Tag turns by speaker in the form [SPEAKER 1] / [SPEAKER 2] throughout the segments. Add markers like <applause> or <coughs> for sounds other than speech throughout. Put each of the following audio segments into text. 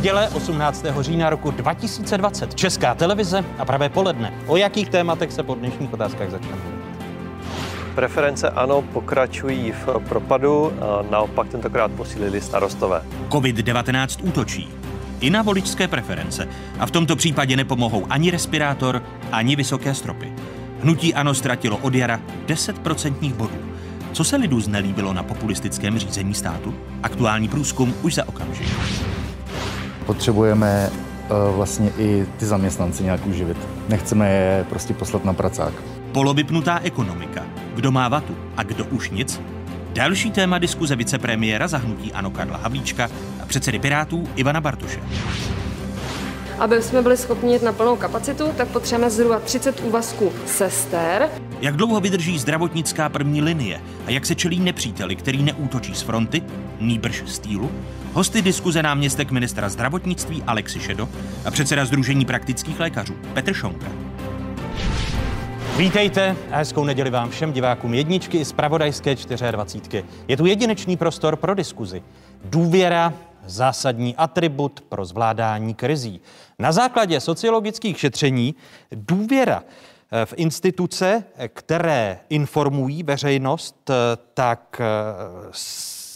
[SPEAKER 1] Neděle 18. října roku 2020. Česká televize a pravé poledne. O jakých tématech se po dnešních otázkách začneme?
[SPEAKER 2] Preference ano pokračují v propadu, naopak tentokrát posílili starostové.
[SPEAKER 1] COVID-19 útočí i na voličské preference a v tomto případě nepomohou ani respirátor, ani vysoké stropy. Hnutí ANO ztratilo od jara 10% bodů. Co se lidu znelíbilo na populistickém řízení státu? Aktuální průzkum už za okamžik.
[SPEAKER 3] Potřebujeme uh, vlastně i ty zaměstnanci nějak uživit. Nechceme je prostě poslat na pracák.
[SPEAKER 1] Polovypnutá ekonomika. Kdo má vatu a kdo už nic? Další téma diskuze vicepremiéra zahnutí Ano Karla Havlíčka a předsedy Pirátů Ivana Bartuše.
[SPEAKER 4] Aby jsme byli schopni jít na plnou kapacitu, tak potřebujeme zhruba 30 úvazků sester.
[SPEAKER 1] Jak dlouho vydrží zdravotnická první linie a jak se čelí nepříteli, který neútočí z fronty, nýbrž z týlu? Hosty diskuze náměstek ministra zdravotnictví Alexi Šedo a předseda Združení praktických lékařů Petr Šonka. Vítejte a hezkou neděli vám všem divákům jedničky i z Pravodajské 24. Je tu jedinečný prostor pro diskuzi. Důvěra, zásadní atribut pro zvládání krizí. Na základě sociologických šetření důvěra eh, v instituce, které informují veřejnost, eh, tak eh,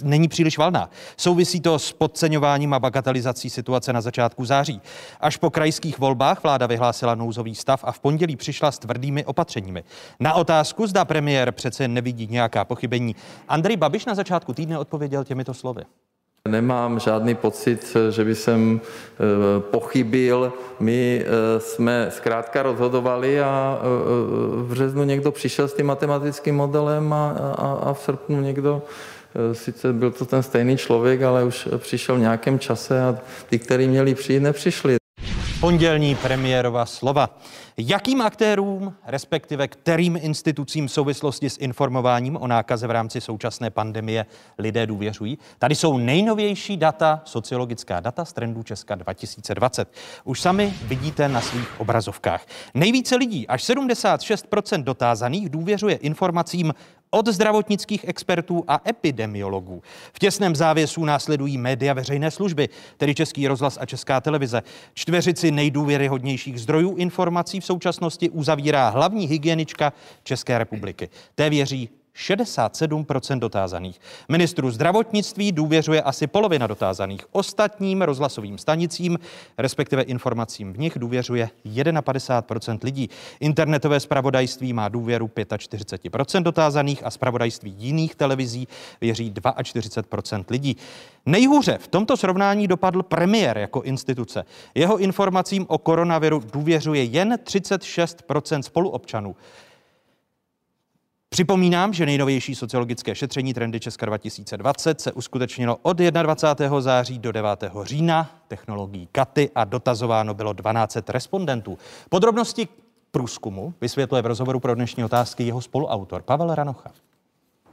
[SPEAKER 1] není příliš valná. Souvisí to s podceňováním a bagatelizací situace na začátku září. Až po krajských volbách vláda vyhlásila nouzový stav a v pondělí přišla s tvrdými opatřeními. Na otázku, zda premiér přece nevidí nějaká pochybení, Andrej Babiš na začátku týdne odpověděl těmito slovy.
[SPEAKER 5] Nemám žádný pocit, že by jsem eh, pochybil. My eh, jsme zkrátka rozhodovali a eh, v březnu někdo přišel s tím matematickým modelem a, a, a v srpnu někdo sice byl to ten stejný člověk, ale už přišel v nějakém čase a ty, kteří měli přijít, nepřišli.
[SPEAKER 1] Pondělní premiérova slova. Jakým aktérům, respektive kterým institucím v souvislosti s informováním o nákaze v rámci současné pandemie lidé důvěřují? Tady jsou nejnovější data, sociologická data z trendu Česka 2020. Už sami vidíte na svých obrazovkách. Nejvíce lidí, až 76% dotázaných, důvěřuje informacím od zdravotnických expertů a epidemiologů. V těsném závěsu následují média veřejné služby, tedy Český rozhlas a Česká televize. Čtveřici nejdůvěryhodnějších zdrojů informací v současnosti uzavírá hlavní hygienička České republiky. Té věří 67% dotázaných. Ministru zdravotnictví důvěřuje asi polovina dotázaných. Ostatním rozhlasovým stanicím, respektive informacím v nich, důvěřuje 51% lidí. Internetové spravodajství má důvěru 45% dotázaných a spravodajství jiných televizí věří 42% lidí. Nejhůře v tomto srovnání dopadl premiér jako instituce. Jeho informacím o koronaviru důvěřuje jen 36% spoluobčanů. Připomínám, že nejnovější sociologické šetření Trendy Česka 2020 se uskutečnilo od 21. září do 9. října technologií KATY a dotazováno bylo 12 respondentů. Podrobnosti průzkumu vysvětluje v rozhovoru pro dnešní otázky jeho spoluautor Pavel Ranocha.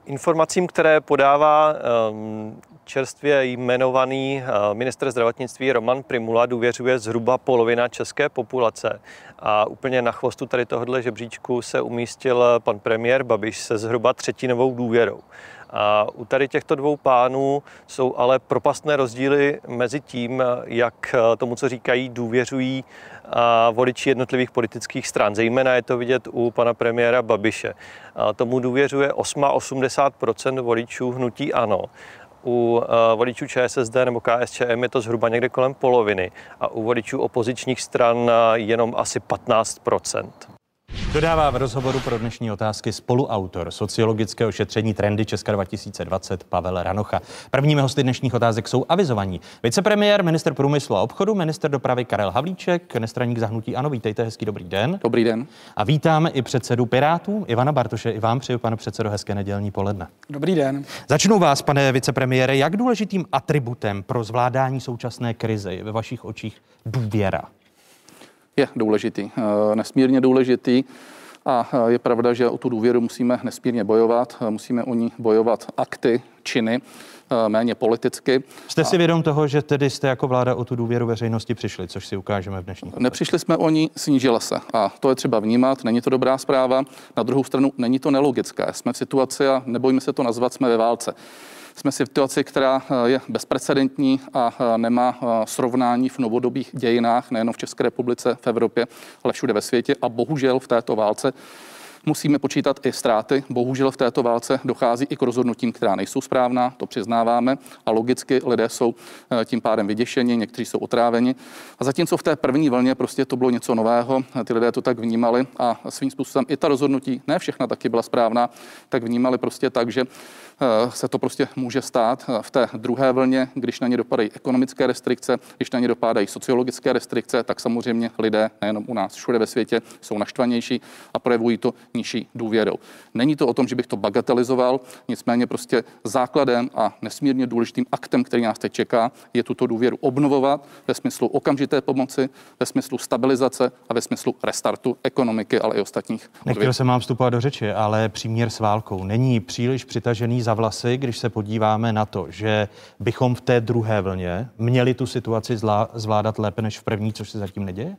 [SPEAKER 2] Informacím, které podává um, čerstvě jmenovaný uh, minister zdravotnictví Roman Primula důvěřuje zhruba polovina české populace. A úplně na chvostu tady tohohle žebříčku se umístil pan premiér Babiš se zhruba třetinovou důvěrou. A u tady těchto dvou pánů jsou ale propastné rozdíly mezi tím, jak tomu, co říkají, důvěřují voliči jednotlivých politických stran. Zejména je to vidět u pana premiéra Babiše. A tomu důvěřuje 88% voličů hnutí ANO. U voličů ČSSD nebo KSČM je to zhruba někde kolem poloviny a u voličů opozičních stran jenom asi 15
[SPEAKER 1] Dodává v rozhovoru pro dnešní otázky spoluautor sociologického šetření Trendy Česka 2020 Pavel Ranocha. Prvními hosty dnešních otázek jsou avizovaní. Vicepremiér, minister průmyslu a obchodu, minister dopravy Karel Havlíček, nestraník zahnutí Ano, vítejte, hezký dobrý den.
[SPEAKER 6] Dobrý den.
[SPEAKER 1] A vítáme i předsedu Pirátů Ivana Bartoše. I vám přeju, pane předsedo, hezké nedělní poledne.
[SPEAKER 6] Dobrý den.
[SPEAKER 1] Začnu vás, pane vicepremiére, jak důležitým atributem pro zvládání současné krize je ve vašich očích důvěra?
[SPEAKER 6] Je důležitý, eh, nesmírně důležitý. A eh, je pravda, že o tu důvěru musíme nesmírně bojovat, eh, musíme o ní bojovat akty, činy, méně politicky.
[SPEAKER 1] Jste si vědom toho, že tedy jste jako vláda o tu důvěru veřejnosti přišli, což si ukážeme v dnešní.
[SPEAKER 6] Nepřišli jsme o ní, snížila se. A to je třeba vnímat, není to dobrá zpráva. Na druhou stranu není to nelogické. Jsme v situaci a nebojíme se to nazvat, jsme ve válce. Jsme v situaci, která je bezprecedentní a nemá srovnání v novodobých dějinách, nejen v České republice, v Evropě, ale všude ve světě. A bohužel v této válce Musíme počítat i ztráty. Bohužel v této válce dochází i k rozhodnutím, která nejsou správná, to přiznáváme. A logicky lidé jsou eh, tím pádem vyděšeni, někteří jsou otráveni. A zatímco v té první vlně prostě to bylo něco nového, ty lidé to tak vnímali a svým způsobem i ta rozhodnutí, ne všechna taky byla správná, tak vnímali prostě tak, že Eh, se to prostě může stát eh, v té druhé vlně, když na ně dopadají ekonomické restrikce, když na ně dopadají sociologické restrikce, tak samozřejmě lidé, nejenom u nás, všude ve světě, jsou naštvanější a projevují to nižší důvěrou. Není to o tom, že bych to bagatelizoval, nicméně prostě základem a nesmírně důležitým aktem, který nás teď čeká, je tuto důvěru obnovovat ve smyslu okamžité pomoci, ve smyslu stabilizace a ve smyslu restartu ekonomiky, ale i ostatních.
[SPEAKER 1] Nechtěl jsem vám vstupovat do řeči, ale příměr s válkou není příliš přitažený za za vlasy, když se podíváme na to, že bychom v té druhé vlně měli tu situaci zvládat lépe než v první, což se zatím neděje?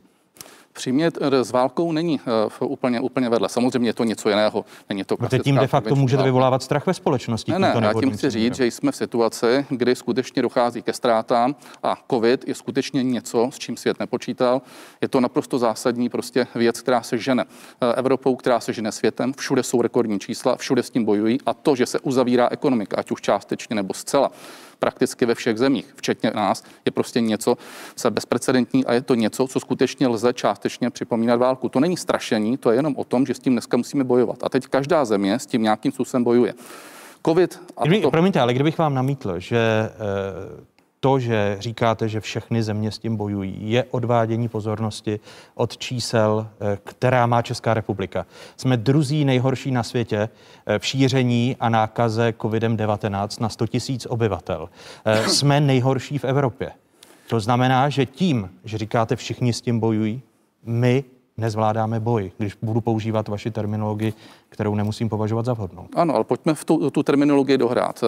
[SPEAKER 6] Přímět s válkou není uh, úplně, úplně vedle. Samozřejmě je to něco jiného. Není to
[SPEAKER 1] Protože tím de facto můžete vyvolávat strach ve společnosti.
[SPEAKER 6] Ne, ne, já tím chci říct, že jsme v situaci, kdy skutečně dochází ke ztrátám a COVID je skutečně něco, s čím svět nepočítal. Je to naprosto zásadní prostě věc, která se žene eh, Evropou, která se žene světem. Všude jsou rekordní čísla, všude s tím bojují a to, že se uzavírá ekonomika, ať už částečně nebo zcela, prakticky ve všech zemích, včetně nás, je prostě něco, co je bezprecedentní a je to něco, co skutečně lze částečně připomínat válku. To není strašení, to je jenom o tom, že s tím dneska musíme bojovat. A teď každá země s tím nějakým způsobem bojuje. COVID.
[SPEAKER 1] A Kdyby, to... Promiňte, ale kdybych vám namítl, že eh, to, že říkáte, že všechny země s tím bojují, je odvádění pozornosti od čísel, eh, která má Česká republika. Jsme druzí nejhorší na světě eh, v šíření a nákaze COVID-19 na 100 000 obyvatel. Eh, jsme nejhorší v Evropě. To znamená, že tím, že říkáte, všichni s tím bojují, my nezvládáme boj, když budu používat vaši terminologii, kterou nemusím považovat za vhodnou.
[SPEAKER 6] Ano, ale pojďme v tu, tu terminologii dohrát.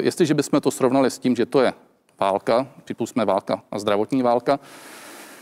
[SPEAKER 6] Jestliže bychom to srovnali s tím, že to je válka, připustíme válka a zdravotní válka,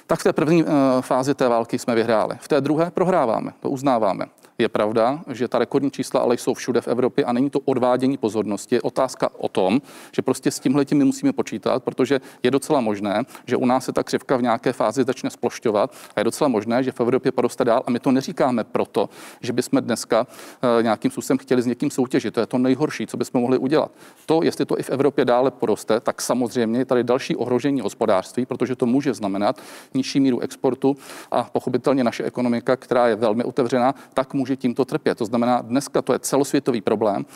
[SPEAKER 6] tak v té první eh, fázi té války jsme vyhráli. V té druhé prohráváme, to uznáváme. Je pravda, že ta rekordní čísla ale jsou všude v Evropě a není to odvádění pozornosti. Je otázka o tom, že prostě s tímhle my musíme počítat, protože je docela možné, že u nás se ta křivka v nějaké fázi začne splošťovat a je docela možné, že v Evropě poroste dál. A my to neříkáme proto, že bychom dneska uh, nějakým způsobem chtěli s někým soutěžit. To je to nejhorší, co bychom mohli udělat. To, jestli to i v Evropě dále poroste, tak samozřejmě je tady další ohrožení hospodářství, protože to může znamenat nižší míru exportu a pochopitelně naše ekonomika, která je velmi otevřená, tak může může tímto trpět. To znamená, dneska to je celosvětový problém.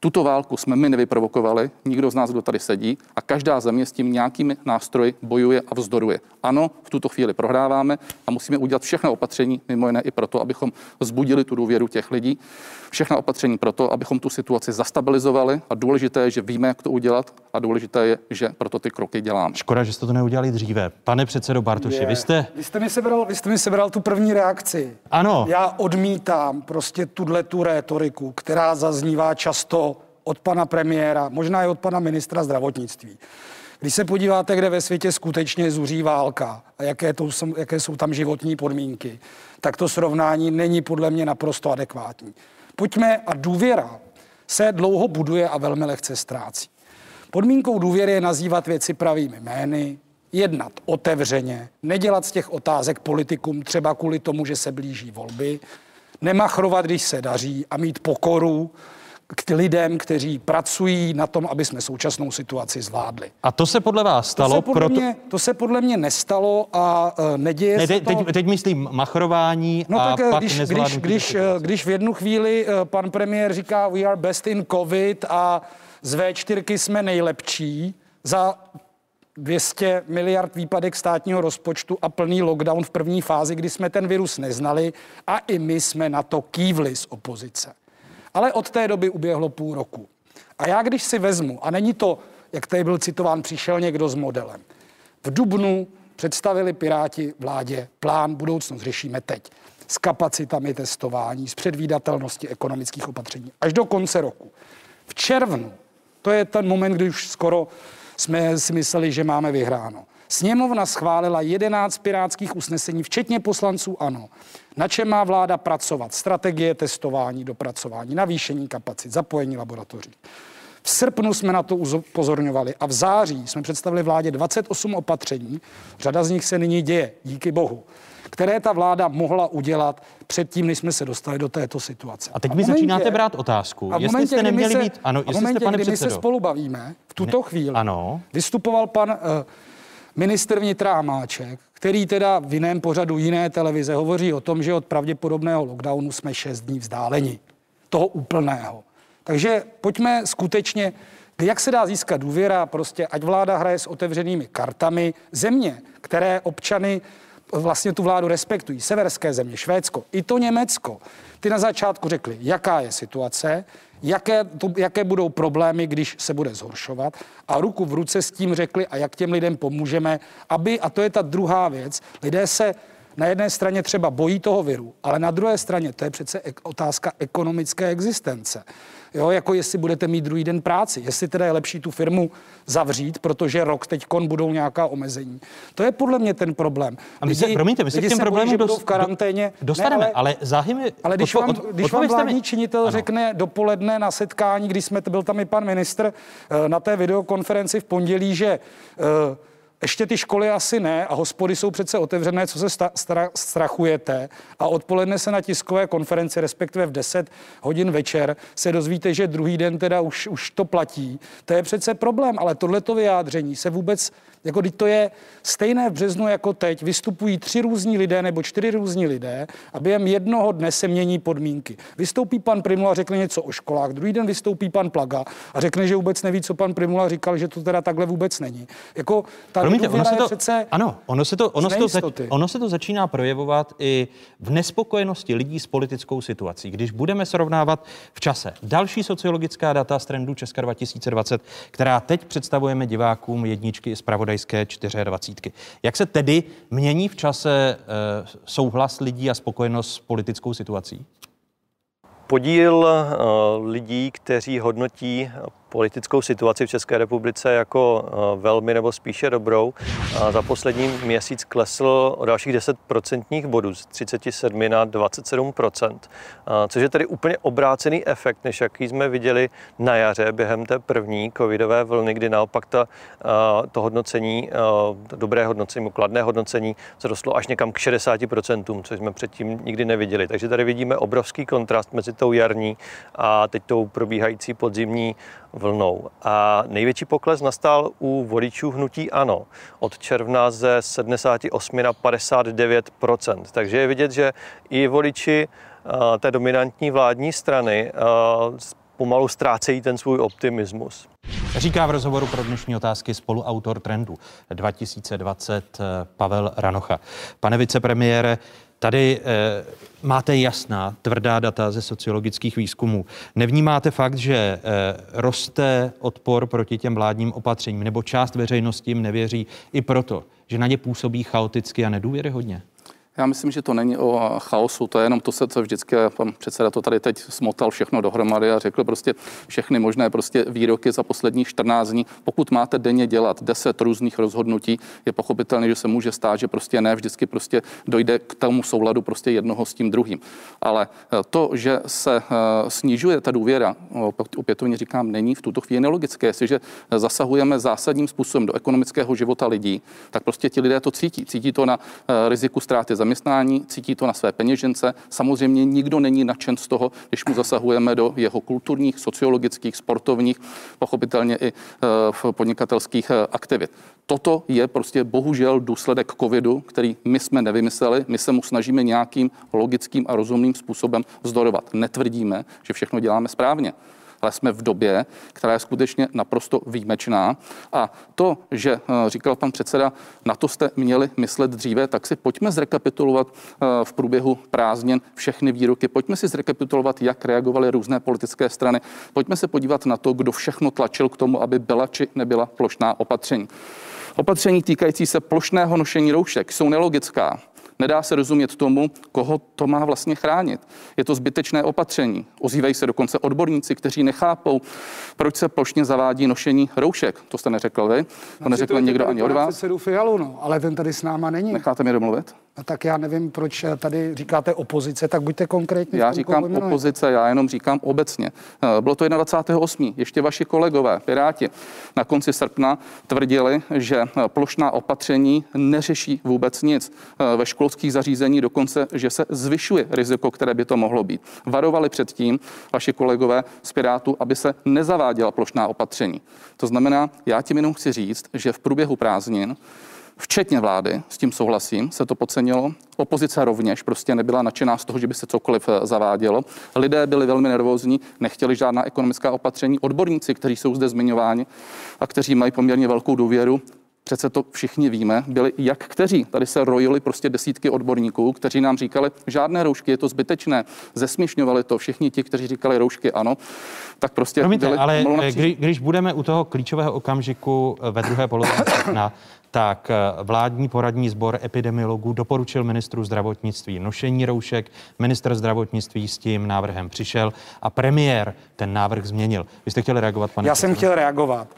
[SPEAKER 6] Tuto válku jsme my nevyprovokovali, nikdo z nás, kdo tady sedí, a každá země s tím nějakými nástroji bojuje a vzdoruje. Ano, v tuto chvíli prohráváme a musíme udělat všechno opatření, mimo jiné i proto, abychom vzbudili tu důvěru těch lidí. Všechna opatření proto, abychom tu situaci zastabilizovali a důležité je, že víme, jak to udělat a důležité je, že proto ty kroky děláme.
[SPEAKER 1] Škoda, že jste to neudělali dříve. Pane předsedo Bartoši, je. vy jste...
[SPEAKER 7] Vy jste, mi sebral, vy jste mi sebral tu první reakci.
[SPEAKER 1] Ano.
[SPEAKER 7] Já odmítám prostě tuhle tu rétoriku, která zaznívá často od pana premiéra, možná i od pana ministra zdravotnictví. Když se podíváte, kde ve světě skutečně zuří válka a jaké, to, jaké jsou tam životní podmínky, tak to srovnání není podle mě naprosto adekvátní. Pojďme a důvěra se dlouho buduje a velmi lehce ztrácí. Podmínkou důvěry je nazývat věci pravými jmény, jednat otevřeně, nedělat z těch otázek politikům třeba kvůli tomu, že se blíží volby, nemachrovat, když se daří a mít pokoru k lidem, kteří pracují na tom, aby jsme současnou situaci zvládli.
[SPEAKER 1] A to se podle vás stalo?
[SPEAKER 7] To se podle, proto... mě, to se podle mě nestalo a uh, neděje ne,
[SPEAKER 1] se
[SPEAKER 7] to...
[SPEAKER 1] teď, teď myslím machrování
[SPEAKER 7] no,
[SPEAKER 1] a
[SPEAKER 7] tak,
[SPEAKER 1] pak
[SPEAKER 7] když, když, když, e, když v jednu chvíli uh, pan premiér říká we are best in covid a z V4 jsme nejlepší za 200 miliard výpadek státního rozpočtu a plný lockdown v první fázi, kdy jsme ten virus neznali a i my jsme na to kývli z opozice. Ale od té doby uběhlo půl roku. A já když si vezmu, a není to, jak tady byl citován, přišel někdo s modelem. V Dubnu představili Piráti vládě plán budoucnost řešíme teď s kapacitami testování, s předvídatelností ekonomických opatření až do konce roku. V červnu, to je ten moment, kdy už skoro jsme si mysleli, že máme vyhráno. Sněmovna schválila 11 pirátských usnesení, včetně poslanců ANO. Na čem má vláda pracovat? Strategie testování, dopracování, navýšení kapacit, zapojení laboratoří. V srpnu jsme na to upozorňovali a v září jsme představili vládě 28 opatření. Řada z nich se nyní děje, díky bohu které ta vláda mohla udělat předtím, než jsme se dostali do této situace.
[SPEAKER 1] A teď mi začínáte brát otázku,
[SPEAKER 7] a v
[SPEAKER 1] jestli
[SPEAKER 7] momentě,
[SPEAKER 1] jste neměli
[SPEAKER 7] se,
[SPEAKER 1] být, ano,
[SPEAKER 7] a
[SPEAKER 1] jestli
[SPEAKER 7] momentě,
[SPEAKER 1] jste, pane
[SPEAKER 7] kdy my se spolu bavíme, v tuto
[SPEAKER 1] Ne-
[SPEAKER 7] chvíli
[SPEAKER 1] ano.
[SPEAKER 7] vystupoval pan uh, ministr vnitra Hamáček, který teda v jiném pořadu jiné televize hovoří o tom, že od pravděpodobného lockdownu jsme šest dní vzdáleni. Toho úplného. Takže pojďme skutečně, jak se dá získat důvěra, prostě ať vláda hraje s otevřenými kartami země, které občany vlastně tu vládu respektují. Severské země, Švédsko, i to Německo. Ty na začátku řekli, jaká je situace, jaké, to, jaké budou problémy, když se bude zhoršovat a ruku v ruce s tím řekli a jak těm lidem pomůžeme, aby, a to je ta druhá věc, lidé se na jedné straně třeba bojí toho viru, ale na druhé straně to je přece otázka ekonomické existence. Jo, jako jestli budete mít druhý den práci, jestli teda je lepší tu firmu zavřít, protože rok teď budou nějaká omezení. To je podle mě ten problém.
[SPEAKER 1] A my se, promiňte, my se k těm problémům
[SPEAKER 7] že budou
[SPEAKER 1] dos-
[SPEAKER 7] v karanténě.
[SPEAKER 1] do- dostaneme,
[SPEAKER 7] Ne,
[SPEAKER 1] ale, ale záhy mi...
[SPEAKER 7] ale když
[SPEAKER 1] odpo-
[SPEAKER 7] vám,
[SPEAKER 1] od-
[SPEAKER 7] když vám
[SPEAKER 1] odpovězte mi-
[SPEAKER 7] vládní činitel
[SPEAKER 1] Ano.
[SPEAKER 7] řekne dopoledne na setkání, když jsme, byl tam i pan ministr eh, na té videokonferenci v pondělí, že eh, ještě ty školy asi ne a hospody jsou přece otevřené, co se stra- strachujete a odpoledne se na tiskové konferenci, respektive v 10 hodin večer, se dozvíte, že druhý den teda už, už to platí. To je přece problém, ale tohleto vyjádření se vůbec, jako když to je stejné v březnu jako teď, vystupují tři různí lidé nebo čtyři různí lidé a během jednoho dne se mění podmínky. Vystoupí pan Primula a řekne něco o školách, druhý den vystoupí pan Plaga a řekne, že vůbec neví, co pan Primula říkal, že to teda takhle vůbec není. Jako ta
[SPEAKER 1] Promiňte, ono se to,
[SPEAKER 7] přece
[SPEAKER 1] ano, ono se to, ono, se to, zač, ono se to začíná projevovat i v nespokojenosti lidí s politickou situací. Když budeme srovnávat v čase další sociologická data z trendu Česka 2020, která teď představujeme divákům jedničky z pravodajské 24. Jak se tedy mění v čase eh, souhlas lidí a spokojenost s politickou situací?
[SPEAKER 8] Podíl eh, lidí, kteří hodnotí politickou situaci v České republice jako eh, velmi nebo spíše dobrou, a za poslední měsíc klesl o dalších 10 procentních bodů z 37 na 27% což je tedy úplně obrácený efekt, než jaký jsme viděli na jaře během té první covidové vlny, kdy naopak ta, to hodnocení, to dobré hodnocení, kladné hodnocení zrostlo až někam k 60% což jsme předtím nikdy neviděli. Takže tady vidíme obrovský kontrast mezi tou jarní a teď tou probíhající podzimní vlnou. A největší pokles nastal u voličů hnutí ANO. Od června ze 78 na 59 Takže je vidět, že i voliči eh, té dominantní vládní strany eh, pomalu ztrácejí ten svůj optimismus.
[SPEAKER 1] Říká v rozhovoru pro dnešní otázky spoluautor trendu 2020 eh, Pavel Ranocha. Pane vicepremiére, tady eh, máte jasná, tvrdá data ze sociologických výzkumů. Nevnímáte fakt, že eh, roste odpor proti těm vládním opatřením, nebo část veřejnosti jim nevěří i proto, že na ně působí chaoticky a nedůvěryhodně?
[SPEAKER 6] Já myslím, že to není o chaosu, to je jenom to, co vždycky pan předseda to tady teď smotal všechno dohromady a řekl prostě všechny možné prostě výroky za posledních 14 dní. Pokud máte denně dělat 10 různých rozhodnutí, je pochopitelné, že se může stát, že prostě ne vždycky prostě dojde k tomu souladu prostě jednoho s tím druhým. Ale eh, to, že se eh, snižuje ta důvěra, opětovně říkám, není v tuto chvíli nelogické. Jestliže zasahujeme zásadním způsobem do ekonomického života lidí, tak prostě ti lidé to cítí. Cítí to na eh, riziku ztráty zaměstnání, cítí to na své peněžence. Samozřejmě nikdo není nadšen z toho, když mu zasahujeme do jeho kulturních, sociologických, sportovních, pochopitelně i v podnikatelských aktivit. Toto je prostě bohužel důsledek covidu, který my jsme nevymysleli. My se mu snažíme nějakým logickým a rozumným způsobem vzdorovat. Netvrdíme, že všechno děláme správně ale jsme v době, která je skutečně naprosto výjimečná. A to, že eh, říkal pan předseda, na to jste měli myslet dříve, tak si pojďme zrekapitulovat eh, v průběhu prázdnin všechny výroky. Pojďme si zrekapitulovat, jak reagovaly různé politické strany. Pojďme se podívat na to, kdo všechno tlačil k tomu, aby byla či nebyla plošná opatření. Opatření týkající se plošného nošení roušek jsou nelogická. Nedá se rozumět tomu, koho to má vlastně chránit. Je to zbytečné opatření. Ozývají se dokonce odborníci, kteří nechápou, proč se plošně zavádí nošení roušek. To jste neřekl vy, to neřekl někdo ani od vás.
[SPEAKER 7] Fialu, no, ale ten tady s náma není.
[SPEAKER 6] Necháte mě domluvit?
[SPEAKER 7] No tak já nevím, proč tady říkáte opozice, tak buďte konkrétní.
[SPEAKER 6] Já říkám opozice, já jenom říkám obecně. Eh, bylo to 21.8. Ještě vaši kolegové, Piráti, na konci srpna tvrdili, že eh, plošná opatření neřeší vůbec nic. Eh, ve školských zařízení dokonce, že se zvyšuje riziko, které by to mohlo být. Varovali předtím vaši kolegové z Pirátu, aby se nezaváděla plošná opatření. To znamená, já tím jenom chci říct, že v průběhu prázdnin včetně vlády, s tím souhlasím, se to podcenilo. Opozice rovněž prostě nebyla nadšená z toho, že by se cokoliv eh, zavádělo. Lidé byli velmi nervózní, nechtěli žádná ekonomická opatření. Odborníci, kteří jsou zde zmiňováni a kteří mají poměrně velkou důvěru, přece to všichni víme, byli jak kteří. Tady se rojili prostě desítky odborníků, kteří nám říkali, žádné roušky, je to zbytečné. Zesměšňovali to všichni ti, kteří říkali roušky ano, tak prostě
[SPEAKER 1] Promiňte, byli ale kdy, když budeme u toho klíčového okamžiku eh, ve druhé polovině <coughs> srpna, tak eh, vládní poradní sbor epidemiologů doporučil ministru zdravotnictví nošení roušek. Minister zdravotnictví s tím návrhem přišel a premiér ten návrh změnil. Vy jste chtěli reagovat, pane?
[SPEAKER 7] Já jsem chtěl reagovat.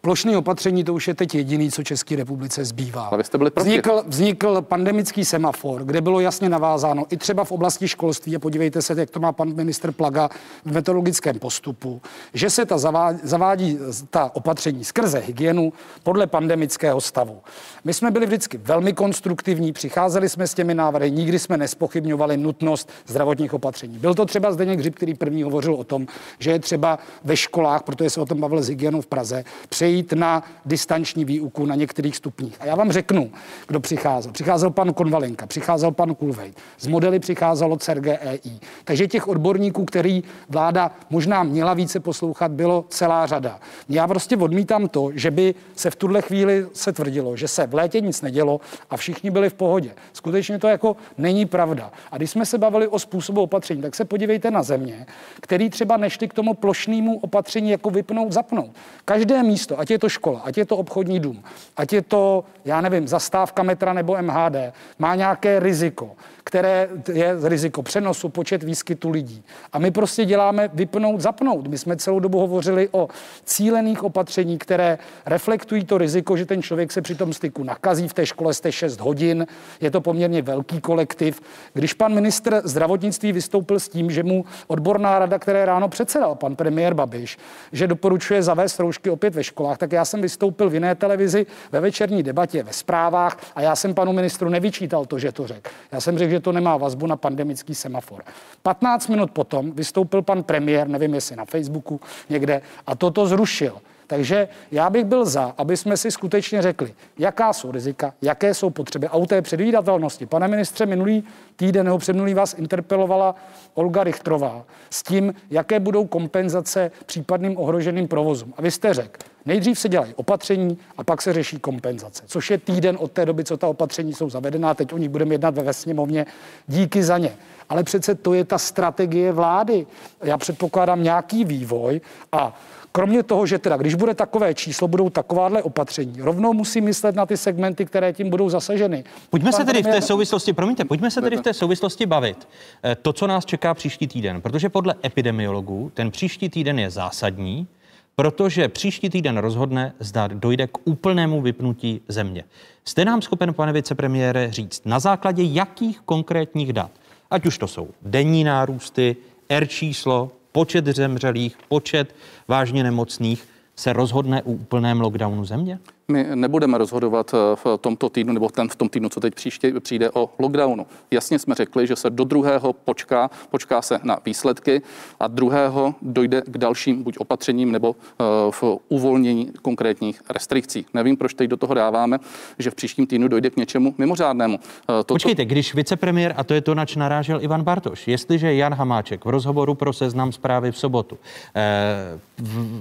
[SPEAKER 7] Plošné opatření to už je teď jediný, co České republice zbývá.
[SPEAKER 6] Ale jste byli proti.
[SPEAKER 7] Vznikl, vznikl pandemický semafor, kde bylo jasně navázáno i třeba v oblasti školství, a podívejte se, jak to má pan minister Plaga v metodologickém postupu, že se ta zavádí, zavádí ta opatření skrze hygienu podle pandemického stavu. My jsme byli vždycky velmi konstruktivní, přicházeli jsme s těmi návrhy, nikdy jsme nespochybňovali nutnost zdravotních opatření. Byl to třeba Zdeněk Hřib, který první hovořil o tom, že je třeba ve školách, protože se o tom bavil s hygienou v Praze, přejít na distanční výuku na některých stupních. A já vám řeknu, kdo přicházel. Přicházel pan Konvalinka, přicházel pan Kulvej, z modely přicházelo CERGEI. Takže těch odborníků, který vláda možná měla více poslouchat, bylo celá řada. Já prostě odmítám to, že by se v tuhle chvíli se tvrdilo, že se v létě nic nedělo a všichni byli v pohodě. Skutečně to jako není pravda. A když jsme se bavili o způsobu opatření, tak se podívejte na země, který třeba nešli k tomu plošnému opatření jako vypnout, zapnout. Každé místo, ať je to škola, ať je to obchodní dům, ať je to, já nevím, zastávka metra nebo MHD, má nějaké riziko které je riziko přenosu, počet výskytu lidí. A my prostě děláme vypnout, zapnout. My jsme celou dobu hovořili o cílených opatření, které reflektují to riziko, že ten člověk se při tom styku nakazí. V té škole jste 6 hodin, je to poměrně velký kolektiv. Když pan ministr zdravotnictví vystoupil s tím, že mu odborná rada, které ráno předsedal pan premiér Babiš, že doporučuje zavést roušky opět ve školách, tak já jsem vystoupil v jiné televizi ve večerní debatě, ve zprávách a já jsem panu ministru nevyčítal to, že to řekl. Já jsem řekl, že to nemá vazbu na pandemický semafor. 15 minut potom vystoupil pan premiér, nevím jestli na Facebooku někde, a toto zrušil. Takže já bych byl za, aby jsme si skutečně řekli, jaká jsou rizika, jaké jsou potřeby a u té předvídatelnosti. Pane ministře, minulý týden nebo předminulý vás interpelovala Olga Richtrová s tím, jaké budou kompenzace případným ohroženým provozům. A vy jste řekl, nejdřív se dělají opatření a pak se řeší kompenzace, což je týden od té doby, co ta opatření jsou zavedená. Teď o nich budeme jednat ve sněmovně. Díky za ně. Ale přece to je ta strategie vlády. Já předpokládám nějaký vývoj a Kromě toho, že teda, když bude takové číslo, budou takováhle opatření, rovnou musí myslet na ty segmenty, které tím budou zasaženy.
[SPEAKER 1] Pojďme Pan se tedy v té souvislosti, promiňte, pojďme se tedy v té souvislosti bavit. Eh, to, co nás čeká příští týden, protože podle epidemiologů ten příští týden je zásadní, protože příští týden rozhodne, zda dojde k úplnému vypnutí země. Jste nám schopen, pane vicepremiére, říct, na základě jakých konkrétních dat, ať už to jsou denní nárůsty, R číslo, počet zemřelých, počet vážně nemocných, se rozhodne u úplném lockdownu země?
[SPEAKER 6] My nebudeme rozhodovat eh, v tomto týdnu nebo ten v tom týdnu, co teď příště přijde o lockdownu. Jasně jsme řekli, že se do druhého počká, počká se na výsledky a druhého dojde k dalším buď opatřením nebo eh, v uvolnění konkrétních restrikcí. Nevím, proč teď do toho dáváme, že v příštím týdnu dojde k něčemu mimořádnému.
[SPEAKER 1] Eh, toto... Počkejte, když vicepremiér, a to je to, nač narážel Ivan Bartoš, jestliže Jan Hamáček v rozhovoru pro seznam zprávy v sobotu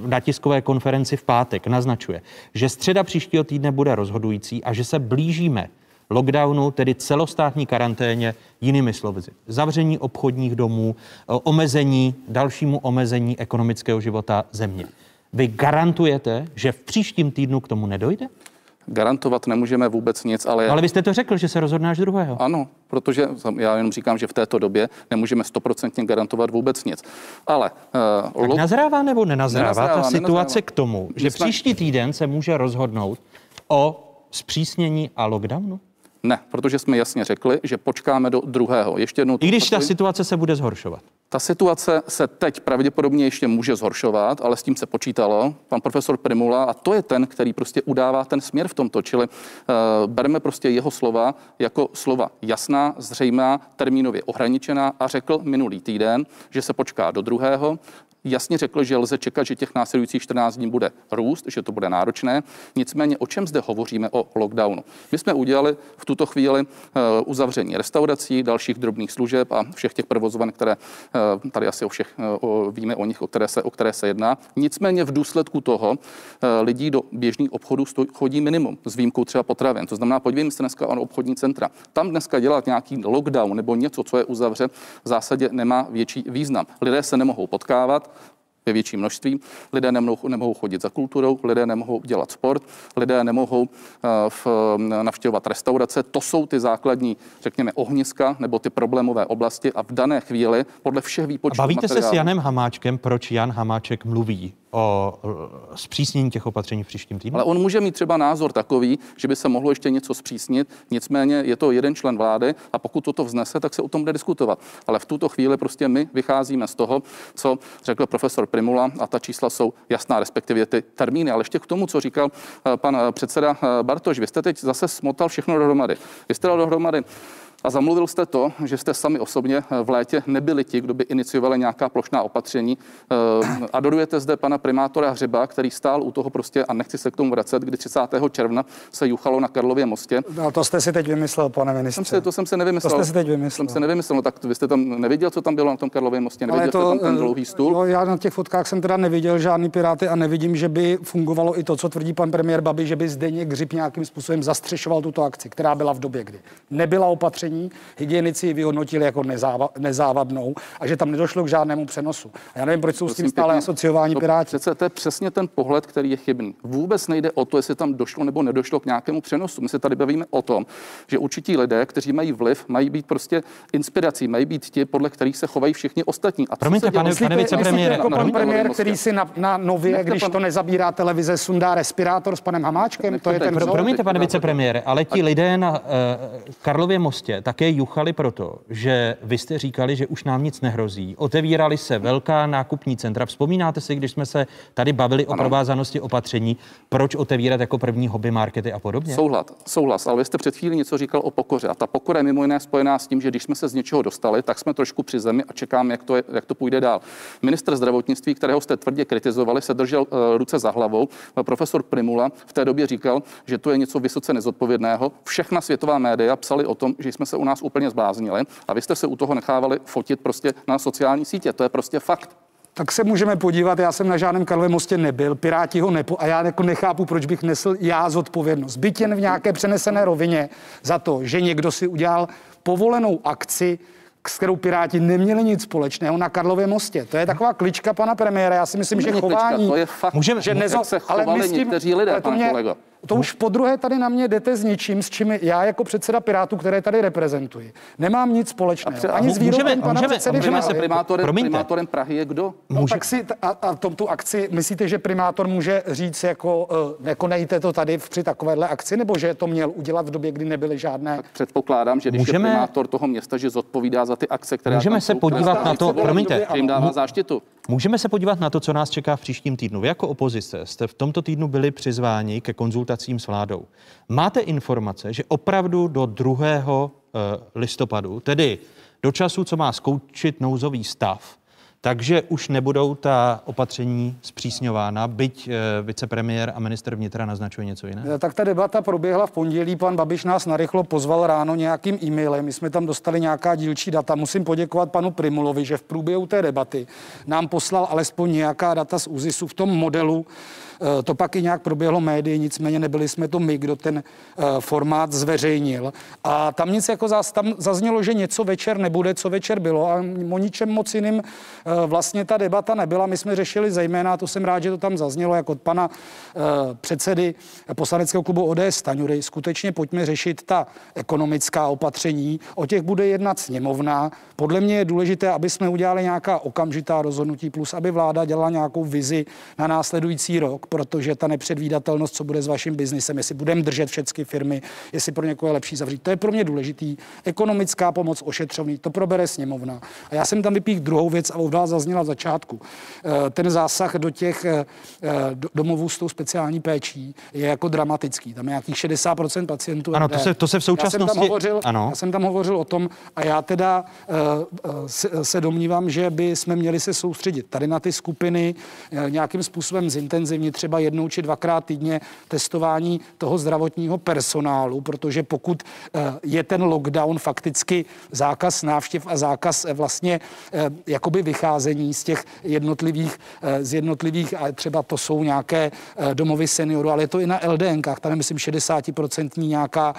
[SPEAKER 1] na tiskové konferenci v pátek naznačuje, že středa příštího týdne bude rozhodující a že se blížíme lockdownu, tedy celostátní karanténě, jinými slovy, zavření obchodních domů, omezení, dalšímu omezení ekonomického života země. Vy garantujete, že v příštím týdnu k tomu nedojde?
[SPEAKER 6] Garantovat nemůžeme vůbec nic, ale...
[SPEAKER 1] Ale vy jste to řekl, že se rozhodne až druhého.
[SPEAKER 6] Ano, protože já jenom říkám, že v této době nemůžeme stoprocentně garantovat vůbec nic. Ale...
[SPEAKER 1] Uh, tak nazrává nebo nenazrává, nenazrává ta situace nenazrává. k tomu, že jsme... příští týden se může rozhodnout o zpřísnění a lockdownu?
[SPEAKER 6] Ne, protože jsme jasně řekli, že počkáme do druhého. Ještě jednou.
[SPEAKER 1] I když ta situace se bude zhoršovat.
[SPEAKER 6] Ta situace se teď pravděpodobně ještě může zhoršovat, ale s tím se počítalo. Pan profesor Primula, a to je ten, který prostě udává ten směr v tomto, čili uh, bereme prostě jeho slova jako slova jasná, zřejmá, termínově ohraničená a řekl minulý týden, že se počká do druhého jasně řekl, že lze čekat, že těch následujících 14 dní bude růst, že to bude náročné. Nicméně, o čem zde hovoříme o lockdownu? My jsme udělali v tuto chvíli uh, uzavření restaurací, dalších drobných služeb a všech těch provozoven, které uh, tady asi o všech uh, víme o nich, o které, se, o které se jedná. Nicméně v důsledku toho lidí do běžných obchodů chodí minimum, s výjimkou třeba potravin. To znamená, podívejme se dneska o obchodní centra. Tam dneska dělat nějaký lockdown nebo něco, co je uzavře, v zásadě nemá větší význam. Lidé se nemohou potkávat, ve větším množství. Lidé nemohou, nemohou chodit za kulturou, lidé nemohou dělat sport, lidé nemohou eh, v, navštěvovat restaurace. To jsou ty základní, řekněme, ohniska nebo ty problémové oblasti a v dané chvíli podle všech výpočtů.
[SPEAKER 1] A bavíte materiálu, se s Janem Hamáčkem, proč Jan Hamáček mluví o zpřísnění těch opatření v příštím týdnu?
[SPEAKER 6] Ale on může mít třeba názor takový, že by se mohlo ještě něco zpřísnit, nicméně je to jeden člen vlády a pokud toto vznese, tak se o tom bude diskutovat. Ale v tuto chvíli prostě my vycházíme z toho, co řekl profesor Primula a ta čísla jsou jasná, respektive ty termíny. Ale ještě k tomu, co říkal eh, pan eh, předseda eh, Bartoš, vy jste teď zase smotal všechno dohromady. Vy jste dal dohromady a zamluvil jste to, že jste sami osobně eh, v létě nebyli ti, kdo by iniciovali nějaká plošná opatření. Eh, adorujete zde pana primátora Hřeba, který stál u toho prostě, a nechci se k tomu vracet, kdy 30. června se juchalo na Karlově mostě.
[SPEAKER 7] No, to jste si teď vymyslel, pane ministře.
[SPEAKER 6] Jsem si, to jsem se nevymyslel.
[SPEAKER 7] To jste si teď vymyslel.
[SPEAKER 6] Jsem se nevymyslel, no, tak vy jste tam neviděl, co tam bylo na tom Karlově mostě, neviděl to, jste tam ten dlouhý stůl?
[SPEAKER 7] No, já na těch fotkách jsem teda neviděl žádný piráty a nevidím, že by fungovalo i to, co tvrdí pan premiér Babi, že by zde Grip nějakým způsobem zastřešoval tuto akci, která byla v době, kdy nebyla opatření, hygieny policii vyhodnotili jako nezáva, nezávadnou a že tam nedošlo k žádnému přenosu. A já nevím, proč jsou Prosím, s tím stále pěkně, asociování
[SPEAKER 6] to
[SPEAKER 7] piráti.
[SPEAKER 6] Přece to je přesně ten pohled, který je chybný. Vůbec nejde o to, jestli tam došlo nebo nedošlo k nějakému přenosu. My se tady bavíme o tom, že určití lidé, kteří mají vliv, mají být prostě inspirací, mají být ti, podle kterých se chovají všichni ostatní.
[SPEAKER 1] A Promiňte, pane, pane vicepremiére.
[SPEAKER 7] Jako pan premiér, který si na, na nově, Nechte když pan... to nezabírá televize, sundá respirátor s panem Hamáčkem, Nechte to je ten
[SPEAKER 1] pro, Promiňte, pane vicepremiére, ale ti lidé na uh, Karlově mostě také juchali proto, že vy jste říkali, že už nám nic nehrozí. Otevírali se velká nákupní centra. Vzpomínáte si, když jsme se tady bavili ano. o provázanosti opatření, proč otevírat jako první hobby markety a podobně?
[SPEAKER 6] Souhlas, souhlas, ale vy jste před chvílí něco říkal o pokoře. A ta pokora je mimo jiné spojená s tím, že když jsme se z něčeho dostali, tak jsme trošku při zemi a čekáme, jak to, je, jak to půjde dál. Minister zdravotnictví, kterého jste tvrdě kritizovali, se držel uh, ruce za hlavou. Profesor Primula v té době říkal, že to je něco vysoce nezodpovědného. Všechna světová média psali o tom, že jsme se u nás úplně zbláznili a vy jste se u toho nechávali fotit prostě na sociální sítě. To je prostě fakt.
[SPEAKER 7] Tak se můžeme podívat, já jsem na žádném Karlově mostě nebyl, Piráti ho nepo, a já jako nechápu, proč bych nesl já zodpovědnost. Byť jen v nějaké přenesené rovině za to, že někdo si udělal povolenou akci, s kterou Piráti neměli nic společného na Karlově mostě. To je taková klička pana premiéra. Já si myslím, že chování... Klička,
[SPEAKER 6] to je fakt, můžeme, že nezo, se chovali ale tím, někteří lidé, pan mě, kolego
[SPEAKER 7] to už po druhé tady na mě jdete s ničím, s čím já jako předseda Pirátů, které tady reprezentuji, nemám nic společného. Ani s výrokem pana můžeme, předsedy
[SPEAKER 6] můžeme se primátorem, primátorem Prahy je kdo?
[SPEAKER 7] No, Může... tak si a, a tom tu akci, myslíte, že primátor může říct jako, uh, nekonejte to tady při takovéhle akci, nebo že to měl udělat v době, kdy nebyly žádné? Tak
[SPEAKER 6] předpokládám, že když můžeme... je primátor toho města, že zodpovídá za ty akce, které
[SPEAKER 1] Můžeme se jsou, podívat na to, promiňte,
[SPEAKER 6] že jim dává záštitu.
[SPEAKER 1] Můžeme se podívat na to, co nás čeká v příštím týdnu. Vy jako opozice jste v tomto týdnu byli přizváni ke konzultacím s vládou. Máte informace, že opravdu do 2. Eh, listopadu, tedy do času, co má skoučit nouzový stav, takže už nebudou ta opatření zpřísňována, byť e, vicepremiér a minister vnitra naznačuje něco jiného?
[SPEAKER 7] Tak ta debata proběhla v pondělí. Pan Babiš nás narychlo pozval ráno nějakým e-mailem. My jsme tam dostali nějaká dílčí data. Musím poděkovat panu Primulovi, že v průběhu té debaty nám poslal alespoň nějaká data z ÚZISu v tom modelu, Eh, to pak i nějak proběhlo médii, nicméně nebyli jsme to my, kdo ten eh, formát zveřejnil. A tam nic jako zás, tam zaznělo, že něco večer nebude, co večer bylo a o ničem moc jiným eh, vlastně ta debata nebyla. My jsme řešili zejména, to jsem rád, že to tam zaznělo, jako od pana předsedy poslaneckého klubu ODS Staňury, skutečně pojďme řešit ta ekonomická opatření. O těch bude jednat sněmovna. Podle mě je důležité, aby jsme udělali nějaká okamžitá rozhodnutí, plus aby vláda dělala nějakou vizi na následující rok protože ta nepředvídatelnost, co bude s vaším biznisem, jestli budeme držet všechny firmy, jestli pro někoho je lepší zavřít, to je pro mě důležitý. Ekonomická pomoc, ošetřovný, to probere sněmovna. A já jsem tam vypích druhou věc a ovdál zazněla v začátku. Eh, ten zásah do těch eh, domovů s tou speciální péčí je jako dramatický. Tam je nějakých 60% pacientů.
[SPEAKER 1] Ano, to se, to se v současnosti... Já jsem, tam
[SPEAKER 7] hovořil, ano. já jsem tam hovořil o tom a já teda se, se domnívám, že by jsme měli se soustředit tady na ty skupiny, nějakým způsobem zintenzivnit třeba jednou či dvakrát týdně testování toho zdravotního personálu, protože pokud je ten lockdown fakticky zákaz návštěv a zákaz vlastně jakoby vycházení z těch jednotlivých, z jednotlivých, a třeba to jsou nějaké domovy seniorů, ale je to i na LDNkách, tam je myslím 60% nějaká,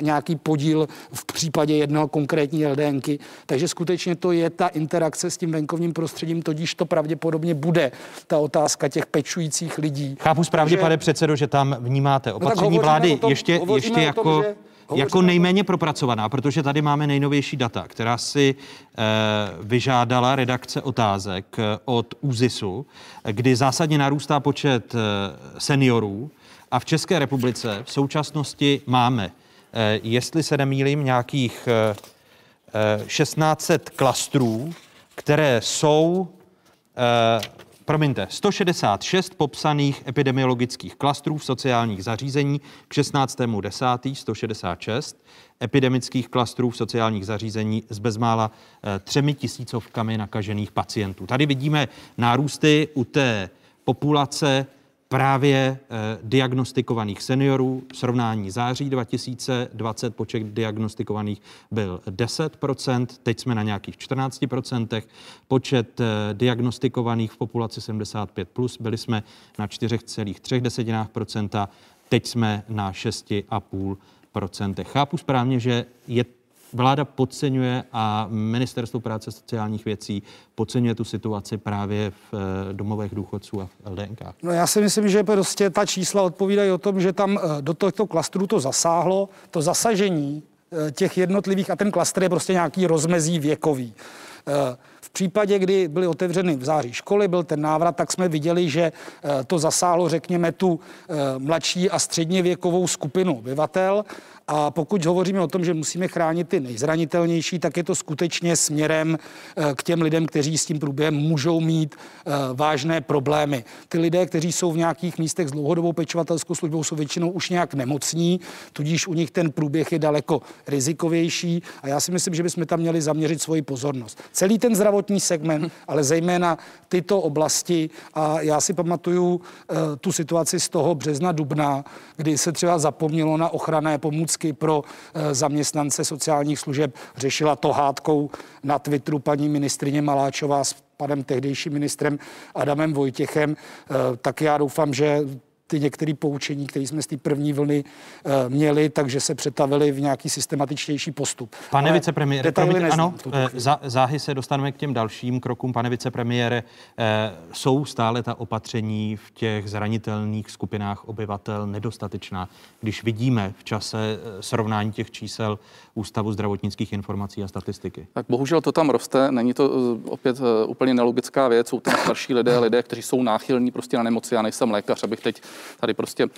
[SPEAKER 7] nějaký podíl v případě jednoho konkrétní LDNky, takže skutečně to je ta interakce s tím venkovním prostředím, tudíž to pravděpodobně bude ta otázka těch pečujících lidí.
[SPEAKER 1] Chápu správně, pane předsedo, že tam vnímáte no opatření no vlády tom, ještě, ještě jako... Tom, že jako nejméně propracovaná, protože tady máme nejnovější data, která si e, vyžádala redakce otázek eh, od ÚZISu, kdy zásadně narůstá počet e, seniorů a v České republice v současnosti máme, e, jestli se nemýlím, nějakých e, 1600 klastrů, které jsou promiňte, 166 popsaných epidemiologických klastrů v sociálních zařízení k 16.10. 166 epidemických klastrů v sociálních zařízení s bezmála eh, třemi tisícovkami nakažených pacientů. Tady vidíme nárůsty u té populace právě eh, diagnostikovaných seniorů. V srovnání září 2020 počet diagnostikovaných byl 10%, teď jsme na nějakých 14%. Počet eh, diagnostikovaných v populaci 75+, plus, byli jsme na 4,3%, teď jsme na 6,5%. Chápu správně, že je vláda podceňuje a ministerstvo práce sociálních věcí podceňuje tu situaci právě v eh, domovech důchodců a v LDNK?
[SPEAKER 7] No já si myslím, že prostě ta čísla odpovídají o tom, že tam eh, do tohoto klastru to zasáhlo, to zasažení eh, těch jednotlivých a ten klastr je prostě nějaký rozmezí věkový. V případě, kdy byly otevřeny v září školy, byl ten návrat, tak jsme viděli, že to zasáhlo, řekněme, tu mladší a středně věkovou skupinu obyvatel a pokud hovoříme o tom, že musíme chránit ty nejzranitelnější, tak je to skutečně směrem eh, k těm lidem, kteří s tím průběhem můžou mít eh, vážné problémy. Ty lidé, kteří jsou v nějakých místech s dlouhodobou pečovatelskou službou, jsou většinou už nějak nemocní, tudíž u nich ten průběh je daleko rizikovější a já si myslím, že bychom tam měli zaměřit svoji pozornost. Celý ten zdravotní segment, <laughs> ale zejména tyto oblasti a já si pamatuju uh, tu situaci z toho března, dubna, kdy se třeba zapomnělo na ochranné pomůcky pomůcky pro eh, zaměstnance sociálních služeb. Řešila to hádkou na Twitteru paní ministrině Maláčová s panem tehdejším ministrem Adamem Vojtěchem. Eh, tak já doufám, že ty některé poučení, které jsme z té první vlny uh, měli, takže se přetavili v nějaký systematičtější postup.
[SPEAKER 1] Pane vicepremiére, promiňte, ano, eh, za, záhy se dostaneme k těm dalším krokům. Pane vicepremiére, eh, jsou stále ta opatření v těch zranitelných skupinách obyvatel nedostatečná, když vidíme v čase srovnání těch čísel Ústavu zdravotnických informací a statistiky?
[SPEAKER 6] Tak bohužel to tam roste, není to opět úplně nelogická věc, jsou tam starší lidé, lidé, kteří jsou náchylní prostě na nemoci. Já nejsem lékař, abych teď tady prostě eh,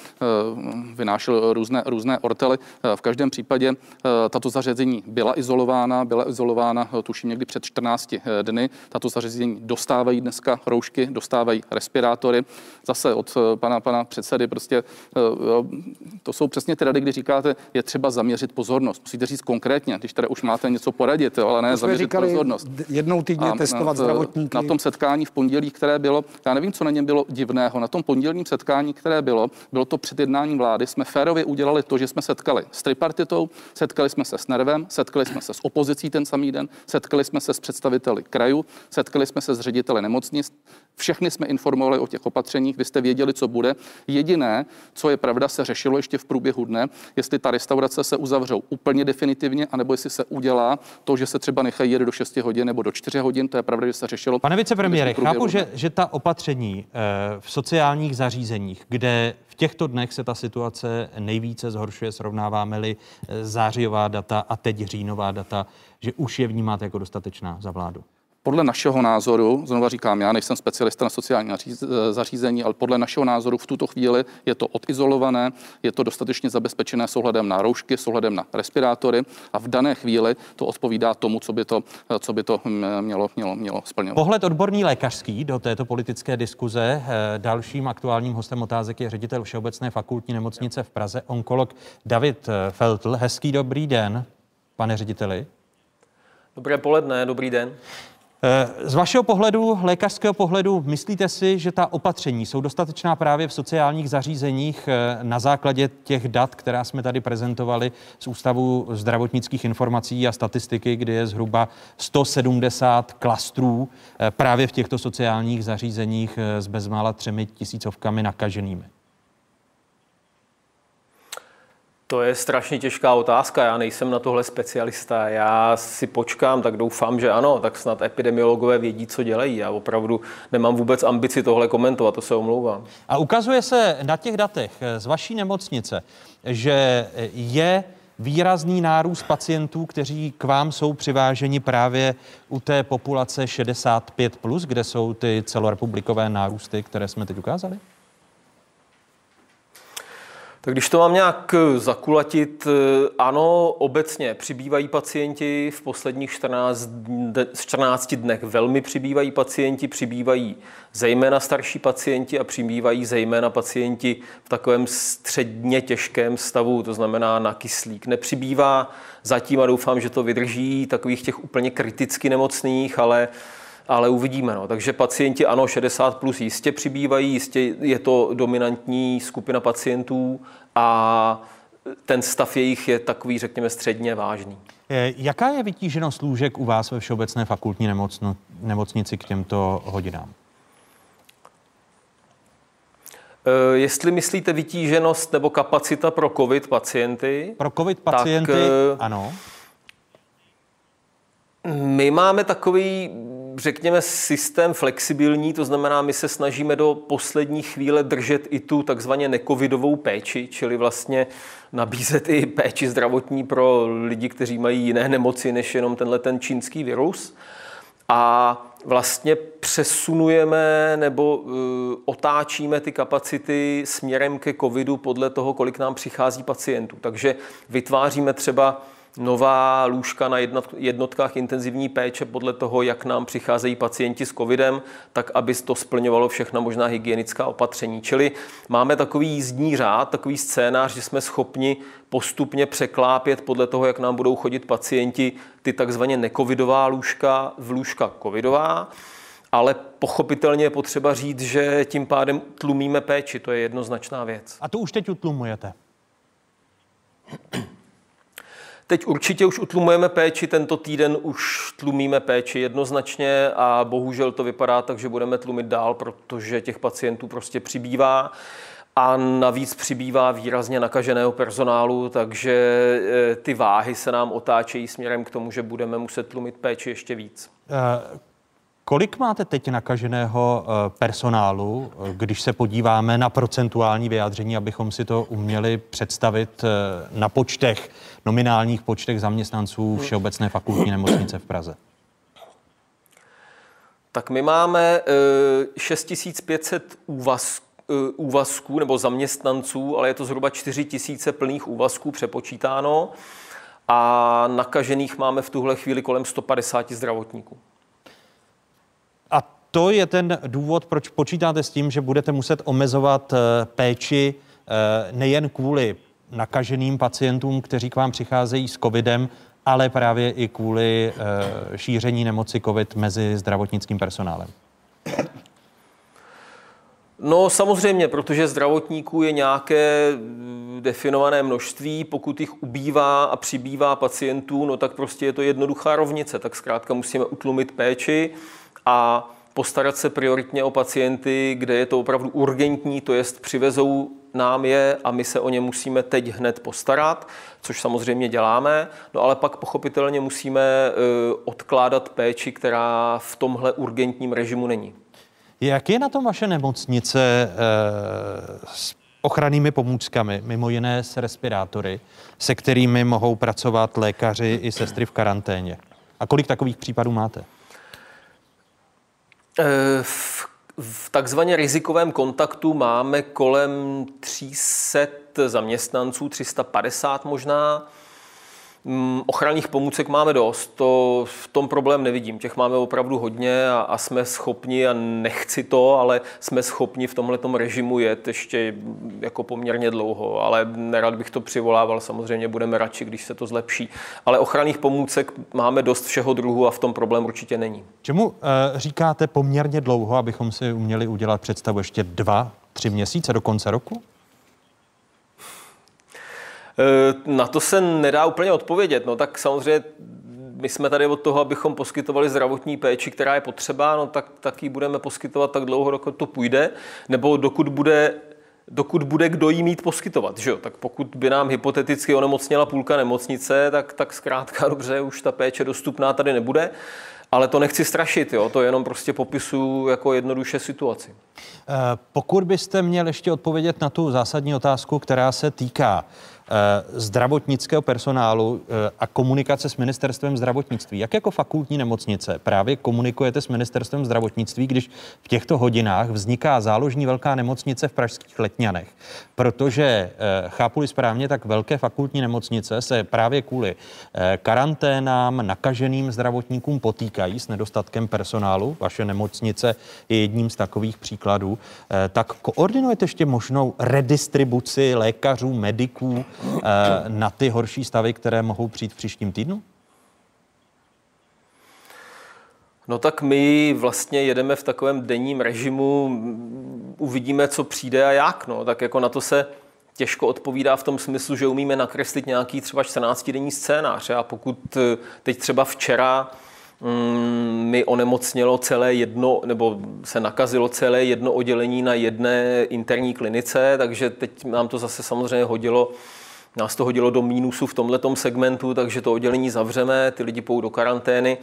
[SPEAKER 6] vynášel různé, různé ortely. Eh, v každém případě eh, tato zařízení byla izolována, byla izolována tuším někdy před 14 dny. Tato zařízení dostávají dneska roušky, dostávají respirátory. Zase od pana, pana předsedy prostě to jsou přesně ty rady, kdy říkáte, je třeba zaměřit pozornost. Musíte říct konkrétně, když tady už máte něco poradit, jo, ale ne zaměřit říkali pozornost.
[SPEAKER 7] Jednou týdně a testovat zdravotníky.
[SPEAKER 6] Na tom setkání v pondělí, které bylo, já nevím, co na něm bylo divného, na tom pondělním setkání, které bylo, bylo to před jednáním vlády, jsme férově udělali to, že jsme setkali s tripartitou, setkali jsme se s Nervem, setkali jsme se s opozicí ten samý den, setkali jsme se s představiteli krajů, setkali jsme se s řediteli nemocnic, všechny jsme informovali o těch opatřeních, vy jste věděli, co bude. Jediné, co je pravda, se řešilo ještě v průběhu dne, jestli ta restaurace se uzavřou úplně definitivně, anebo jestli se udělá to, že se třeba nechají jet do 6 hodin nebo do 4 hodin, to je pravda, že se řešilo.
[SPEAKER 1] Pane vicepremiére, chápu, že, že ta opatření e, v sociálních zařízeních, kde v těchto dnech se ta situace nejvíce zhoršuje, srovnáváme-li eh, zářijová data a teď říjnová data, že už je vnímáte jako dostatečná za vládu?
[SPEAKER 6] Podle našeho názoru, znovu říkám, já nejsem specialista na sociální zařízení, ale podle našeho názoru v tuto chvíli je to odizolované, je to dostatečně zabezpečené s ohledem na roušky, s ohledem na respirátory a v dané chvíli to odpovídá tomu, co by to, co by to mělo, mělo, mělo splňovat.
[SPEAKER 1] Pohled odborný lékařský do této politické diskuze. Eh, dalším aktuálním hostem otázek je ředitel Všeobecné fakultní nemocnice v Praze, onkolog David eh, Feltl. Hezký dobrý den, pane řediteli.
[SPEAKER 2] Dobré poledne, dobrý den.
[SPEAKER 1] Eh, z vašeho pohledu, lékařského pohledu, myslíte si, že ta opatření jsou dostatečná právě v sociálních zařízeních eh, na základě těch dat, která jsme tady prezentovali z Ústavu zdravotnických informací a statistiky, kde je zhruba 170 klastrů eh, právě v těchto sociálních zařízeních s bezmála třemi tisícovkami nakaženými?
[SPEAKER 2] To je strašně těžká otázka, já nejsem na tohle specialista. Já si počkám, tak doufám, že ano, tak snad epidemiologové vědí, co dělají. Já opravdu nemám vůbec ambici tohle komentovat, to se omlouvám.
[SPEAKER 1] A ukazuje se na těch datech z vaší nemocnice, že je výrazný nárůst pacientů, kteří k vám jsou přiváženi právě u té populace 65+, plus, kde jsou ty celorepublikové nárůsty, které jsme teď ukázali?
[SPEAKER 2] Tak když to mám nějak eh, zakulatit, eh, ano, obecně přibývají pacienti v posledních 14, 14 dnech. Velmi přibývají pacienti, přibývají zejména starší pacienti a přibývají zejména pacienti v takovém středně těžkém stavu, to znamená na kyslík. Nepřibývá zatím a doufám, že to vydrží takových těch úplně kriticky nemocných, ale ale uvidíme. No. Takže pacienti ano, 60 plus jistě přibývají, jistě je to dominantní skupina pacientů a ten stav jejich je takový, řekněme, středně vážný.
[SPEAKER 1] Eh, jaká je vytíženost lůžek u vás ve Všeobecné fakultní nemocno, nemocnici k těmto hodinám?
[SPEAKER 2] Eh, jestli myslíte vytíženost nebo kapacita pro COVID pacienty?
[SPEAKER 1] Pro COVID pacienty, tak, eh, ano.
[SPEAKER 2] My máme takový řekněme, systém flexibilní, to znamená, my se snažíme do poslední chvíle držet i tu takzvaně necovidovou péči, čili vlastně nabízet i péči zdravotní pro lidi, kteří mají jiné nemoci než jenom tenhle ten čínský virus. A vlastně přesunujeme nebo uh, otáčíme ty kapacity směrem ke covidu podle toho, kolik nám přichází pacientů. Takže vytváříme třeba nová lůžka na jednotkách intenzivní péče podle toho, jak nám přicházejí pacienti s covidem, tak aby to splňovalo všechna možná hygienická opatření. Čili máme takový jízdní řád, takový scénář, že jsme schopni postupně překlápět podle toho, jak nám budou chodit pacienti ty takzvaně necovidová lůžka v lůžka covidová. Ale pochopitelně je potřeba říct, že tím pádem tlumíme péči, to je jednoznačná věc.
[SPEAKER 1] A to už teď utlumujete?
[SPEAKER 2] Teď určitě už utlumujeme péči, tento týden už tlumíme péči jednoznačně a bohužel to vypadá tak, že budeme tlumit dál, protože těch pacientů prostě přibývá a navíc přibývá výrazně nakaženého personálu, takže eh, ty váhy se nám otáčejí směrem k tomu, že budeme muset tlumit péči ještě víc.
[SPEAKER 1] Kolik máte teď nakaženého personálu, když se podíváme na procentuální vyjádření, abychom si to uměli představit na počtech nominálních počtech zaměstnanců Všeobecné fakultní nemocnice v Praze?
[SPEAKER 2] Tak my máme 6500 eh, úvazků eh, úvazků nebo zaměstnanců, ale je to zhruba 4 tisíce plných úvazků přepočítáno a nakažených máme v tuhle chvíli kolem 150 zdravotníků.
[SPEAKER 1] To je ten důvod, proč počítáte s tím, že budete muset omezovat eh, péči nejen kvůli nakaženým pacientům, kteří k vám přicházejí s covidem, ale právě i kvůli e, šíření nemoci covid mezi zdravotnickým personálem?
[SPEAKER 2] No samozřejmě, protože zdravotníků je nějaké mm, definované množství, pokud jich ubývá a přibývá pacientů, no tak prostě je to jednoduchá rovnice, tak zkrátka musíme utlumit péči a postarat se prioritně o pacienty, kde je to opravdu urgentní, to jest přivezou nám je a my se o ně musíme teď hned postarat, což samozřejmě děláme, no ale pak pochopitelně musíme eh, odkládat péči, která v tomhle urgentním režimu není.
[SPEAKER 1] Jak je na tom vaše nemocnice e, s ochrannými pomůckami, mimo jiné s respirátory, se kterými mohou pracovat lékaři i sestry v karanténě? A kolik takových případů máte?
[SPEAKER 2] V, v takzvaně rizikovém kontaktu máme kolem 300 zaměstnanců, 350 možná. Mm, ochranných pomůcek máme dost, to v tom problém nevidím. Těch máme opravdu hodně a, a jsme schopni, a nechci to, ale jsme schopni v tomhle režimu jet ještě jako poměrně dlouho. Ale nerad bych to přivolával, samozřejmě budeme radši, když se to zlepší. Ale ochranných pomůcek máme dost všeho druhu a v tom problém určitě není.
[SPEAKER 1] Čemu uh, říkáte poměrně dlouho, abychom si uměli udělat představu ještě dva, tři měsíce do konce roku?
[SPEAKER 2] Eh, na to se nedá úplně odpovědět. No tak samozřejmě my jsme tady od toho, abychom poskytovali zdravotní péči, která je potřeba, no tak, tak ji budeme poskytovat tak dlouho, dokud to půjde, nebo dokud bude dokud bude kdo jí mít poskytovat. Že jo? Tak pokud by nám hypoteticky onemocněla půlka nemocnice, tak, tak zkrátka <laughs> dobře, už ta péče dostupná tady nebude. Ale to nechci strašit, jo? to jenom prostě popisu jako jednoduše situaci.
[SPEAKER 1] Eh, pokud byste měl ještě odpovědět na tu zásadní otázku, která se týká zdravotnického personálu eh, a komunikace s ministerstvem zdravotnictví. Jak jako fakultní nemocnice právě komunikujete s ministerstvem zdravotnictví, když v těchto hodinách vzniká záložní velká nemocnice v pražských Letňanech? Protože eh, chápu správně, tak velké fakultní nemocnice se právě kvůli karanténám, nakaženým zdravotníkům potýkají s nedostatkem personálu. Vaše nemocnice je jedním z takových příkladů. Tak koordinujete ještě možnou redistribuci lékařů, mediků Eh, na ty horší stavy, které mohou přijít v příštím týdnu?
[SPEAKER 2] No tak my vlastně jedeme v takovém denním režimu, uvidíme, co přijde a jak. No. Tak jako na to se těžko odpovídá v tom smyslu, že umíme nakreslit nějaký třeba 14-denní scénář. A pokud eh, teď třeba včera mm, mi onemocnělo celé jedno, nebo se nakazilo celé jedno oddělení na jedné interní klinice, takže teď nám to zase samozřejmě hodilo Nás to hodilo do mínusu v tomto segmentu, takže to oddělení zavřeme, ty lidi půjdou do karantény.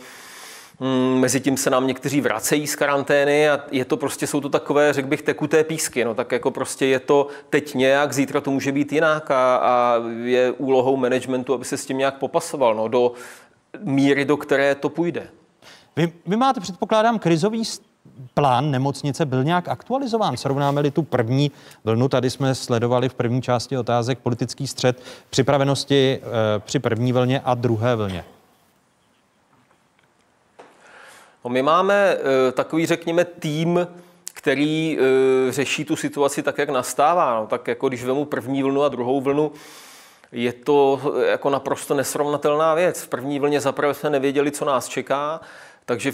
[SPEAKER 2] Mm, Mezitím se nám někteří vracejí z karantény a je to prostě, jsou to takové, řekl bych, tekuté písky. No tak jako prostě je to teď nějak, zítra to může být jinak a, a je úlohou managementu, aby se s tím nějak popasoval no, do míry, do které to půjde.
[SPEAKER 1] Vy, vy máte, předpokládám, krizový plán nemocnice byl nějak aktualizován? Srovnáme-li tu první vlnu, tady jsme sledovali v první části otázek politický střed připravenosti e, při první vlně a druhé vlně.
[SPEAKER 2] No my máme e, takový, řekněme, tým, který e, řeší tu situaci tak, jak nastává. No, tak jako když vemu první vlnu a druhou vlnu, je to jako naprosto nesrovnatelná věc. V první vlně zaprvé jsme nevěděli, co nás čeká. Takže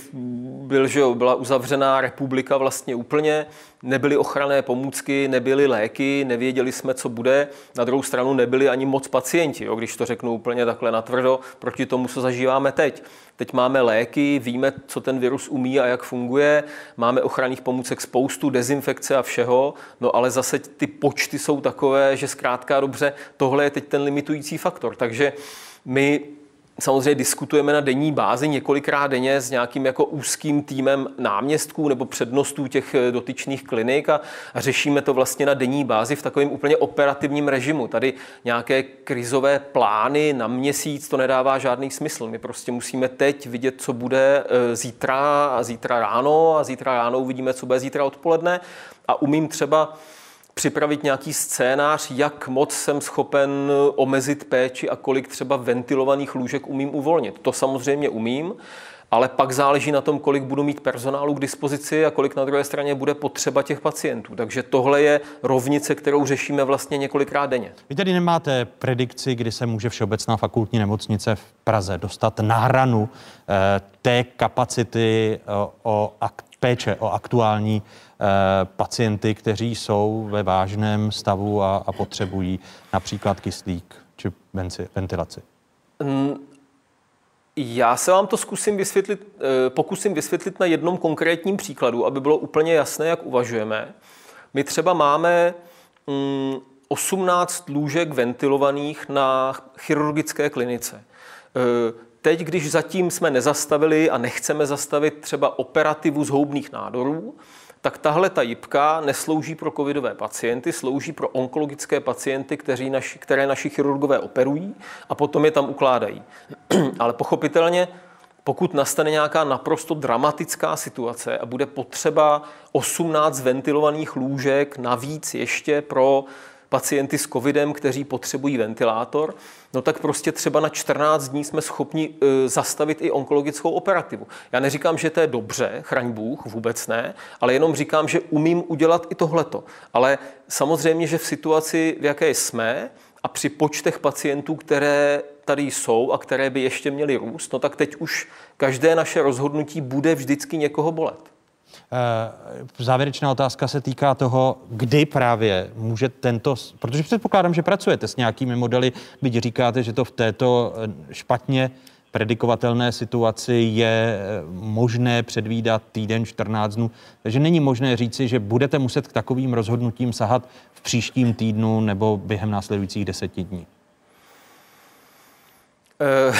[SPEAKER 2] byl, že jo, byla uzavřená republika vlastně úplně, nebyly ochranné pomůcky, nebyly léky, nevěděli jsme, co bude. Na druhou stranu nebyli ani moc pacienti, jo, když to řeknu úplně takhle natvrdo, proti tomu, co zažíváme teď. Teď máme léky, víme, co ten virus umí a jak funguje, máme ochranných pomůcek spoustu, dezinfekce a všeho, no ale zase ty počty jsou takové, že zkrátka dobře, tohle je teď ten limitující faktor. Takže my samozřejmě diskutujeme na denní bázi několikrát denně s nějakým jako úzkým týmem náměstků nebo přednostů těch eh, dotyčných klinik a, a řešíme to vlastně na denní bázi v takovém úplně operativním režimu. Tady nějaké krizové plány na měsíc, to nedává žádný smysl. My prostě musíme teď vidět, co bude eh, zítra a zítra ráno a zítra ráno uvidíme, co bude zítra odpoledne a umím třeba připravit nějaký scénář, jak moc jsem schopen omezit péči a kolik třeba ventilovaných lůžek umím uvolnit. To samozřejmě umím, ale pak záleží na tom, kolik budu mít personálu k dispozici a kolik na druhé straně bude potřeba těch pacientů. Takže tohle je rovnice, kterou řešíme vlastně několikrát denně.
[SPEAKER 1] Vy tedy nemáte predikci, kdy se může Všeobecná fakultní nemocnice v Praze dostat na hranu eh, té kapacity eh, o akt, péče o aktuální pacienty, kteří jsou ve vážném stavu a, a potřebují například kyslík či ventilaci? Mm,
[SPEAKER 2] já se vám to zkusím vysvětlit, eh, pokusím vysvětlit na jednom konkrétním příkladu, aby bylo úplně jasné, jak uvažujeme. My třeba máme 18 mm, lůžek ventilovaných na chirurgické klinice. Eh, teď, když zatím jsme nezastavili a nechceme zastavit třeba operativu zhoubných nádorů, tak tahle ta jipka neslouží pro covidové pacienty, slouží pro onkologické pacienty, kteří naši, které naši chirurgové operují a potom je tam ukládají. <clears throat> Ale pochopitelně pokud nastane nějaká naprosto dramatická situace a bude potřeba 18 ventilovaných lůžek navíc ještě pro pacienty s covidem, kteří potřebují ventilátor, no tak prostě třeba na 14 dní jsme schopni e, zastavit i onkologickou operativu. Já neříkám, že to je dobře, chraň Bůh, vůbec ne, ale jenom říkám, že umím udělat i tohleto. Ale samozřejmě, že v situaci, v jaké jsme, a při počtech pacientů, které tady jsou a které by ještě měly růst, no tak teď už každé naše rozhodnutí bude vždycky někoho bolet.
[SPEAKER 1] Eh, závěrečná otázka se týká toho, kdy právě může tento, protože předpokládám, že pracujete s nějakými modely, byť říkáte, že to v této eh, špatně predikovatelné situaci je eh, možné předvídat týden, 14 dnů. Takže není možné říci, že budete muset k takovým rozhodnutím sahat v příštím týdnu nebo během následujících deseti dní.
[SPEAKER 2] Uh...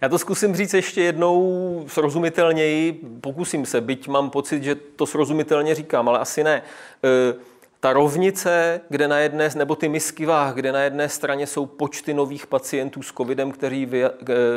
[SPEAKER 2] Já to zkusím říct ještě jednou srozumitelněji, pokusím se, byť mám pocit, že to srozumitelně říkám, ale asi ne. E, ta rovnice, kde na jedné, nebo ty misky váh, kde na jedné straně jsou počty nových pacientů s covidem, kteří, vy, e,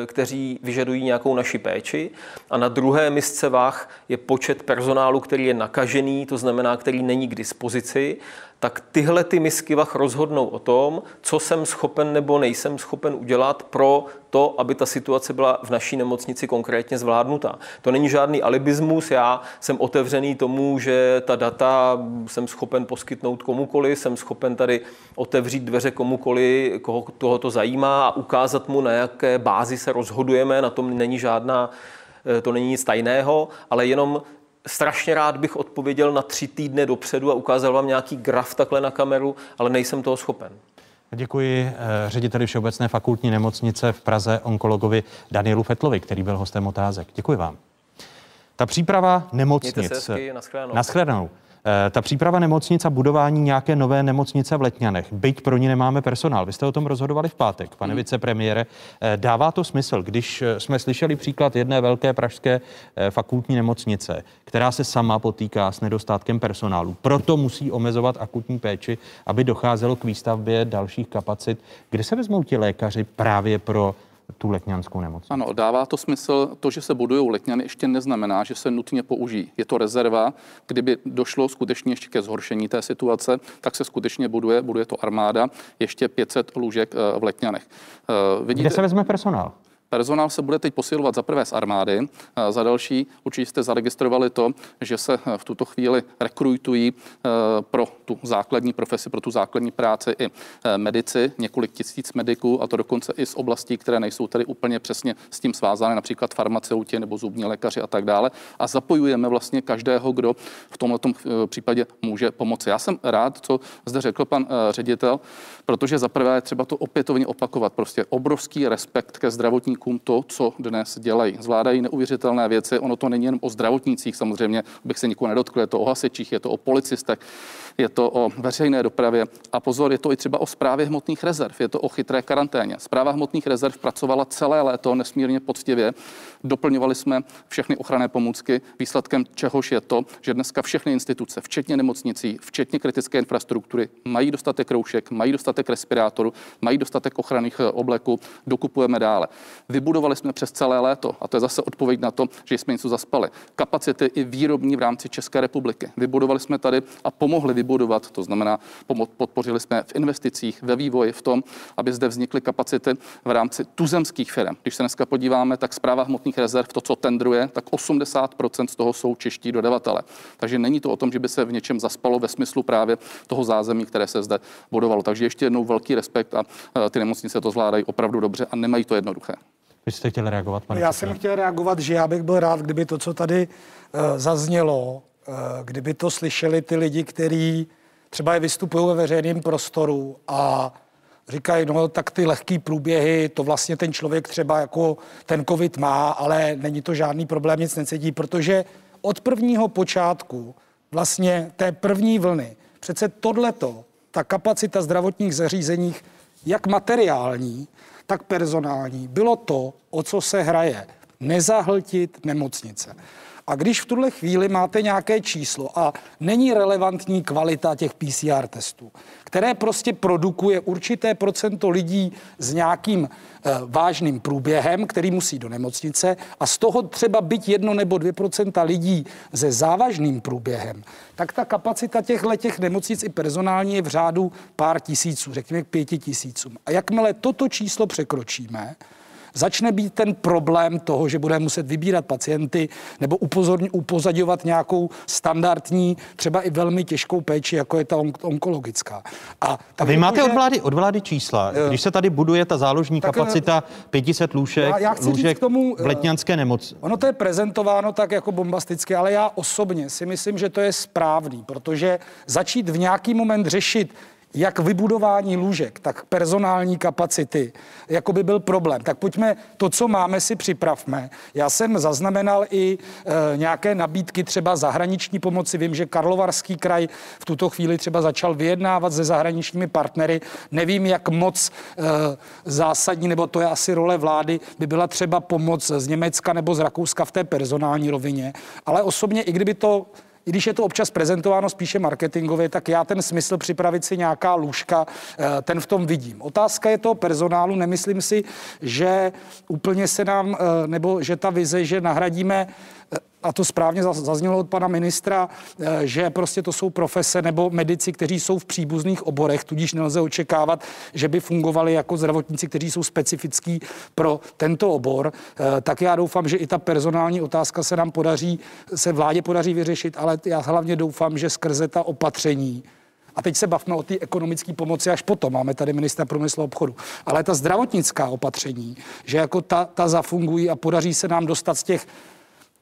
[SPEAKER 2] kteří vyžadují nějakou naši péči, a na druhé misce váh je počet personálu, který je nakažený, to znamená, který není k dispozici, tak tyhle ty misky vach rozhodnou o tom, co jsem schopen nebo nejsem schopen udělat pro to, aby ta situace byla v naší nemocnici konkrétně zvládnutá. To není žádný alibismus, já jsem otevřený tomu, že ta data jsem schopen poskytnout komukoli, jsem schopen tady otevřít dveře komukoli, koho toho to zajímá a ukázat mu, na jaké bázi se rozhodujeme, na tom není žádná eh, to není nic tajného, ale jenom strašně rád bych odpověděl na tři týdny dopředu a ukázal vám nějaký graf takhle na kameru, ale nejsem toho schopen.
[SPEAKER 1] Děkuji eh, řediteli Všeobecné fakultní nemocnice v Praze onkologovi Danielu Fetlovi, který byl hostem otázek. Děkuji vám. Ta příprava nemocnic. Mějte
[SPEAKER 2] se hezky, naschledanou.
[SPEAKER 1] naschledanou. Eh, ta příprava nemocnic a budování nějaké nové nemocnice v Letňanech, byť pro ní nemáme personál. Vy jste o tom rozhodovali v pátek, pane hmm. vicepremiére. Eh, dává to smysl, když eh, jsme slyšeli příklad jedné velké pražské fakultní nemocnice, která se sama potýká s nedostatkem personálu. Proto musí omezovat akutní péči, aby docházelo k výstavbě dalších kapacit. Kde se vezmou ti lékaři právě pro tu letňanskou nemoc.
[SPEAKER 6] Ano, dává to smysl. To, že se budují letňany, ještě neznamená, že se nutně použijí. Je to rezerva. Kdyby došlo skutečně ještě ke zhoršení té situace, tak se skutečně buduje, buduje to armáda, ještě 500 lůžek eh, v letňanech.
[SPEAKER 1] Eh, vidíte... Kde se vezme personál?
[SPEAKER 6] Personál se bude teď posilovat za prvé z armády, za další určitě jste zaregistrovali to, že se eh, v tuto chvíli rekrutují eh, pro tu základní profesi, pro tu základní práci i eh, medici, několik tisíc mediků a to dokonce i z oblastí, které nejsou tady úplně přesně s tím svázány, například farmaceuti nebo zubní lékaři a tak dále. A zapojujeme vlastně každého, kdo v tomto případě může pomoci. Já jsem rád, co zde řekl pan ředitel, protože za prvé třeba to opětovně opakovat. Prostě obrovský respekt ke zdravotníkům to, co dnes dělají. Zvládají neuvěřitelné věci. Ono to není jen o zdravotnících, samozřejmě, bych se nikoho nedotkl, je to o hasičích, je to o policistech, je to o veřejné dopravě a pozor, je to i třeba o zprávě hmotných rezerv, je to o chytré karanténě. Zpráva hmotných rezerv pracovala celé léto nesmírně poctivě. Doplňovali jsme všechny ochranné pomůcky, výsledkem čehož je to, že dneska všechny instituce, včetně nemocnicí, včetně kritické infrastruktury, mají dostatek roušek, mají dostatek respirátorů, mají dostatek ochranných eh, obleků, dokupujeme dále. Vybudovali jsme přes celé léto, a to je zase odpověď na to, že jsme něco zaspali, kapacity i výrobní v rámci České republiky. Vybudovali jsme tady a pomohli vybudovat, to znamená, podpořili jsme v investicích, ve vývoji, v tom, aby zde vznikly kapacity v rámci tuzemských firm. Když se dneska podíváme, tak zpráva hmotných rezerv, to, co tendruje, tak 80% z toho jsou čeští dodavatele. Takže není to o tom, že by se v něčem zaspalo ve smyslu právě toho zázemí, které se zde budovalo. Takže ještě jednou velký respekt a ty nemocnice to zvládají opravdu dobře a nemají to jednoduché.
[SPEAKER 1] Vy jste chtěl reagovat, pane
[SPEAKER 7] Já jsem chtěl reagovat, že já bych byl rád, kdyby to, co tady uh, zaznělo, kdyby to slyšeli ty lidi, kteří třeba je vystupují ve veřejném prostoru a říkají, no tak ty lehký průběhy, to vlastně ten člověk třeba jako ten covid má, ale není to žádný problém, nic necítí, protože od prvního počátku vlastně té první vlny přece tohleto, ta kapacita zdravotních zařízeních, jak materiální, tak personální, bylo to, o co se hraje. Nezahltit nemocnice. A když v tuhle chvíli máte nějaké číslo a není relevantní kvalita těch PCR testů, které prostě produkuje určité procento lidí s nějakým e, vážným průběhem, který musí do nemocnice a z toho třeba byť jedno nebo dvě procenta lidí se závažným průběhem, tak ta kapacita těchto těch nemocnic i personální je v řádu pár tisíců, řekněme pěti tisícům. A jakmile toto číslo překročíme, začne být ten problém toho, že budeme muset vybírat pacienty nebo upozorň, upozadovat nějakou standardní, třeba i velmi těžkou péči, jako je ta on- onkologická.
[SPEAKER 1] A, a vy máte od vlády, od vlády čísla. Když se tady buduje ta záložní tak, kapacita 500 lůžek, já, já lůžek k tomu, v letňanské nemoci.
[SPEAKER 7] Ono to je prezentováno tak jako bombasticky, ale já osobně si myslím, že to je správný, protože začít v nějaký moment řešit jak vybudování lůžek, tak personální kapacity, jako by byl problém. Tak pojďme to, co máme, si připravme. Já jsem zaznamenal i e, nějaké nabídky třeba zahraniční pomoci. Vím, že Karlovarský kraj v tuto chvíli třeba začal vyjednávat se zahraničními partnery. Nevím, jak moc e, zásadní, nebo to je asi role vlády, by byla třeba pomoc z Německa nebo z Rakouska v té personální rovině. Ale osobně, i kdyby to i když je to občas prezentováno spíše marketingově, tak já ten smysl připravit si nějaká lůžka, eh, ten v tom vidím. Otázka je toho personálu. Nemyslím si, že úplně se nám, eh, nebo že ta vize, že nahradíme a to správně zaznělo od pana ministra, eh, že prostě to jsou profese nebo medici, kteří jsou v příbuzných oborech, tudíž nelze očekávat, že by fungovali jako zdravotníci, kteří jsou specifický pro tento obor. Eh, tak já doufám, že i ta personální otázka se nám podaří, se vládě podaří vyřešit, ale já hlavně doufám, že skrze ta opatření, a teď se bavme o té ekonomické pomoci až potom. Máme tady ministra průmyslu a obchodu. Ale ta zdravotnická opatření, že jako ta, ta zafungují a podaří se nám dostat z těch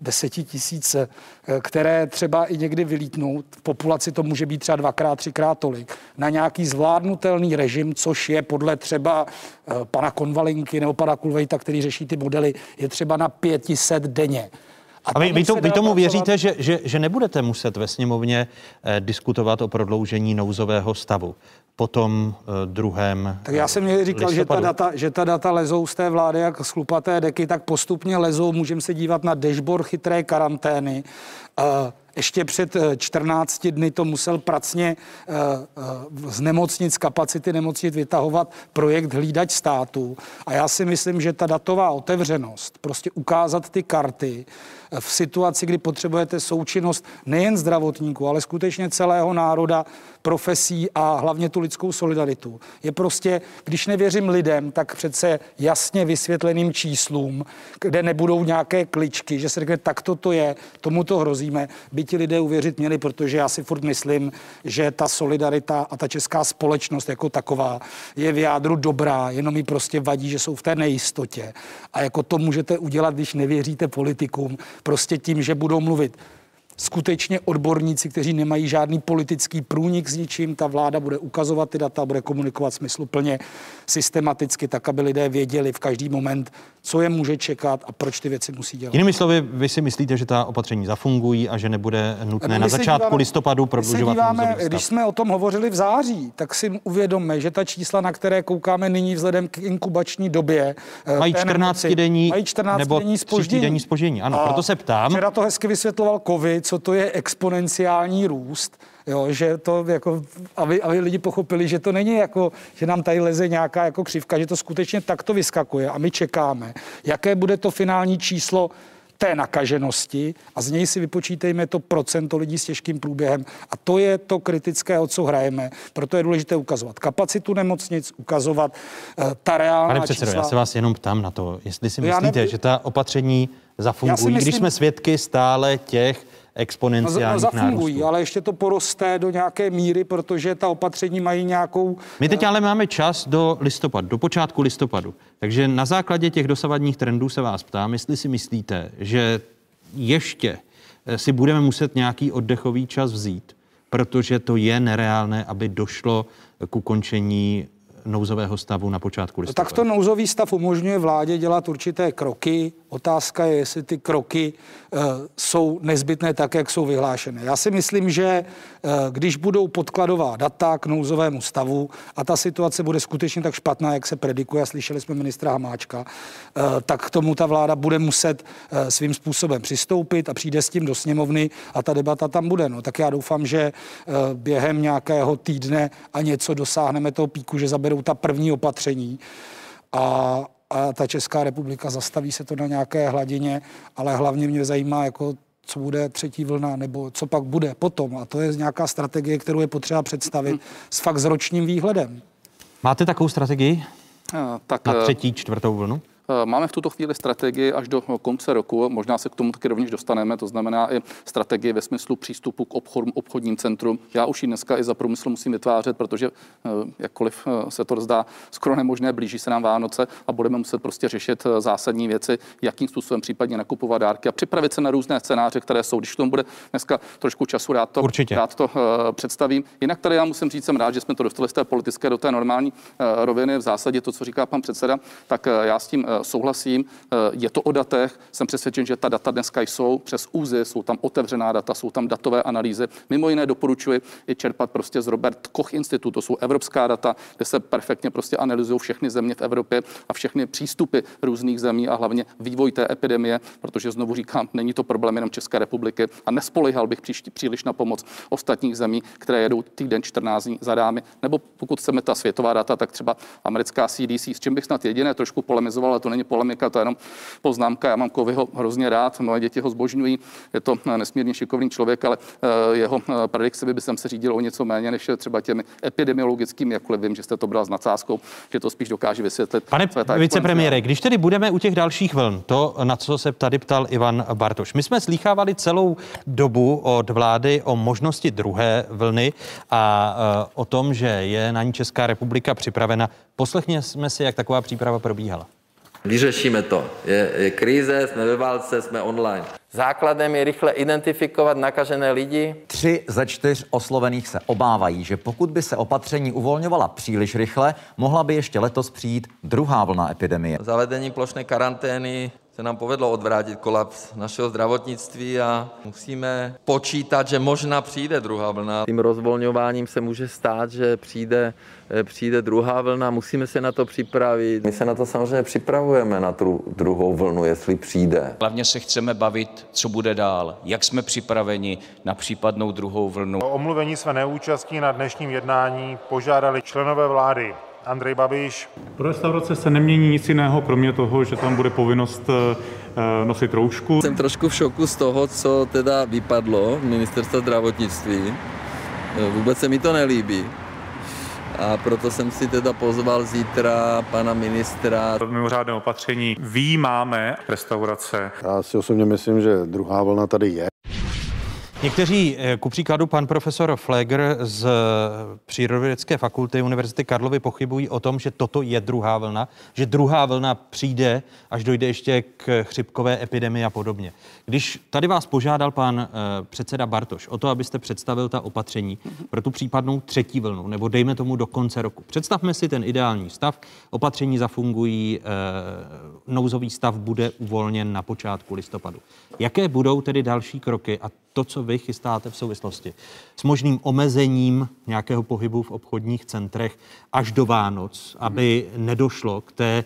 [SPEAKER 7] desetitisíce, eh, které třeba i někdy vylítnou, v populaci to může být třeba dvakrát, třikrát tolik, na nějaký zvládnutelný režim, což je podle třeba eh, pana Konvalinky nebo pana Kulvejta, který řeší ty modely, je třeba na 500 denně.
[SPEAKER 1] A, a vy, vy, to, vy tomu věříte, že, že, že nebudete muset ve sněmovně eh, diskutovat o prodloužení nouzového stavu? po tom uh, druhém
[SPEAKER 7] Tak já jsem měl říkal, že ta, data, že ta data lezou z té vlády jak z chlupaté deky, tak postupně lezou. Můžeme se dívat na dashboard chytré karantény. Uh, ještě před 14 eh, dny to musel pracně uh, z nemocnic, kapacity nemocnic vytahovat projekt Hlídač státu. A já si myslím, že ta datová otevřenost, prostě ukázat ty karty, v situaci, kdy potřebujete součinnost nejen zdravotníků, ale skutečně celého národa, profesí a hlavně tu lidskou solidaritu. Je prostě, když nevěřím lidem, tak přece jasně vysvětleným číslům, kde nebudou nějaké kličky, že se řekne, tak to je, tomu to hrozíme, by ti lidé uvěřit měli, protože já si furt myslím, že ta solidarita a ta česká společnost jako taková je v jádru dobrá, jenom mi prostě vadí, že jsou v té nejistotě. A jako to můžete udělat, když nevěříte politikům, prostě tím, že budou mluvit skutečně odborníci, kteří nemají žádný politický průnik s ničím. Ta vláda bude ukazovat ty data, bude komunikovat smysluplně, systematicky, tak, aby lidé věděli v každý moment, co je může čekat a proč ty věci musí dělat.
[SPEAKER 1] Jinými slovy, vy si myslíte, že ta opatření zafungují a že nebude nutné na začátku díváme, listopadu prodlužovat díváme,
[SPEAKER 7] Když jsme o tom hovořili v září, tak si uvědomme, že ta čísla, na které koukáme nyní vzhledem k inkubační době,
[SPEAKER 1] eh, mají 14 denní, mají 14 nebo denní spoždění. denní spoždění. Ano, a proto se ptám.
[SPEAKER 7] Včera to hezky vysvětloval COVID, co to je exponenciální růst. Jo, že to jako, aby, aby lidi pochopili, že to není jako, že nám tady leze nějaká jako křivka, že to skutečně takto vyskakuje a my čekáme, jaké bude to finální číslo té nakaženosti a z něj si vypočítejme to procento lidí s těžkým průběhem. A to je to kritické, o co hrajeme. Proto je důležité ukazovat kapacitu nemocnic, ukazovat uh, ta reálná
[SPEAKER 1] Pane předsedo,
[SPEAKER 7] čísla.
[SPEAKER 1] já se vás jenom ptám na to, jestli si myslíte, ne... že ta opatření zafungují, myslím... když jsme svědky stále těch exponenciálních no, no, zafungují, nárůstů.
[SPEAKER 7] ale ještě to poroste do nějaké míry, protože ta opatření mají nějakou...
[SPEAKER 1] My teď ale máme čas do listopadu, do počátku listopadu. Takže na základě těch dosavadních trendů se vás ptám, jestli si myslíte, že ještě eh, si budeme muset nějaký oddechový čas vzít, protože to je nereálné, aby došlo k ukončení nouzového stavu na počátku listopadu?
[SPEAKER 7] Tak to nouzový stav umožňuje vládě dělat určité kroky. Otázka je, jestli ty kroky uh, jsou nezbytné tak, jak jsou vyhlášené. Já si myslím, že uh, když budou podkladová data k nouzovému stavu a ta situace bude skutečně tak špatná, jak se predikuje, a slyšeli jsme ministra Hamáčka, uh, tak k tomu ta vláda bude muset svým způsobem přistoupit a přijde s tím do sněmovny a ta debata tam bude. No, tak já doufám, že během nějakého týdne a něco dosáhneme toho píku, že zaberou ta první opatření a, a ta Česká republika zastaví se to na nějaké hladině, ale hlavně mě zajímá, jako co bude třetí vlna, nebo co pak bude potom. A to je nějaká strategie, kterou je potřeba představit s fakt s ročním výhledem.
[SPEAKER 1] Máte takovou strategii
[SPEAKER 6] tak,
[SPEAKER 1] na třetí, čtvrtou vlnu?
[SPEAKER 6] Eh, máme v tuto chvíli strategii až do konce roku, možná se k tomu taky rovněž dostaneme, to znamená i strategii ve smyslu přístupu k obchodům, obchodním centrum. Já už ji dneska i za průmysl musím vytvářet, protože eh, jakkoliv eh, se to zdá skoro nemožné, blíží se nám Vánoce a budeme muset prostě řešit zásadní věci, jakým způsobem případně nakupovat dárky a připravit se na různé scénáře, které jsou. Když tomu bude dneska trošku času, rád to,
[SPEAKER 1] Určitě.
[SPEAKER 6] rád to představím. Jinak tady já musím říct, jsem rád, že jsme to dostali z té politické do té normální roviny. V zásadě to, co říká pan předseda, tak já s tím souhlasím. Eh, je to o datech. Jsem přesvědčen, že ta data dneska jsou přes úzy, jsou tam otevřená data, jsou tam datové analýzy. Mimo jiné doporučuji i čerpat prostě z Robert Koch institutu. To jsou evropská data, kde se perfektně prostě analyzují všechny země v Evropě a všechny přístupy různých zemí a hlavně vývoj té epidemie, protože znovu říkám, není to problém jenom České republiky a nespolíhal bych příští, příliš na pomoc ostatních zemí, které jedou týden 14 dní za dámy. Nebo pokud chceme ta světová data, tak třeba americká CDC, s čím bych snad jediné trošku polemizoval, ale to není polemika, to je jenom poznámka. Já mám Kovyho hrozně rád, moje děti ho zbožňují, je to nesmírně šikovný člověk, ale eh, jeho eh, predikce by jsem se řídil o něco méně než třeba těmi epidemiologickými, jakkoliv vím, že jste to bral s nadsázkou, že to spíš dokáže vysvětlit.
[SPEAKER 1] Pane vicepremiére, když tedy budeme u těch dalších vln, to, na co se tady ptal Ivan Bartoš. My jsme slýchávali celou dobu od vlády o možnosti druhé vlny a eh, o tom, že je na ní Česká republika připravena. Poslechněme si, jak taková příprava probíhala.
[SPEAKER 5] Vyřešíme to. Je, je krize, jsme ve válce, jsme online. Základem je rychle identifikovat nakažené lidi.
[SPEAKER 9] Tři ze čtyř oslovených se obávají, že pokud by se opatření uvolňovala příliš rychle, mohla by ještě letos přijít druhá vlna epidemie.
[SPEAKER 5] Zavedení plošné karantény se nám povedlo odvrátit kolaps našeho zdravotnictví a musíme počítat, že možná přijde druhá vlna. Tím rozvolňováním se může stát, že přijde, eh, přijde druhá vlna, musíme se na to připravit. My se na to samozřejmě připravujeme, na tu druhou vlnu, jestli přijde.
[SPEAKER 10] Hlavně se chceme bavit, co bude dál, jak jsme připraveni na případnou druhou vlnu.
[SPEAKER 11] O omluvení své neúčastí na dnešním jednání požádali členové vlády Andrej Babiš.
[SPEAKER 12] Pro restaurace se nemění nic jiného, kromě toho, že tam bude povinnost eh, nosit roušku.
[SPEAKER 5] Jsem trošku v šoku z toho, co teda vypadlo ministerstva zdravotnictví. Eh, vůbec se mi to nelíbí. A proto jsem si teda pozval zítra pana ministra.
[SPEAKER 12] Mimořádné opatření výjímáme restaurace.
[SPEAKER 13] Já si osobně myslím, že druhá vlna tady je.
[SPEAKER 1] Někteří, eh, ku příkladu pan profesor Fleger z Přírodovědecké fakulty Univerzity Karlovy pochybují o tom, že toto je druhá vlna, že druhá vlna přijde, až dojde ještě k chřipkové epidemii a podobně. Když tady vás požádal pan uh, předseda Bartoš o to, abyste představil ta opatření pro tu případnou třetí vlnu, nebo dejme tomu do konce roku. Představme si ten ideální stav, opatření zafungují, nouzový stav bude uvolněn na počátku listopadu. Jaké budou tedy další kroky a to, co vy chystáte v souvislosti s možným omezením nějakého pohybu v obchodních centrech až do Vánoc, aby nedošlo k té,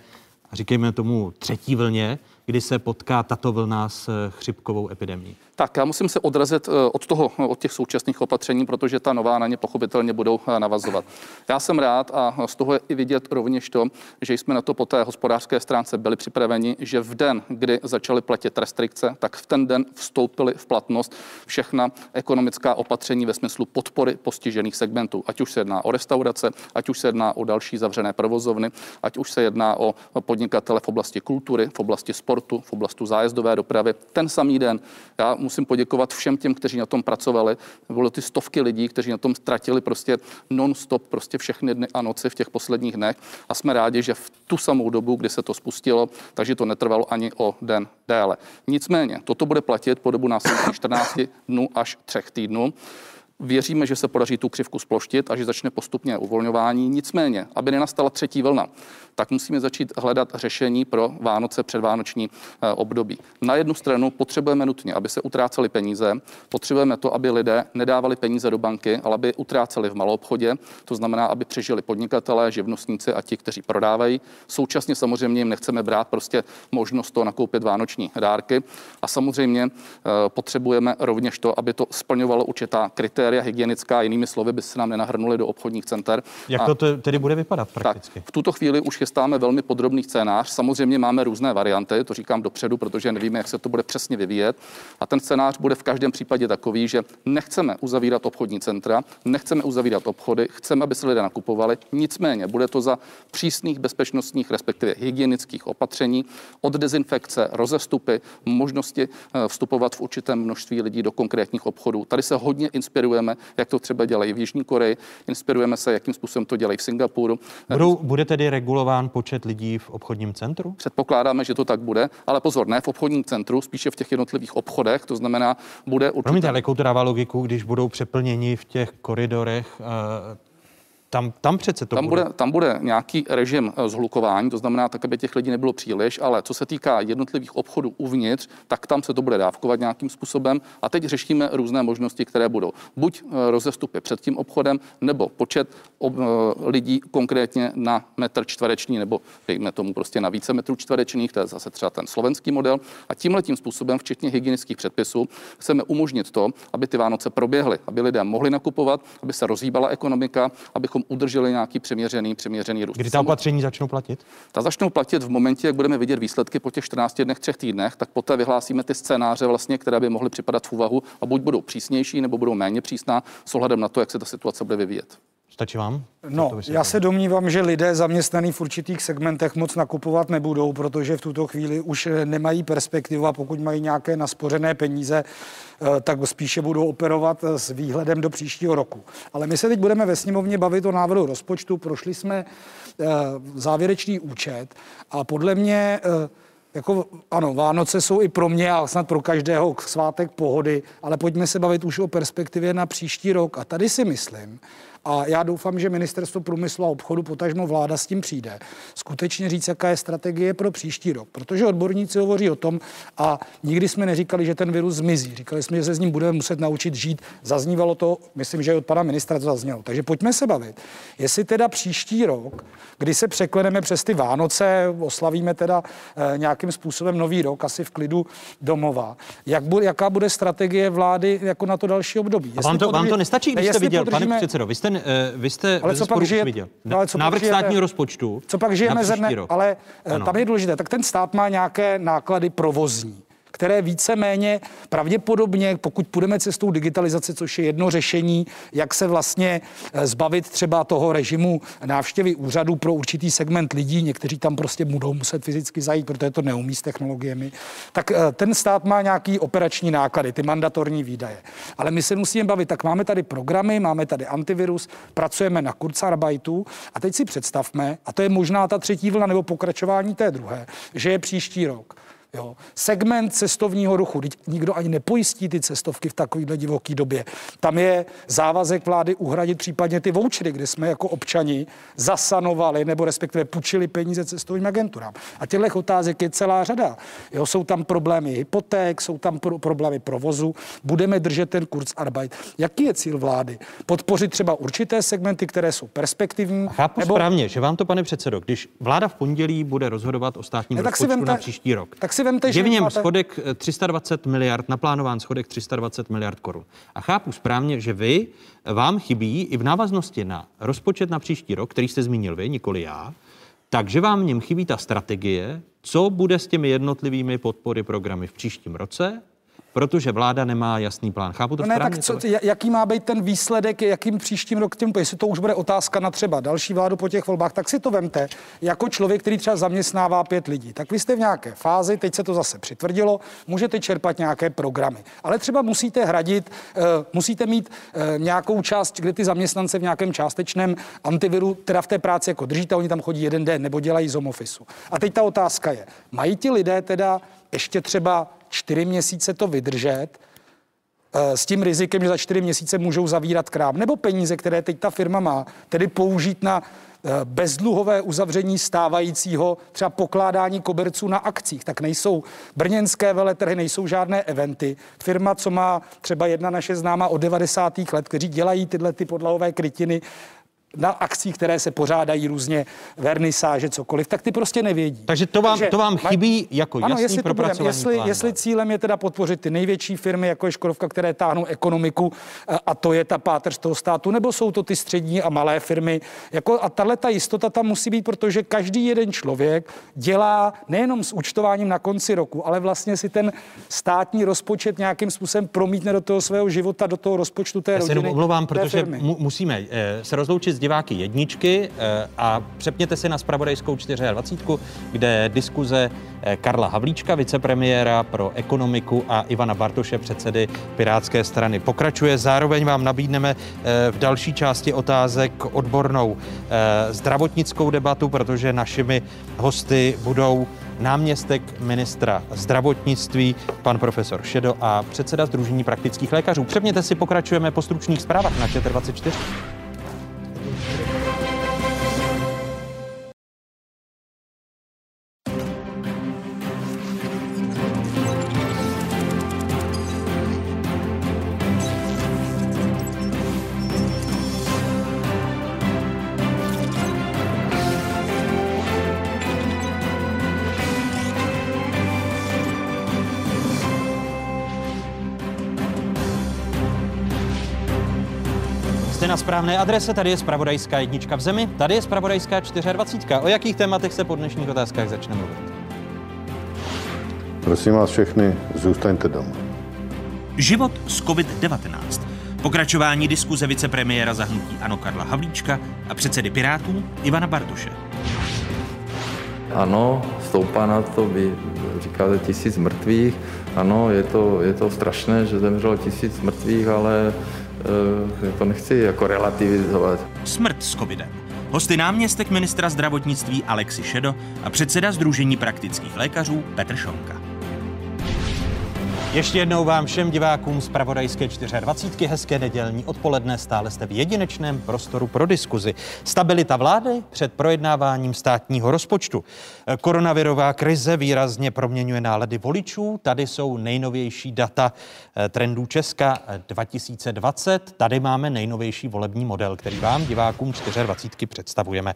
[SPEAKER 1] říkejme tomu, třetí vlně, kdy se potká tato vlna s chřipkovou epidemí?
[SPEAKER 6] Tak já musím se odrazit eh, od toho, od těch současných opatření, protože ta nová na ně pochopitelně budou eh, navazovat. Já jsem rád a z toho je i vidět rovněž to, že jsme na to po té hospodářské stránce byli připraveni, že v den, kdy začaly platit restrikce, tak v ten den vstoupily v platnost všechna ekonomická opatření ve smyslu podpory postižených segmentů. Ať už se jedná o restaurace, ať už se jedná o další zavřené provozovny, ať už se jedná o podnikatele v oblasti kultury, v oblasti sportu, v oblasti zájezdové dopravy. Ten samý den já musím poděkovat všem těm, kteří na tom pracovali. Bylo ty stovky lidí, kteří na tom ztratili prostě non-stop prostě všechny dny a noci v těch posledních dnech a jsme rádi, že v tu samou dobu, kdy se to spustilo, takže to netrvalo ani o den déle. Nicméně, toto bude platit po dobu následujících 14 dnů až 3 týdnů. Věříme, že se podaří tu křivku sploštit a že začne postupně uvolňování. Nicméně, aby nenastala třetí vlna, tak musíme začít hledat řešení pro Vánoce, předvánoční eh, období. Na jednu stranu potřebujeme nutně, aby se utrácely peníze, potřebujeme to, aby lidé nedávali peníze do banky, ale aby utráceli v malou obchodě, to znamená, aby přežili podnikatelé, živnostníci a ti, kteří prodávají. Současně samozřejmě jim nechceme brát prostě možnost to nakoupit vánoční dárky a samozřejmě eh, potřebujeme rovněž to, aby to splňovalo určitá kritéria hygienická, jinými slovy by se nám nenahrnuli do obchodních center.
[SPEAKER 1] Jak
[SPEAKER 6] a,
[SPEAKER 1] to te- tedy bude vypadat prakticky?
[SPEAKER 6] Tak, v tuto chvíli už chystáme velmi podrobný scénář. Samozřejmě máme různé varianty, to říkám dopředu, protože nevíme, jak se to bude přesně vyvíjet. A ten scénář bude v každém případě takový, že nechceme uzavírat obchodní centra, nechceme uzavírat obchody, chceme, aby se lidé nakupovali. Nicméně bude to za přísných bezpečnostních, respektive hygienických opatření, od dezinfekce, rozestupy, možnosti eh, vstupovat v určitém množství lidí do konkrétních obchodů. Tady se hodně inspirujeme, jak to třeba dělají v Jižní Koreji, inspirujeme se, jakým způsobem to dělají v Singapuru.
[SPEAKER 1] Budou, bude tedy regulován počet lidí v obchodním centru?
[SPEAKER 6] Předpokládáme, že to tak bude, ale pozor, ne v obchodním centru, spíše v těch jednotlivých obchodech, to znamená, bude určitě...
[SPEAKER 1] Promiňte, ale jakou to dává logiku, když budou přeplněni v těch koridorech? eh, Tam, tam přece to
[SPEAKER 6] tam bude. Tam bude nějaký režim eh, zhlukování, to znamená tak, aby těch lidí nebylo příliš, ale co se týká jednotlivých obchodů uvnitř, tak tam se to bude dávkovat nějakým způsobem. A teď řešíme různé možnosti, které budou. Buď eh, rozestupy před tím obchodem, nebo počet ob, eh, lidí konkrétně na metr čtvereční, nebo dejme tomu prostě na více metrů čtverečních, to je zase třeba ten slovenský model. A tímhle tím způsobem, včetně hygienických předpisů, chceme umožnit to, aby ty Vánoce proběhly, aby lidé mohli nakupovat, aby se rozhýbala ekonomika, abychom udrželi nějaký přiměřený, přiměřený růst.
[SPEAKER 1] Kdy ta opatření začnou platit?
[SPEAKER 6] Ta začnou platit v momentě, jak budeme vidět výsledky po těch 14 dnech, třech týdnech, tak poté vyhlásíme ty scénáře, vlastně, které by mohly připadat v úvahu a buď budou přísnější, nebo budou méně přísná s ohledem na to, jak se ta situace bude vyvíjet.
[SPEAKER 1] Stačí vám?
[SPEAKER 7] No, já se domnívám, že lidé zaměstnaní v určitých segmentech moc nakupovat nebudou, protože v tuto chvíli už nemají perspektivu a pokud mají nějaké naspořené peníze, eh, tak spíše budou operovat s výhledem do příštího roku. Ale my se teď budeme ve sněmovně bavit o návrhu rozpočtu. Prošli jsme eh, závěrečný účet a podle mě eh, jako, ano, Vánoce jsou i pro mě a snad pro každého svátek pohody, ale pojďme se bavit už o perspektivě na příští rok. A tady si myslím, a já doufám, že ministerstvo průmyslu a obchodu, potažmo vláda s tím přijde. Skutečně říct, jaká je strategie pro příští rok. Protože odborníci hovoří o tom, a nikdy jsme neříkali, že ten virus zmizí. Říkali jsme, že se s ním budeme muset naučit žít. Zaznívalo to, myslím, že od pana ministra to zaznělo. Takže pojďme se bavit. Jestli teda příští rok, kdy se překleneme přes ty Vánoce, oslavíme teda e, nějakým způsobem nový rok, asi v klidu domova, jak bude, jaká bude strategie vlády jako na to další období.
[SPEAKER 1] A vám to, vám to nestačí, když jste viděl,
[SPEAKER 7] podržíme...
[SPEAKER 1] pane předsedo, vy jste, uh, vy jste
[SPEAKER 7] ale co pak žije,
[SPEAKER 1] viděl.
[SPEAKER 7] ale co
[SPEAKER 1] Návrh
[SPEAKER 7] pak žijete,
[SPEAKER 1] státního rozpočtu
[SPEAKER 7] Co pak žijeme ze dne, ale
[SPEAKER 1] Ano.
[SPEAKER 7] ano. tam je důležité, tak ten stát má nějaké náklady provozní které víceméně pravděpodobně, pokud půjdeme cestou digitalizace, což je jedno řešení, jak se vlastně eh, zbavit třeba toho režimu návštěvy úřadu pro určitý segment lidí, někteří tam prostě budou muset fyzicky zajít, protože to neumí s technologiemi, tak eh, ten stát má nějaký operační náklady, ty mandatorní výdaje. Ale my se musíme bavit, tak máme tady programy, máme tady antivirus, pracujeme na Kurzarbeitu a teď si představme, a to je možná ta třetí vlna nebo pokračování té druhé, že je příští rok. Jo. Segment cestovního ruchu, teď nikdo ani nepojistí ty cestovky v takovéhle divoké době. Tam je závazek vlády uhradit případně ty vouchery, kde jsme jako občani zasanovali nebo respektive půjčili peníze cestovním agenturám. A těchto otázek je celá řada. Jo, jsou tam problémy hypoték, jsou tam pro, problémy provozu, budeme držet ten kurz Arbeit. Jaký je cíl vlády? Podpořit třeba určité segmenty, které jsou perspektivní?
[SPEAKER 1] Chápu nebo... správně, že vám to, pane předsedo, když vláda v pondělí bude rozhodovat o státním
[SPEAKER 7] Ne, tak si
[SPEAKER 1] rozpočtu
[SPEAKER 7] vemte-
[SPEAKER 1] na příští rok,
[SPEAKER 7] tak si vemte,
[SPEAKER 1] je
[SPEAKER 7] že
[SPEAKER 1] v něm
[SPEAKER 7] máte-
[SPEAKER 1] schodek eh, 320 miliard, naplánován schodek 320 miliard korun. A chápu správně, že vy, eh, vám chybí i v návaznosti na rozpočet na příští rok, který jste zmínil vy, nikoli já, takže vám v něm chybí ta strategie, co bude s těmi jednotlivými podpory programy v příštím roce, protože vláda nemá jasný plán. Chápu to
[SPEAKER 7] No ne,
[SPEAKER 1] správně?
[SPEAKER 7] tak co, jaký má být ten výsledek, jakým příštím rok tím, jestli to už bude otázka na třeba další vládu po těch volbách, tak si to vemte jako člověk, který třeba zaměstnává pět lidí. Tak vy jste v nějaké fázi, teď se to zase přitvrdilo, můžete čerpat nějaké programy, ale třeba musíte hradit, uh, musíte mít uh, nějakou část, kde ty zaměstnance v nějakém částečném antiviru, teda v té práci jako držíte, oni tam chodí jeden den nebo dělají z home officeu. A teď ta otázka je, mají ti lidé teda ještě třeba čtyři měsíce to vydržet, eh, s tím rizikem, že za čtyři měsíce můžou zavírat krám, nebo peníze, které teď ta firma má, tedy použít na eh, bezdluhové uzavření stávajícího třeba pokládání koberců na akcích, tak nejsou brněnské veletrhy, nejsou žádné eventy. Firma, co má třeba jedna naše známa od 90. let, kteří dělají tyhle ty podlahové krytiny, na akcích, které se pořádají různě, vernisáže, cokoliv, tak ty prostě nevědí.
[SPEAKER 1] Takže to vám, to vám chybí jako
[SPEAKER 7] ano,
[SPEAKER 1] jasný
[SPEAKER 7] jestli, to budem, jestli,
[SPEAKER 1] plán.
[SPEAKER 7] jestli cílem je teda podpořit ty největší firmy, jako je Škodovka, které táhnou ekonomiku, a- a to je ta páteř toho státu, nebo jsou to ty střední a malé firmy. Jako, a tahle ta jistota tam musí být, protože každý jeden člověk dělá nejenom s účtováním na konci roku, ale vlastně si ten státní rozpočet nějakým způsobem promítne do toho svého života, do toho rozpočtu té
[SPEAKER 1] Já se
[SPEAKER 7] rodiny.
[SPEAKER 1] jenom omlouvám, protože mu, musíme eh, se rozloučit s diváky jedničky eh, a přepněte si na spravodajskou 24, kde diskuze eh, Karla Havlíčka, vicepremiéra pro ekonomiku a Ivana Bartoše, předsedy Pirátské strany, pokračuje. Zároveň vám nabídneme eh, v další části otázek odbornou zdravotnickou debatu, protože našimi hosty budou náměstek ministra zdravotnictví, pan profesor Šedo a předseda Združení praktických lékařů. Přepněte si, pokračujeme po stručných zprávách na ČT24. Správné adrese, tady je Spravodajská jednička v zemi, tady je Spravodajská 24. O jakých tématech se po dnešních otázkách začne mluvit?
[SPEAKER 13] Prosím vás všechny, zůstaňte doma.
[SPEAKER 14] Život s COVID-19. Pokračování diskuze vicepremiéra zahnutí Ano Karla Havlíčka a předsedy Pirátů Ivana Bartoše.
[SPEAKER 5] Ano, stoupá na to, vy říkáte tisíc mrtvých. Ano, je to, je to strašné, že zemřelo tisíc mrtvých, ale e, to nechci jako relativizovat.
[SPEAKER 14] Smrt s covidem. Hosty náměstek ministra zdravotnictví Alexi Šedo a předseda Združení praktických lékařů Petr Šonka.
[SPEAKER 1] Ještě jednou vám všem divákům z Pravodajské 24. hezké nedělní odpoledne stále jste v jedinečném prostoru pro diskuzi. Stabilita vlády před projednáváním státního rozpočtu. Koronavirová krize výrazně proměňuje nálady voličů. Tady jsou nejnovější data eh, trendů Česka eh, 2020. Tady máme nejnovější volební model, který vám, divákům 24. představujeme.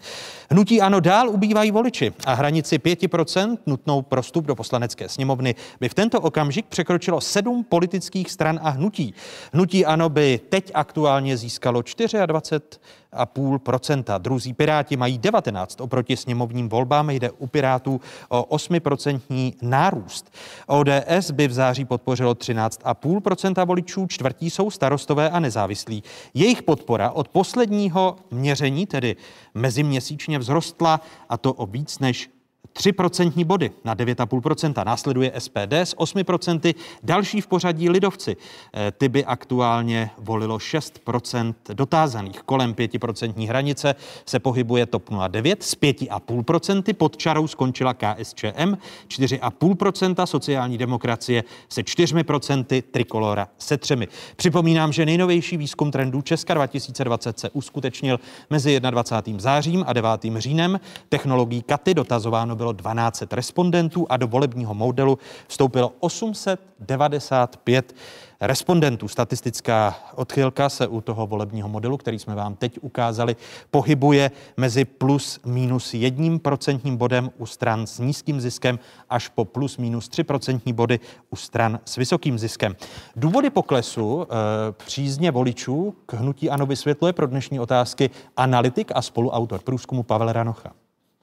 [SPEAKER 1] Hnutí ano dál ubývají voliči a hranici 5% nutnou pro vstup do poslanecké sněmovny by v tento okamžik překročilo sedm politických stran a hnutí. Hnutí ano by teď aktuálně získalo 24,5%. Druzí Piráti mají 19 oproti sněmovním volbám. Jde u Pirátů o 8% nárůst. ODS by v září podpořilo 13,5% voličů, čtvrtí jsou starostové a nezávislí. Jejich podpora od posledního měření, tedy meziměsíčně vzrostla, a to o víc než 3 procentní body na 9,5%. Následuje SPD s 8%, další v pořadí lidovci. Eh, Ty by aktuálně volilo 6% dotázaných. Kolem 5% hranice se pohybuje TOP 09 s 5,5%. Pod čarou skončila KSČM 4,5%, sociální demokracie se 4%, trikolora se 3%. Připomínám, že nejnovější výzkum trendů Česka 2020 se uskutečnil mezi 21. zářím a 9. říjnem. Technologií Katy dotazováno bylo 12 respondentů a do volebního modelu vstoupilo 895 respondentů. Statistická odchylka se u toho volebního modelu, který jsme vám teď ukázali, pohybuje mezi plus minus jedním procentním bodem u stran s nízkým ziskem až po plus minus 3 procentní body u stran s vysokým ziskem. Důvody poklesu e, přízně voličů k hnutí ANO vysvětluje pro dnešní otázky analytik a spoluautor průzkumu Pavel Ranocha.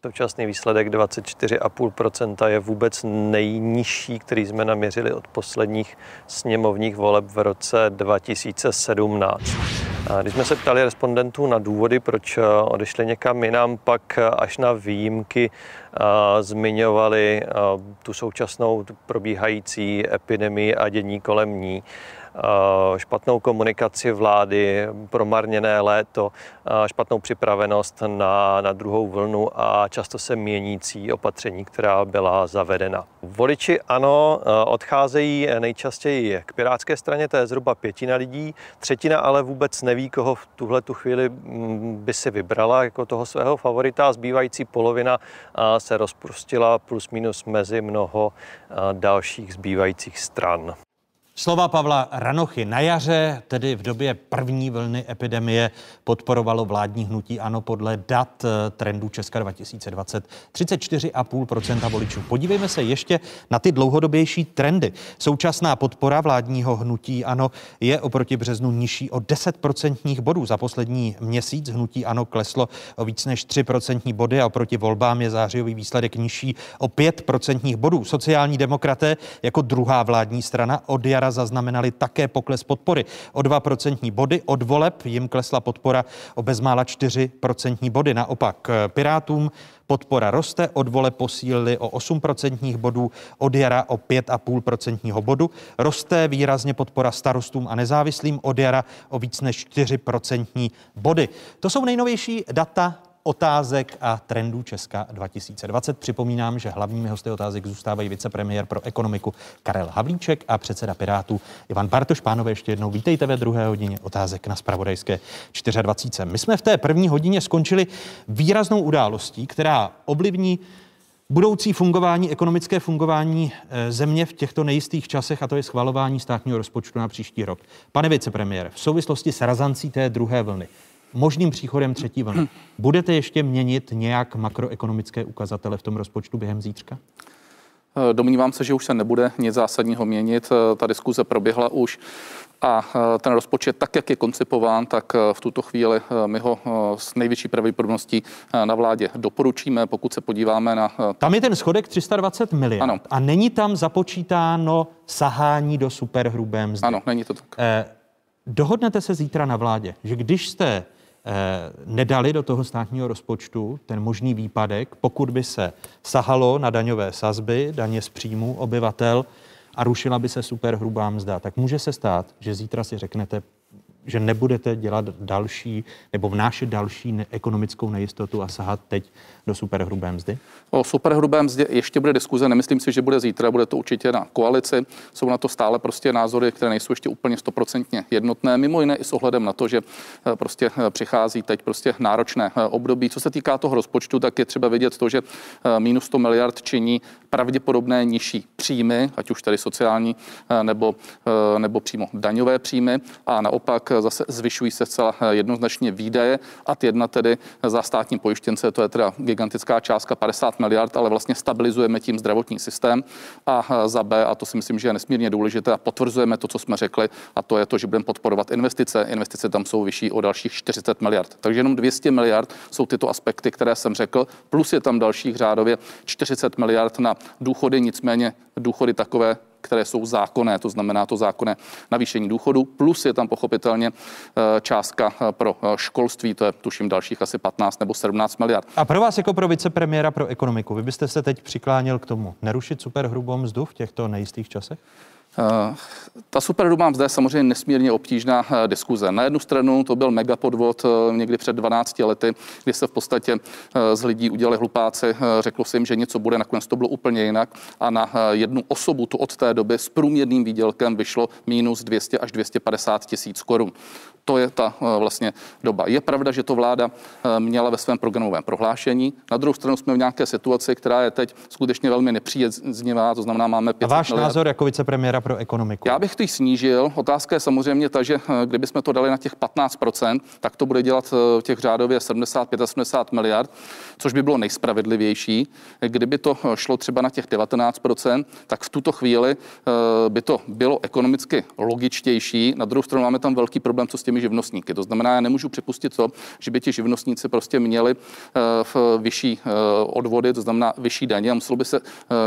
[SPEAKER 2] Současný výsledek 24,5% je vůbec nejnižší, který jsme naměřili od posledních sněmovních voleb v roce 2017. A Když jsme se ptali respondentů na důvody, proč odešli někam jinam, pak až na výjimky a, zmiňovali tu současnou probíhající epidemii a dění kolem ní. Špatnou komunikaci vlády, promarněné léto, špatnou připravenost na, na druhou vlnu a často se měnící opatření, která byla zavedena. Voliči ano, odcházejí nejčastěji k pirátské straně, to je zhruba pětina lidí, třetina ale vůbec neví, koho v tuhle tu chvíli mm, by si vybrala jako toho svého favorita a zbývající polovina se rozprostila plus minus mezi mnoho dalších zbývajících stran.
[SPEAKER 1] Slova Pavla Ranochy na jaře, tedy v době první vlny epidemie, podporovalo vládní hnutí ANO podle dat eh, trendu Česka 2020 34,5% voličů. Podívejme se ještě na ty dlouhodobější trendy. Současná podpora vládního hnutí ANO je oproti březnu nižší o 10% bodů. Za poslední měsíc hnutí ANO kleslo o víc než 3% body a oproti volbám je zářijový výsledek nižší o 5% bodů. Sociální demokraté jako druhá vládní strana od jara jara zaznamenali také pokles podpory o 2% body. Od voleb jim klesla podpora o bezmála 4% body. Naopak Pirátům podpora roste, od voleb posílili o 8% bodů, od jara o 5,5% bodu. Roste výrazně podpora starostům a nezávislým, od jara o víc než 4% body. To jsou nejnovější data otázek a trendů Česka 2020. Připomínám, že hlavními hosty otázek zůstávají vicepremiér pro ekonomiku Karel Havlíček a předseda Pirátů Ivan Bartoš. Pánové, ještě jednou vítejte ve druhé hodině otázek na Spravodajské 24. My jsme v té první hodině skončili výraznou událostí, která ovlivní budoucí fungování, ekonomické fungování eh, země v těchto nejistých časech, a to je schvalování státního rozpočtu na příští rok. Pane vicepremiére, v souvislosti s razancí té druhé vlny, možným příchodem třetí vlny. Budete ještě měnit nějak makroekonomické ukazatele v tom rozpočtu během zítřka?
[SPEAKER 6] Eh, domnívám se, že už se nebude nic zásadního měnit. Eh, ta diskuze proběhla už a eh, ten rozpočet, tak jak je koncipován, tak v tuto chvíli my ho s největší pravděpodobností na vládě doporučíme. Pokud se podíváme na.
[SPEAKER 1] Tam je ten schodek 320 miliard. Ano. A není tam započítáno sahání do superhrubé mzdy.
[SPEAKER 6] Ano, není to tak.
[SPEAKER 1] Eh, dohodnete se zítra na vládě, že když jste nedali do toho státního rozpočtu ten možný výpadek, pokud by se sahalo na daňové sazby, daně z příjmu obyvatel a rušila by se superhrubá mzda, tak může se stát, že zítra si řeknete, že nebudete dělat další nebo vnášet další ekonomickou nejistotu a sahat teď do superhrubé mzdy?
[SPEAKER 6] O superhrubé mzdě ještě bude diskuze, nemyslím si, že bude zítra, bude to určitě na koalici. Jsou na to stále prostě názory, které nejsou ještě úplně stoprocentně jednotné, mimo jiné i s ohledem na to, že eh, prostě eh, přichází teď prostě náročné eh, období. Co se týká toho rozpočtu, tak je třeba vidět to, že minus 100 miliard činí pravděpodobné nižší příjmy, ať už tady sociální nebo, nebo přímo daňové příjmy a naopak zase zvyšují se zcela jednoznačně výdaje a jedna tedy za státní pojištěnce, to je teda gigantická částka 50 miliard, ale vlastně stabilizujeme tím zdravotní systém. A za B, a to si myslím, že je nesmírně důležité, a potvrzujeme to, co jsme řekli, a to je to, že budeme podporovat investice. Investice tam jsou vyšší o dalších 40 miliard. Takže jenom 200 miliard jsou tyto aspekty, které jsem řekl, plus je tam dalších řádově 40 miliard na důchody, nicméně důchody takové, které jsou zákonné, to znamená to zákonné navýšení důchodu, plus je tam pochopitelně eh, částka eh, pro eh, školství, to je tuším dalších asi 15 nebo 17 miliard.
[SPEAKER 1] A pro vás jako pro vicepremiéra pro ekonomiku, vy byste se teď přiklánil k tomu nerušit superhrubou mzdu v těchto nejistých časech?
[SPEAKER 6] Eh, ta superhrubá mzda je samozřejmě nesmírně obtížná eh, diskuze. Na jednu stranu to byl megapodvod eh, někdy před 12 lety, kdy se v podstatě z lidí udělali hlupáci, řeklo se jim, že něco bude, nakonec to bylo úplně jinak a na jednu osobu tu od té doby s průměrným výdělkem vyšlo minus 200 až 250 tisíc korun. To je ta vlastně doba. Je pravda, že to vláda měla ve svém programovém prohlášení. Na druhou stranu jsme v nějaké situaci, která je teď skutečně velmi nepříznivá, to znamená máme 500
[SPEAKER 1] A váš
[SPEAKER 6] miliard.
[SPEAKER 1] názor jako vicepremiéra pro ekonomiku?
[SPEAKER 6] Já bych to snížil. Otázka je samozřejmě ta, že eh, kdybychom to dali na těch 15%, tak to bude dělat eh, těch řádově 70-75 miliard, což by bylo nejspravedlivější. Kdyby to eh, šlo třeba na těch 19%, tak v tuto chvíli by to bylo ekonomicky logičtější. Na druhou stranu máme tam velký problém, co s těmi živnostníky. To znamená, já nemůžu připustit to, že by ti živnostníci prostě měli v vyšší odvody, to znamená vyšší daně a muselo by se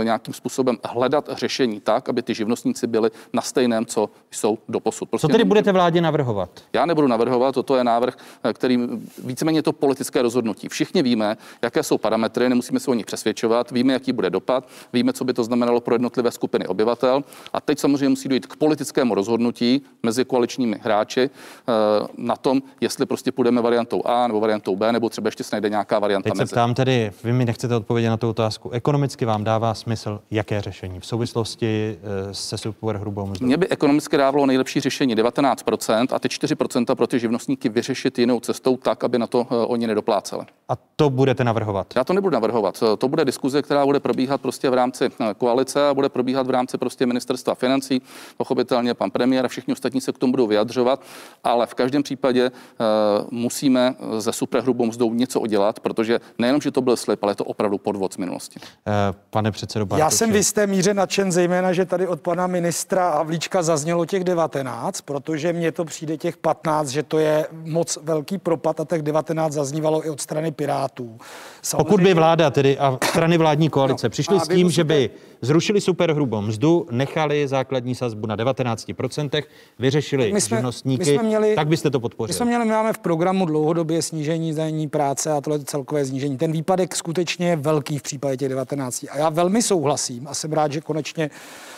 [SPEAKER 6] nějakým způsobem hledat řešení tak, aby ty živnostníci byli na stejném, co jsou do posud.
[SPEAKER 1] Prostě co tedy budete vládě navrhovat?
[SPEAKER 6] Já nebudu navrhovat, toto je návrh, eh, který víceméně je to politické rozhodnutí. Všichni víme, jaké jsou parametry, nemusíme se o nich přesvědčovat, víme, jaký bude dopad, víme, co by to znamenalo pro jednotlivé skupiny obyvatel. A teď samozřejmě musí dojít k politickému rozhodnutí mezi koaličními hráči eh, na tom, jestli prostě půjdeme variantou A nebo variantou B, nebo třeba ještě se najde nějaká varianta
[SPEAKER 1] Teď se ptám tedy, vy mi nechcete odpovědět na tu otázku. Ekonomicky vám dává smysl, jaké řešení v souvislosti eh, se superhrubou mzdou?
[SPEAKER 6] Mně by ekonomicky dávalo nejlepší řešení 19% a ty 4% pro ty živnostníky vyřešit jinou cestou tak, aby na to eh, oni nedopláceli.
[SPEAKER 1] A to budete navrhovat?
[SPEAKER 6] Já to nebudu navrhovat. To bude diskuze, která bude probíhat prostě v rámci koalice a bude probíhat v rámci prostě ministerstva financí. Pochopitelně pan premiér a všichni ostatní se k tomu budou vyjadřovat, ale v každém případě uh, musíme ze superhrubou mzdou něco udělat, protože nejenom, že to byl slib, ale je to opravdu podvod z minulosti.
[SPEAKER 1] Uh, pane předsedo
[SPEAKER 7] Bartoši. Já jsem v jisté míře nadšen, zejména, že tady od pana ministra Havlíčka zaznělo těch 19, protože mně to přijde těch 15, že to je moc velký propad a těch 19 zaznívalo i od strany Pirátů.
[SPEAKER 1] Samozřejmě... Pokud by vláda tedy a strany vládní koalice no, přišly s tím, že by zrušili superhrubou mzdu, nechali základní sazbu na 19%, vyřešili my jsme, živnostníky, my jsme měli, tak byste to podpořili.
[SPEAKER 7] My jsme měli, máme v programu dlouhodobě snížení zdanění práce a tohle celkové snížení. Ten výpadek skutečně je velký v případě těch 19. A já velmi souhlasím a jsem rád, že konečně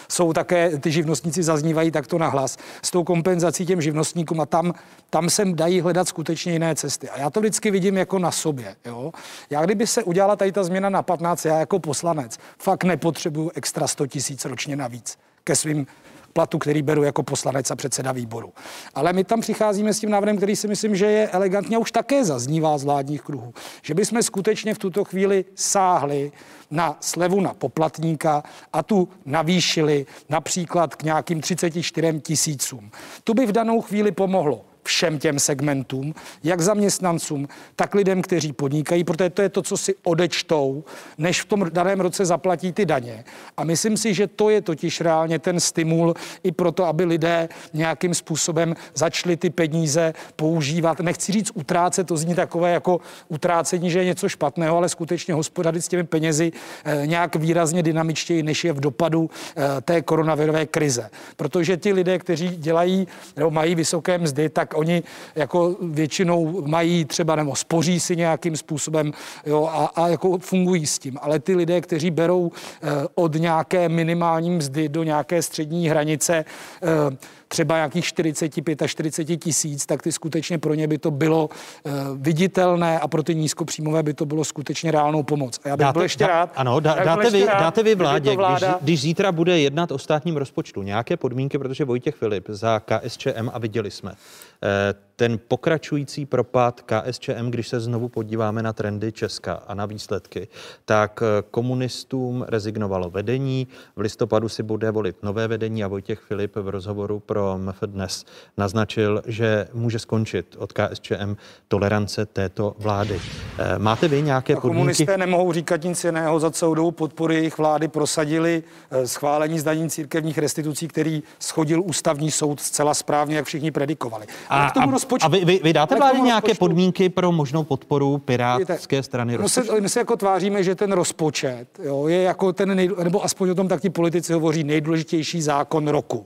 [SPEAKER 7] jsou také, ty živnostníci zaznívají takto nahlas, s tou kompenzací těm živnostníkům a tam, tam se dají hledat skutečně jiné cesty. A já to vždycky vidím jako na sobě. Jo? Já kdyby se udělala tady ta změna na 15, já jako poslanec fakt nepotřebuju extra 100 tisíc ročně navíc ke svým platu, který beru jako poslanec a předseda výboru. Ale my tam přicházíme s tím návrhem, který si myslím, že je elegantně už také zaznívá z vládních kruhů, že bychom skutečně v tuto chvíli sáhli na slevu na poplatníka a tu navýšili například k nějakým 34 tisícům. To by v danou chvíli pomohlo všem těm segmentům, jak zaměstnancům, tak lidem, kteří podnikají, protože to je to, co si odečtou, než v tom daném roce zaplatí ty daně. A myslím si, že to je totiž reálně ten stimul i pro to, aby lidé nějakým způsobem začali ty peníze používat. Nechci říct utrácet, to zní takové jako utrácení, že je něco špatného, ale skutečně hospodařit s těmi penězi eh, nějak výrazně dynamičtěji, než je v dopadu eh, té koronavirové krize. Protože ti lidé, kteří dělají nebo mají vysoké mzdy, tak oni jako většinou mají třeba nebo spoří si nějakým způsobem jo, a, a jako fungují s tím. Ale ty lidé, kteří berou eh, od nějaké minimální mzdy do nějaké střední hranice, eh, třeba nějakých 45 a 40 tisíc, tak ty skutečně pro ně by to bylo uh, viditelné a pro ty nízkopříjmové by to bylo skutečně reálnou pomoc. A já bych dáte, byl ještě rád.
[SPEAKER 1] Ano, dá, dáte, vy, rád, dáte vy vládě, vláda... když, když zítra bude jednat o státním rozpočtu, nějaké podmínky, protože Vojtěch Filip za KSČM a viděli jsme, Eh, ten pokračující propad KSČM, když se znovu podíváme na trendy Česka a na výsledky, tak eh, komunistům rezignovalo vedení. V listopadu si bude volit nové vedení a Vojtěch Filip v rozhovoru pro MF dnes naznačil, že může skončit od KSČM tolerance této vlády. Eh, máte vy nějaké a podmínky?
[SPEAKER 7] Komunisté nemohou říkat nic jiného. Za celou dobu podpory jejich vlády prosadili schválení zdaní církevních restitucí, který schodil ústavní soud zcela správně, jak všichni predikovali.
[SPEAKER 1] A, a, a vy, vy, vy dáte vládě nějaké rozpočtu, podmínky pro možnou podporu pirátské strany
[SPEAKER 7] my se, my se jako tváříme, že ten rozpočet jo, je jako ten, nej, nebo aspoň o tom tak ti politici hovoří, nejdůležitější zákon roku.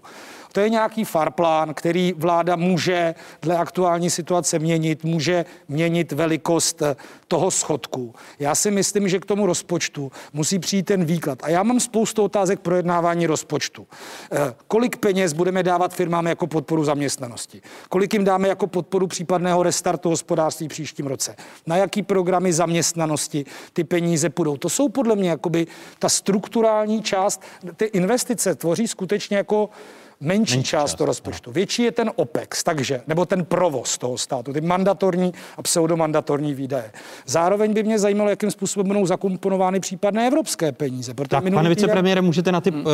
[SPEAKER 7] To je nějaký farplán, který vláda může dle aktuální situace měnit, může měnit velikost eh, toho schodku. Já si myslím, že k tomu rozpočtu musí přijít ten výklad. A já mám spoustu otázek pro projednávání rozpočtu. Eh, kolik peněz budeme dávat firmám jako podporu zaměstnanosti? Kolik jim dáme jako podporu případného restartu hospodářství příštím roce? Na jaký programy zaměstnanosti ty peníze půjdou? To jsou podle mě jakoby ta strukturální část. Ty investice tvoří skutečně jako menší, menší část toho rozpočtu. No. Větší je ten OPEX, takže, nebo ten provoz toho státu, ty mandatorní a pseudomandatorní výdaje. Zároveň by mě zajímalo, jakým způsobem budou zakomponovány případné evropské peníze.
[SPEAKER 1] Tak, pane vicepremiére, můžete na ty hmm.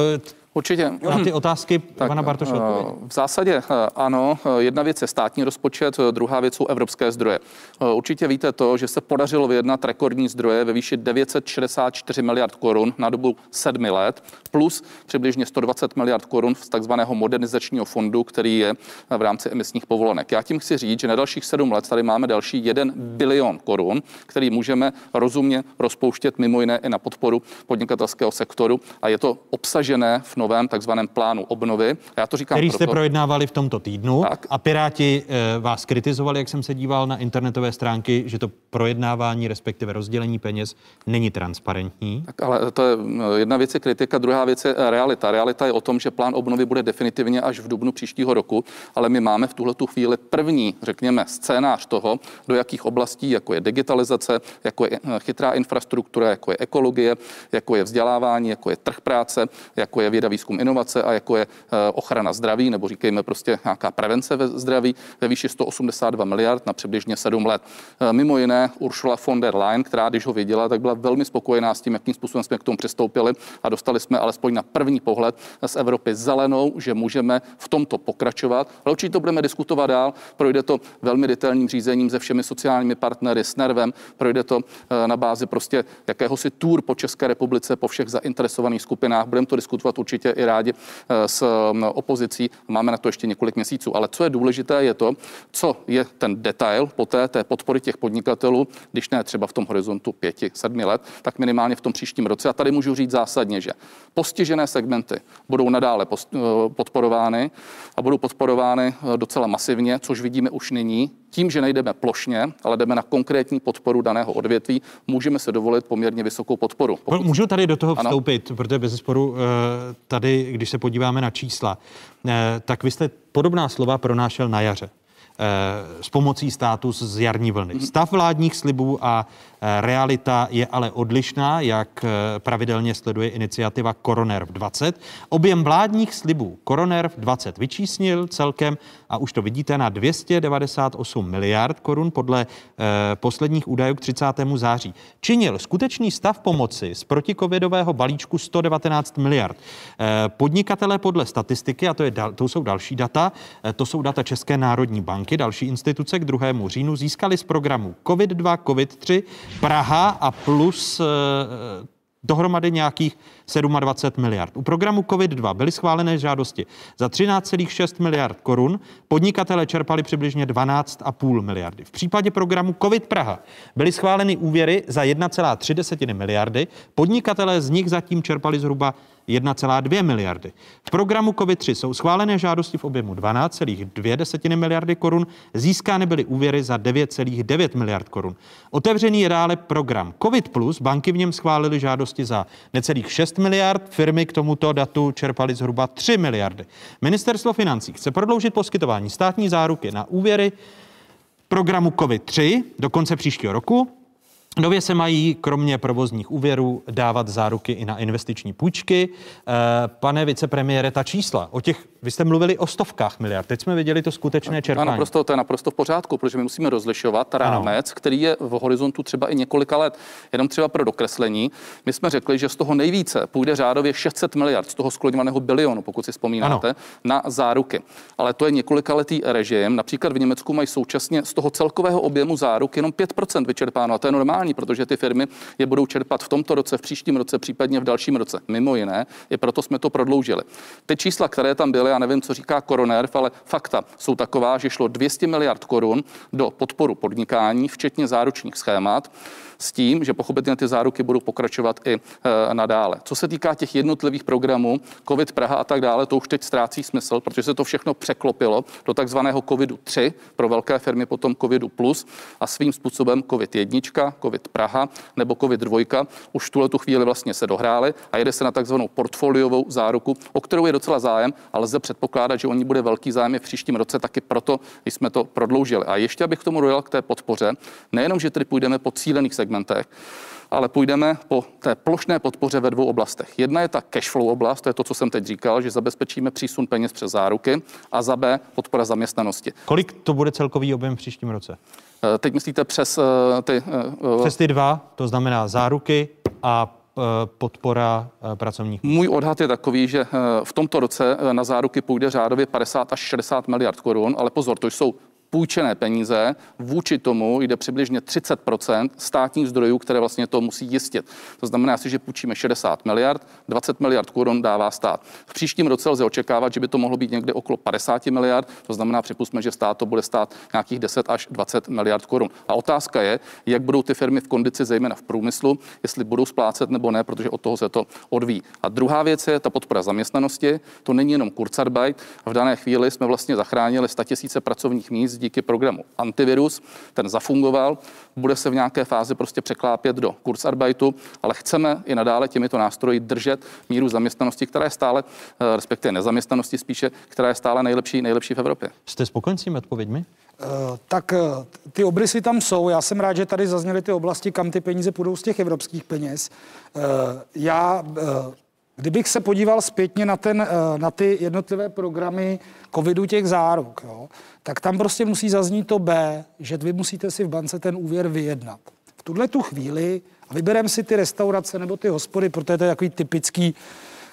[SPEAKER 6] Určitě.
[SPEAKER 1] Na ty otázky tak, pana Bartoše
[SPEAKER 6] eh, V zásadě eh, ano. Jedna věc je státní rozpočet, druhá věc jsou evropské zdroje. Eh, určitě víte to, že se podařilo vyjednat rekordní zdroje ve výši 964 miliard korun na dobu sedmi let, plus přibližně 120 miliard korun z takzvaného modernizačního fondu, který je v rámci emisních povolenek. Já tím chci říct, že na dalších sedm let tady máme další 1 bilion korun, který můžeme rozumně rozpouštět mimo jiné i na podporu podnikatelského sektoru a je to obsažené v novém takzvaném plánu obnovy. Já to říkám
[SPEAKER 1] který
[SPEAKER 6] proto,
[SPEAKER 1] jste projednávali v tomto týdnu tak. a Piráti e, vás kritizovali, jak jsem se díval na internetové stránky, že to projednávání, respektive rozdělení peněz není transparentní.
[SPEAKER 6] Tak ale to je jedna věc je kritika, druhá věc je realita. Realita je o tom, že plán obnovy bude definitivně až v dubnu příštího roku, ale my máme v tuhle chvíli první, řekněme, scénář toho, do jakých oblastí, jako je digitalizace, jako je eh, chytrá infrastruktura, jako je ekologie, jako je vzdělávání, jako je trh práce, jako je věda, výzkum, inovace a jako je eh, ochrana zdraví, nebo říkejme prostě nějaká prevence ve zdraví ve výši 182 miliard na přibližně 7 let. Eh, mimo jiné Ursula von der Leyen, která když ho viděla, tak byla velmi spokojená s tím, jakým způsobem jsme k tomu přistoupili a dostali jsme alespoň na první pohled z Evropy zelenou, že můžeme v tomto pokračovat. Ale určitě to budeme diskutovat dál. Projde to velmi detailním řízením se všemi sociálními partnery, s Nervem. Projde to eh, na bázi prostě jakéhosi tour po České republice, po všech zainteresovaných skupinách. Budeme to diskutovat určitě i rádi eh, s mm, opozicí. Máme na to ještě několik měsíců. Ale co je důležité, je to, co je ten detail poté té podpory těch podnikatelů, když ne třeba v tom horizontu pěti, sedmi let, tak minimálně v tom příštím roce. A tady můžu říct zásadně, že postižené segmenty budou nadále eh, podporovány a budou podporovány eh, docela masivně, což vidíme už nyní. Tím, že nejdeme plošně, ale jdeme na konkrétní podporu daného odvětví, můžeme se dovolit poměrně vysokou podporu.
[SPEAKER 1] Pokud... Můžu tady do toho vstoupit, ano? protože bez sporu eh, tady, když se podíváme na čísla, tak vy jste podobná slova pronášel na jaře s pomocí státu z jarní vlny. Mhm. Stav vládních slibů a Eh, realita je ale odlišná, jak eh, pravidelně sleduje iniciativa Koronerv 20. Objem vládních slibů Koronerv 20 vyčísnil celkem, a už to vidíte, na 298 miliard korun podle eh, posledních údajů k 30. září. Činil skutečný stav pomoci z protikovidového balíčku 119 miliard. Podnikatele podle statistiky, a to, je, to jsou další data, to jsou data České národní banky, další instituce k 2. říjnu, získali z programu COVID-2, COVID-3 Praha a plus eh, dohromady nějakých 27 miliard. U programu COVID-2 byly schválené žádosti za 13,6 miliard korun, podnikatele čerpali přibližně 12,5 miliardy. V případě programu COVID Praha byly schváleny úvěry za 1,3 miliardy, podnikatelé z nich zatím čerpali zhruba 1,2 miliardy. V programu COVID-3 jsou schválené žádosti v objemu 12,2 miliardy korun, získány byly úvěry za 9,9 miliard korun. Otevřený je dále program COVID+, plus, banky v něm schválily žádosti za necelých 6 miliard, firmy k tomuto datu čerpaly zhruba 3 miliardy. Ministerstvo financí chce prodloužit poskytování státní záruky na úvěry programu COVID-3 do konce příštího roku. Nově se mají kromě provozních úvěrů dávat záruky i na investiční půjčky. Eh, pane vicepremiére, ta čísla, o těch, vy jste mluvili o stovkách miliard, teď jsme viděli to skutečné čerpání.
[SPEAKER 6] Ano, naprosto, to je naprosto v pořádku, protože my musíme rozlišovat rámec, ano. který je v horizontu třeba i několika let. Jenom třeba pro dokreslení, my jsme řekli, že z toho nejvíce půjde řádově 600 miliard, z toho skloňovaného bilionu, pokud si vzpomínáte, ano. na záruky. Ale to je několikaletý režim. Například v Německu mají současně z toho celkového objemu záruk jenom 5% vyčerpáno. A to je normální protože ty firmy je budou čerpat v tomto roce, v příštím roce, případně v dalším roce. Mimo jiné, i proto jsme to prodloužili. Ty čísla, které tam byly, já nevím, co říká koronerv, ale fakta jsou taková, že šlo 200 miliard korun do podporu podnikání, včetně záručních schémat s tím, že pochopitelně ty záruky budou pokračovat i e, nadále. Co se týká těch jednotlivých programů, COVID Praha a tak dále, to už teď ztrácí smysl, protože se to všechno překlopilo do takzvaného COVIDu 3 pro velké firmy, potom COVIDu plus a svým způsobem COVID 1, COVID Praha nebo COVID 2 už v tuhle tu chvíli vlastně se dohrály a jede se na takzvanou portfoliovou záruku, o kterou je docela zájem, ale lze předpokládat, že oni bude velký zájem v příštím roce, taky proto jsme to prodloužili. A ještě abych k tomu dojel k té podpoře, nejenom, že tedy půjdeme po cílených segmentech, segmentech, ale půjdeme po té plošné podpoře ve dvou oblastech. Jedna je ta cashflow oblast, to je to, co jsem teď říkal, že zabezpečíme přísun peněz přes záruky a za B podpora zaměstnanosti.
[SPEAKER 1] Kolik to bude celkový objem v příštím roce?
[SPEAKER 6] Eh, teď myslíte přes uh, ty...
[SPEAKER 1] Uh, přes ty dva, to znamená záruky a podpora pracovních.
[SPEAKER 6] Můj odhad je takový, že v tomto roce na záruky půjde řádově 50 až 60 miliard korun, ale pozor, to jsou půjčené peníze. Vůči tomu jde přibližně 30 státních zdrojů, které vlastně to musí jistit. To znamená si, že půjčíme 60 miliard, 20 miliard korun dává stát. V příštím roce lze očekávat, že by to mohlo být někde okolo 50 miliard, to znamená, připustme, že stát to bude stát nějakých 10 až 20 miliard korun. A otázka je, jak budou ty firmy v kondici, zejména v průmyslu, jestli budou splácet nebo ne, protože od toho se to odvíjí. A druhá věc je ta podpora zaměstnanosti. To není jenom Kurzarbeit. V dané chvíli jsme vlastně zachránili 100 000 pracovních míst díky programu Antivirus. Ten zafungoval, bude se v nějaké fázi prostě překlápět do Kurzarbeitu, ale chceme i nadále těmito nástroji držet míru zaměstnanosti, která je stále, eh, respektive nezaměstnanosti spíše, která je stále nejlepší, nejlepší v Evropě.
[SPEAKER 1] Jste spokojen s těmi odpověďmi?
[SPEAKER 7] Uh, tak uh, ty obrysy tam jsou. Já jsem rád, že tady zazněly ty oblasti, kam ty peníze půjdou z těch evropských peněz. Já Kdybych se podíval zpětně na, ten, na ty jednotlivé programy covidu těch záruk, jo, tak tam prostě musí zaznít to B, že vy musíte si v bance ten úvěr vyjednat. V tuhle tu chvíli, vybereme si ty restaurace nebo ty hospody, protože to je takový typický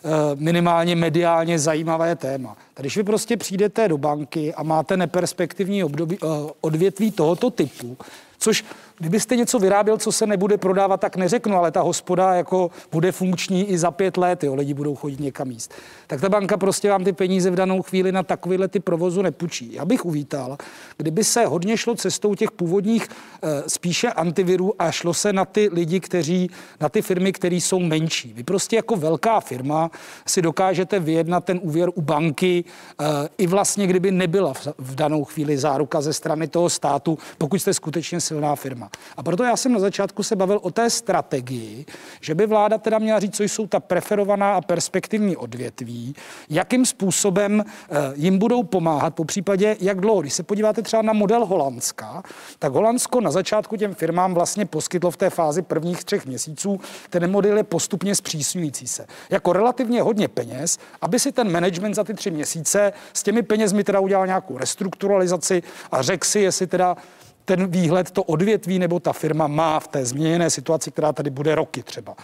[SPEAKER 7] eh, minimálně mediálně zajímavé téma. Tak když vy prostě přijdete do banky a máte neperspektivní období, eh, odvětví tohoto typu, což Kdybyste něco vyráběl, co se nebude prodávat, tak neřeknu, ale ta hospoda jako bude funkční i za pět let, jo, lidi budou chodit někam jíst. Tak ta banka prostě vám ty peníze v danou chvíli na takovýhle ty provozu nepůjčí. Já bych uvítal, kdyby se hodně šlo cestou těch původních e, spíše antivirů a šlo se na ty lidi, kteří, na ty firmy, které jsou menší. Vy prostě jako velká firma si dokážete vyjednat ten úvěr u banky, e, i vlastně kdyby nebyla v, v danou chvíli záruka ze strany toho státu, pokud jste skutečně silná firma. A proto já jsem na začátku se bavil o té strategii, že by vláda teda měla říct, co jsou ta preferovaná a perspektivní odvětví, jakým způsobem eh, jim budou pomáhat, po případě jak dlouho. Když se podíváte třeba na model Holandska, tak Holandsko na začátku těm firmám vlastně poskytlo v té fázi prvních třech měsíců, ten model je postupně zpřísňující se. Jako relativně hodně peněz, aby si ten management za ty tři měsíce s těmi penězmi teda udělal nějakou restrukturalizaci a řekl si, jestli teda ten výhled to odvětví nebo ta firma má v té změněné situaci, která tady bude roky třeba.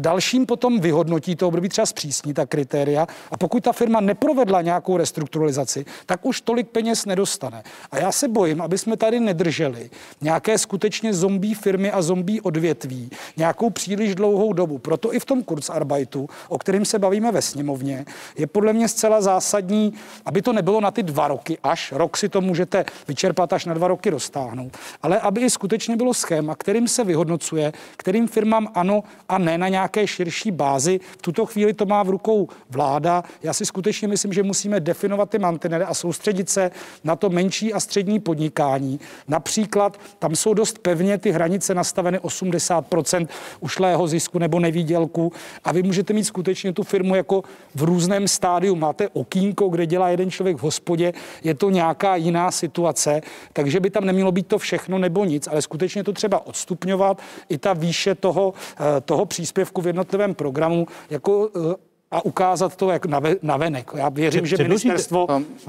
[SPEAKER 7] Dalším potom vyhodnotí to období třeba zpřísní ta kritéria a pokud ta firma neprovedla nějakou restrukturalizaci, tak už tolik peněz nedostane. A já se bojím, aby jsme tady nedrželi nějaké skutečně zombie firmy a zombie odvětví nějakou příliš dlouhou dobu. Proto i v tom Kurzarbeitu, o kterém se bavíme ve sněmovně, je podle mě zcela zásadní, aby to nebylo na ty dva roky, až rok si to můžete vyčerpat, až na dva roky dostáhnout, ale aby i skutečně bylo schéma, kterým se vyhodnocuje, kterým firmám ano a ne na nějaké širší bázi. V tuto chvíli to má v rukou vláda. Já si skutečně myslím, že musíme definovat ty mantinely a soustředit se na to menší a střední podnikání. Například tam jsou dost pevně ty hranice nastaveny 80% ušlého zisku nebo nevýdělku a vy můžete mít skutečně tu firmu jako v různém stádiu. Máte okýnko, kde dělá jeden člověk v hospodě, je to nějaká jiná situace, takže by tam nemělo být to všechno nebo nic, ale skutečně to třeba odstupňovat. I ta výše toho, eh, toho příspěvku příspěvku v jednotlivém programu jako eh, a ukázat to jak na venek. Já věřím, že ministerstvo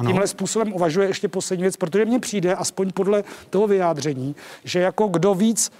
[SPEAKER 7] tímhle způsobem uvažuje ještě poslední věc, protože mně přijde, aspoň podle toho vyjádření, že jako kdo víc,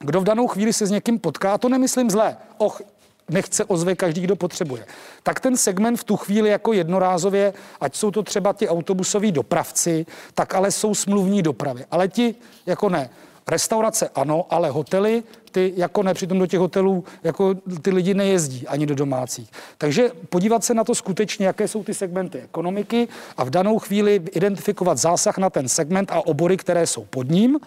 [SPEAKER 7] kdo v danou chvíli se s někým potká, to nemyslím zlé. Och, nechce ozve každý, kdo potřebuje. Tak ten segment v tu chvíli jako jednorázově, ať jsou to třeba ti autobusoví dopravci, tak ale jsou smluvní dopravy. Ale ti jako ne. Restaurace ano, ale hotely, ty jako ne, přitom do těch hotelů jako ty lidi nejezdí ani do domácích. Takže podívat se na to skutečně, jaké jsou ty segmenty ekonomiky a v danou chvíli identifikovat zásah na ten segment a obory, které jsou pod ním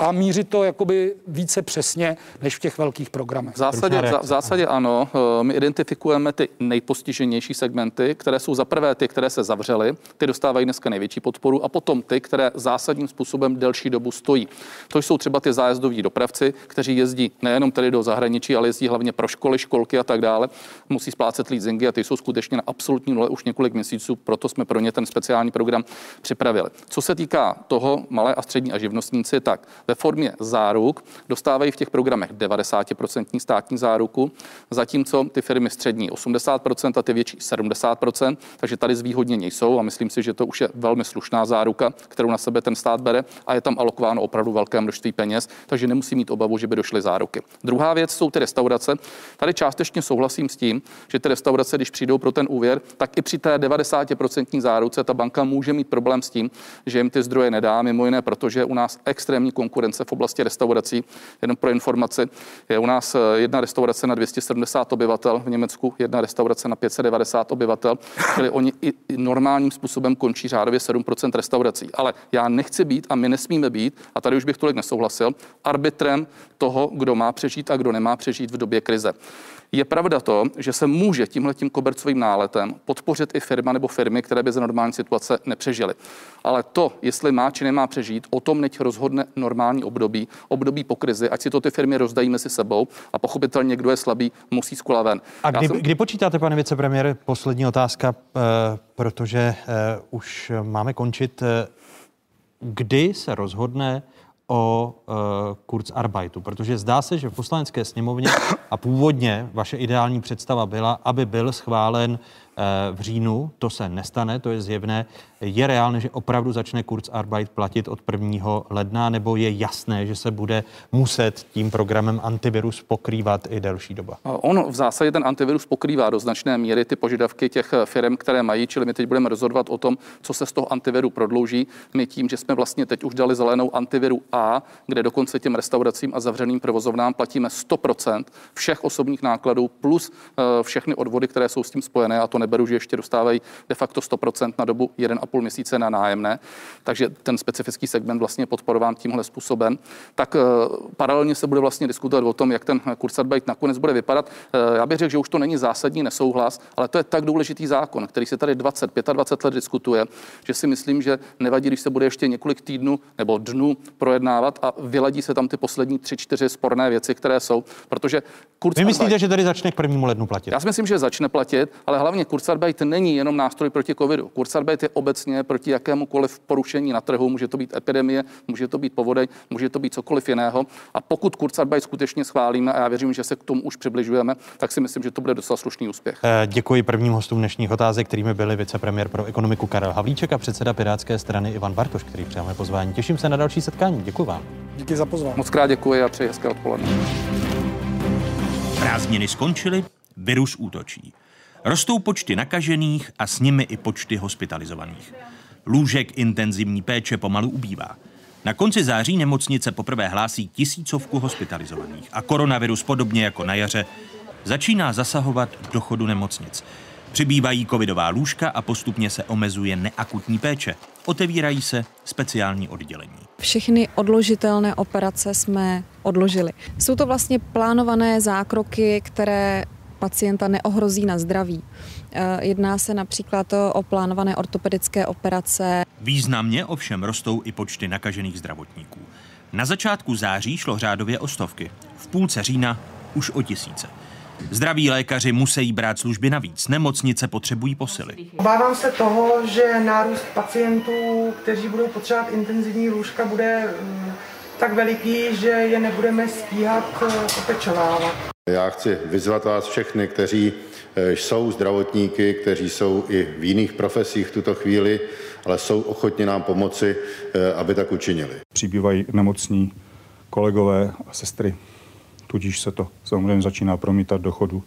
[SPEAKER 7] a mířit to jakoby více přesně než v těch velkých programech.
[SPEAKER 6] V zásadě, v zásadě ano. Eh, my identifikujeme ty nejpostiženější segmenty, které jsou za prvé ty, které se zavřely, ty dostávají dneska největší podporu a potom ty, které zásadním způsobem delší dobu stojí. To jsou třeba ty zájezdoví dopravci, kteří jezdí nejenom tedy do zahraničí, ale jezdí hlavně pro školy, školky a tak dále. Musí splácet leasingy a ty jsou skutečně na absolutní nule už několik měsíců, proto jsme pro ně ten speciální program připravili. Co se týká toho malé a střední a živnostníci, tak ve formě záruk, dostávají v těch programech 90% státní záruku, zatímco ty firmy střední 80% a ty větší 70%, takže tady zvýhodnění jsou a myslím si, že to už je velmi slušná záruka, kterou na sebe ten stát bere a je tam alokováno opravdu velké množství peněz, takže nemusí mít obavu, že by došly záruky. Druhá věc jsou ty restaurace. Tady částečně souhlasím s tím, že ty restaurace, když přijdou pro ten úvěr, tak i při té 90% záruce ta banka může mít problém s tím, že jim ty zdroje nedá, mimo jiné, protože u nás extrémní konkurence v oblasti restaurací. Jenom pro informaci, je u nás eh, jedna restaurace na 270 obyvatel, v Německu jedna restaurace na 590 obyvatel, <laughs> čili oni i normálním způsobem končí řádově 7% restaurací. Ale já nechci být a my nesmíme být, a tady už bych tolik nesouhlasil, arbitrem toho, kdo má přežít a kdo nemá přežít v době krize. Je pravda to, že se může tímhle tím kobercovým náletem podpořit i firma nebo firmy, které by za normální situace nepřežily. Ale to, jestli má či nemá přežít, o tom neď rozhodne normální období, období po krizi, ať si to ty firmy rozdají mezi sebou a pochopitelně, kdo je slabý, musí zven.
[SPEAKER 1] A kdy, jsem... kdy počítáte, pane vicepremiér, poslední otázka, eh, protože eh, už máme končit. Eh, kdy se rozhodne o uh, Kurzarbeitu, protože zdá se, že v poslanecké sněmovně a původně vaše ideální představa byla, aby byl schválen Eh, v říjnu. To se nestane, to je zjevné. Je reálné, že opravdu začne Kurzarbeit platit od 1. ledna, nebo je jasné, že se bude muset tím programem antivirus pokrývat i delší doba?
[SPEAKER 6] On v zásadě ten antivirus pokrývá do značné míry ty požadavky těch firm, které mají, čili my teď budeme rozhodovat o tom, co se z toho antiviru prodlouží. My tím, že jsme vlastně teď už dali zelenou antiviru A, kde dokonce těm restauracím a zavřeným provozovnám platíme 100% všech osobních nákladů plus eh, všechny odvody, které jsou s tím spojené, a to neberu, že ještě dostávají de facto 100% na dobu 1,5 měsíce na nájemné, takže ten specifický segment vlastně podporován tímhle způsobem. Tak eh, paralelně se bude vlastně diskutovat o tom, jak ten Kurzarbeit nakonec bude vypadat. Eh, já bych řekl, že už to není zásadní nesouhlas, ale to je tak důležitý zákon, který se tady 20, 25 let diskutuje, že si myslím, že nevadí, když se bude ještě několik týdnů nebo dnů projednávat a vyladí se tam ty poslední tři, čtyři sporné věci, které jsou, protože
[SPEAKER 1] Kurzarbeit... Vy myslíte, že tady začne k prvnímu lednu platit?
[SPEAKER 6] Já si myslím, že začne platit, ale hlavně Kurzarbeit není jenom nástroj proti covidu. Kurzarbeit je obecně proti jakémukoliv porušení na trhu. Může to být epidemie, může to být povodeň, může to být cokoliv jiného. A pokud Kurzarbeit skutečně schválíme, a já věřím, že se k tomu už přibližujeme, tak si myslím, že to bude docela slušný úspěch.
[SPEAKER 1] Eh, děkuji prvním hostům dnešních otázek, kterými byli vicepremiér pro ekonomiku Karel Havlíček a předseda Pirátské strany Ivan Bartoš, který přijal pozvání. Těším se na další setkání. Děkuji vám.
[SPEAKER 7] Díky za pozvání.
[SPEAKER 6] Moc krát děkuji a přeji hezké odpoledne.
[SPEAKER 14] Prázdniny skončily, virus útočí. Rostou počty nakažených a s nimi i počty hospitalizovaných. Lůžek intenzivní péče pomalu ubývá. Na konci září nemocnice poprvé hlásí tisícovku hospitalizovaných a koronavirus podobně jako na jaře začíná zasahovat do chodu nemocnic. Přibývají covidová lůžka a postupně se omezuje neakutní péče. Otevírají se speciální oddělení.
[SPEAKER 15] Všechny odložitelné operace jsme odložili. Jsou to vlastně plánované zákroky, které pacienta neohrozí na zdraví. Eh, jedná se například o plánované ortopedické operace.
[SPEAKER 14] Významně ovšem rostou i počty nakažených zdravotníků. Na začátku září šlo řádově o stovky, v půlce října už o tisíce. Zdraví lékaři musí brát služby navíc, nemocnice potřebují posily.
[SPEAKER 16] Obávám se toho, že nárůst pacientů, kteří budou potřebovat intenzivní lůžka, bude mm, tak veliký, že je nebudeme stíhat eh, opečovávat.
[SPEAKER 13] Já chci vyzvat vás všechny, kteří eh, jsou zdravotníky, kteří jsou i v jiných profesích v tuto chvíli, ale jsou ochotni nám pomoci, eh, aby tak učinili.
[SPEAKER 17] Přibývají nemocní kolegové a sestry, tudíž se to samozřejmě začíná promítat do chodu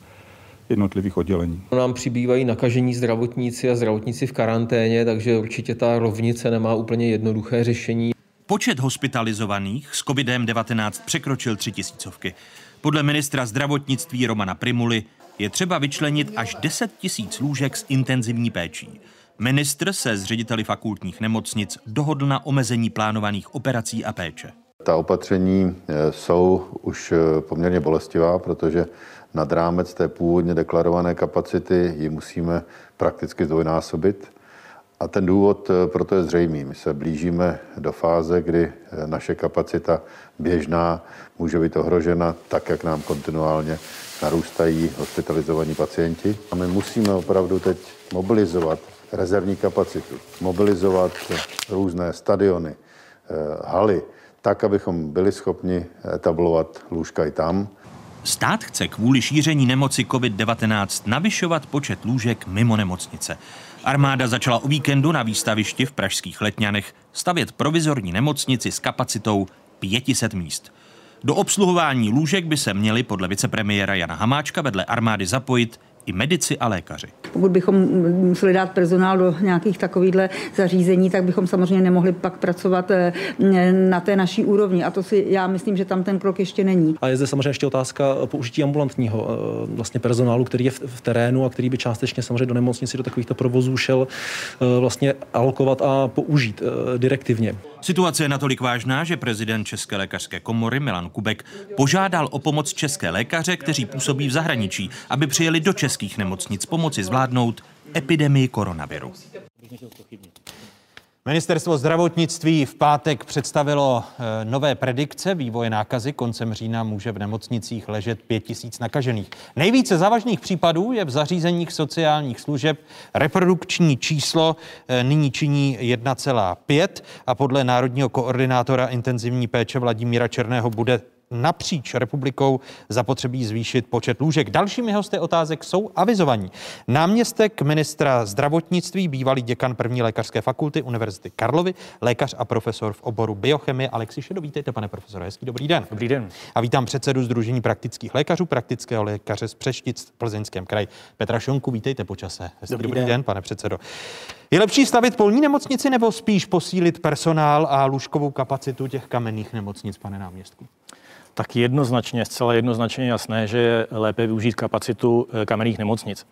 [SPEAKER 17] jednotlivých oddělení.
[SPEAKER 18] Nám přibývají nakažení zdravotníci a zdravotníci v karanténě, takže určitě ta rovnice nemá úplně jednoduché řešení.
[SPEAKER 14] Počet hospitalizovaných s COVID-19 překročil tři tisícovky. Podle ministra zdravotnictví Romana Primuly je třeba vyčlenit až 10 tisíc lůžek s intenzivní péčí. Ministr se s řediteli fakultních nemocnic dohodl na omezení plánovaných operací a péče.
[SPEAKER 13] Ta opatření eh, jsou už eh, poměrně bolestivá, protože nad rámec té původně deklarované kapacity ji musíme prakticky zdvojnásobit. A ten důvod eh, proto je zřejmý. My se blížíme do fáze, kdy naše kapacita běžná může být ohrožena tak, jak nám kontinuálně narůstají hospitalizovaní pacienti. A my musíme opravdu teď mobilizovat rezervní kapacitu, mobilizovat různé stadiony, haly, tak, abychom byli schopni etablovat lůžka i tam.
[SPEAKER 14] Stát chce kvůli šíření nemoci COVID-19 navyšovat počet lůžek mimo nemocnice. Armáda začala o víkendu na výstavišti v pražských Letňanech stavět provizorní nemocnici s kapacitou 500 míst. Do obsluhování lůžek by se měli podle vicepremiéra Jana Hamáčka vedle armády zapojit i medici a lékaři.
[SPEAKER 19] Pokud bychom museli dát personál do nějakých takovýchhle zařízení, tak bychom samozřejmě nemohli pak pracovat eh, na té naší úrovni. A to si já myslím, že tam ten krok ještě není.
[SPEAKER 20] A je zde samozřejmě ještě otázka použití ambulantního eh, vlastně personálu, který je v, terénu a který by částečně samozřejmě do nemocnici, do takovýchto provozů šel eh, vlastně alokovat a použít direktivně.
[SPEAKER 14] Situace je natolik vážná, že prezident České lékařské komory Milan Kubek požádal o pomoc české lékaře, kteří působí v zahraničí, aby přijeli do českých nemocnic pomoci zvládnout epidemii koronaviru. Ministerstvo zdravotnictví v pátek představilo eh, nové predikce vývoje nákazy. Koncem října může v nemocnicích ležet 5 tisíc nakažených. Nejvíce závažných případů je v zařízeních sociálních služeb. Reprodukční číslo eh, nyní činí 1,5 a podle národního koordinátora intenzivní péče Vladimíra Černého bude napříč republikou zapotřebí zvýšit počet lůžek. Dalšími hosty otázek jsou avizovaní. Náměstek ministra zdravotnictví, bývalý děkan první lékařské fakulty Univerzity Karlovy, lékař a profesor v oboru biochemie Alexi Šedo. Vítejte, pane profesore, hezký dobrý den.
[SPEAKER 20] Dobrý den.
[SPEAKER 14] A vítám předsedu Združení praktických lékařů, praktického lékaře z Přeštic v Plzeňském kraji. Petra Šonku, vítejte po čase. Hezký dobrý, dobrý den. den, pane předsedo. Je lepší stavit polní nemocnici nebo spíš posílit personál a lůžkovou kapacitu těch kamenných nemocnic, pane náměstku?
[SPEAKER 20] Tak jednoznačně, zcela jednoznačně jasné, že je lépe využít kapacitu eh, kamenných nemocnic.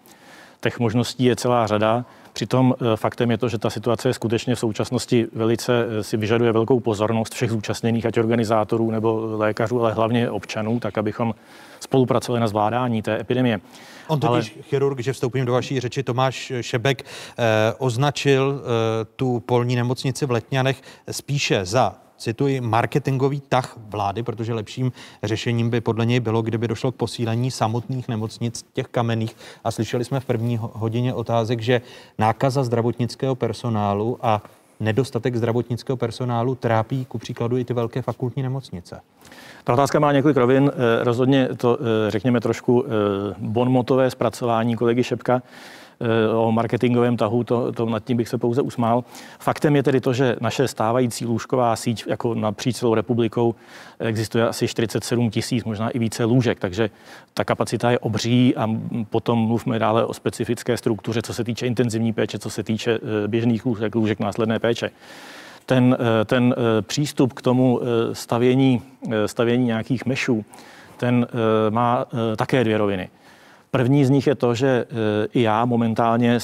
[SPEAKER 20] Těch možností je celá řada. Přitom eh, faktem je to, že ta situace je skutečně v současnosti velice eh, si vyžaduje velkou pozornost všech zúčastněných, ať organizátorů nebo lékařů, ale hlavně občanů, tak abychom spolupracovali na zvládání té epidemie.
[SPEAKER 1] On totiž ale... chirurg, že vstoupím do vaší řeči, Tomáš Šebek eh, označil eh, tu polní nemocnici v Letňanech spíše za cituji, marketingový tah vlády, protože lepším řešením by podle něj bylo, kdyby došlo k posílení samotných nemocnic, těch kamenných. A slyšeli jsme v první hodině otázek, že nákaza zdravotnického personálu a nedostatek zdravotnického personálu trápí ku příkladu i ty velké fakultní nemocnice.
[SPEAKER 20] Ta otázka má několik rovin. Eh, rozhodně to, eh, řekněme, trošku eh, bonmotové zpracování kolegy Šepka o marketingovém tahu, to, to nad tím bych se pouze usmál. Faktem je tedy to, že naše stávající lůžková síť jako napříč celou republikou existuje asi 47 tisíc, možná i více lůžek, takže ta kapacita je obří a potom mluvme dále o specifické struktuře, co se týče intenzivní péče, co se týče běžných lůžek, lůžek následné péče ten, eh, ten eh, přístup k tomu eh, stavění, stavění nějakých mešů, ten má také dvě roviny. První z nich je to, že e, i já momentálně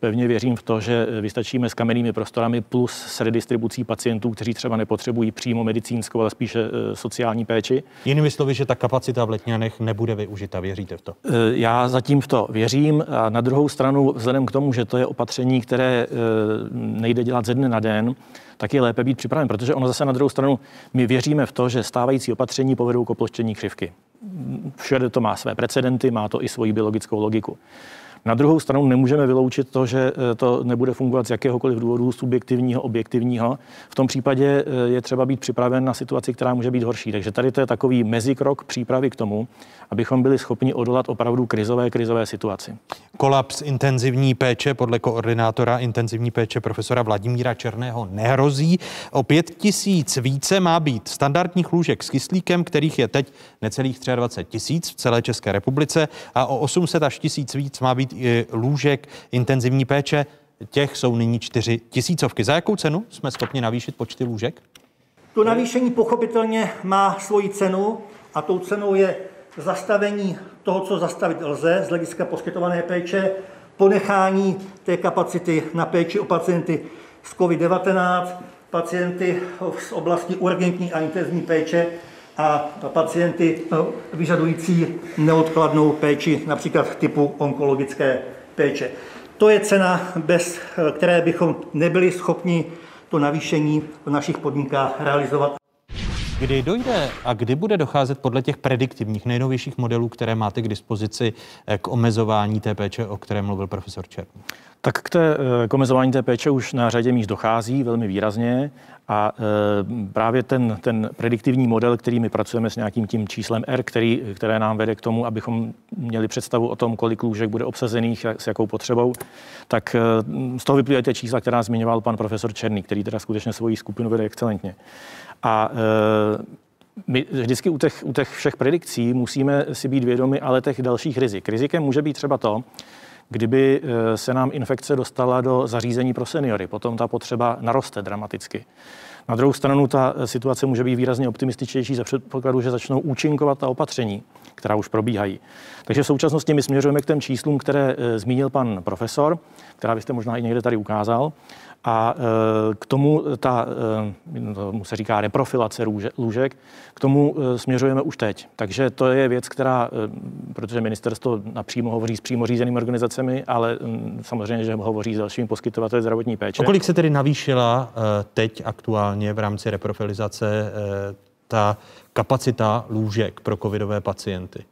[SPEAKER 20] pevně věřím v to, že vystačíme s kamennými prostorami plus s redistribucí pacientů, kteří třeba nepotřebují přímo medicínskou, ale spíše e, sociální péči.
[SPEAKER 1] Jinými slovy, že ta kapacita v Letňanech nebude využita, věříte v to?
[SPEAKER 20] E, já zatím v to věřím a na druhou stranu, vzhledem k tomu, že to je opatření, které nejde dělat ze dne na den, tak je lépe být připraven, protože ono zase na druhou stranu, my věříme v to, že stávající opatření povedou k oploštění křivky. Všude to má své precedenty, má to i svoji biologickou logiku. Na druhou stranu nemůžeme vyloučit to, že eh, to nebude fungovat z jakéhokoliv důvodu subjektivního, objektivního. V tom případě eh, je třeba být připraven na situaci, která může být horší. Takže tady to je takový mezikrok přípravy k tomu, abychom byli schopni odolat opravdu krizové, krizové situaci.
[SPEAKER 1] Kolaps intenzivní péče podle koordinátora intenzivní péče profesora Vladimíra Černého nehrozí. O pět tisíc více má být standardních lůžek s kyslíkem, kterých je teď necelých 23 tisíc v celé České republice a o 800 až tisíc víc má být i lůžek intenzivní péče. Těch jsou nyní čtyři tisícovky. Za jakou cenu jsme schopni navýšit počty lůžek?
[SPEAKER 21] To navýšení pochopitelně má svoji cenu a tou cenou je zastavení toho, co zastavit lze z hlediska poskytované péče, ponechání té kapacity na péči o pacienty s COVID-19, pacienty z oblasti urgentní a intenzivní péče a pacienty eh, vyžadující neodkladnou péči, například typu onkologické péče. To je cena, bez eh, které bychom nebyli schopni to navýšení v našich podmínkách realizovat.
[SPEAKER 1] Kdy dojde a kdy bude docházet podle těch prediktivních nejnovějších modelů, které máte k dispozici eh, k omezování té péče, o které mluvil profesor Černý?
[SPEAKER 20] Tak k, té, eh, k omezování té péče už na řadě míst dochází velmi výrazně a e, právě ten, ten prediktivní model, který my pracujeme s nějakým tím číslem R, který, které nám vede k tomu, abychom měli představu o tom, kolik lůžek bude obsazených, s jakou potřebou, tak z toho vyplývají ty čísla, která zmiňoval pan profesor Černý, který teda skutečně svoji skupinu vede excelentně. A e, my vždycky u těch, u těch všech predikcí musíme si být vědomi ale těch dalších rizik. Rizikem může být třeba to, kdyby eh, se nám infekce dostala do zařízení pro seniory. Potom ta potřeba naroste dramaticky. Na druhou stranu ta eh, situace může být výrazně optimističtější za předpokladu, že začnou účinkovat ta opatření, která už probíhají. Takže v současnosti my směřujeme k těm číslům, které eh, zmínil pan profesor, která byste možná i někde tady ukázal. A e, k tomu ta, e, tomu se říká reprofilace lůžek, k tomu e, směřujeme už teď. Takže to je věc, která, protože ministerstvo napřímo hovoří s přímo řízenými organizacemi, ale samozřejmě, že hovoří s dalšími poskytovateli zdravotní péče.
[SPEAKER 1] Kolik se tedy navýšila teď aktuálně v rámci reprofilizace ta kapacita lůžek pro covidové pacienty?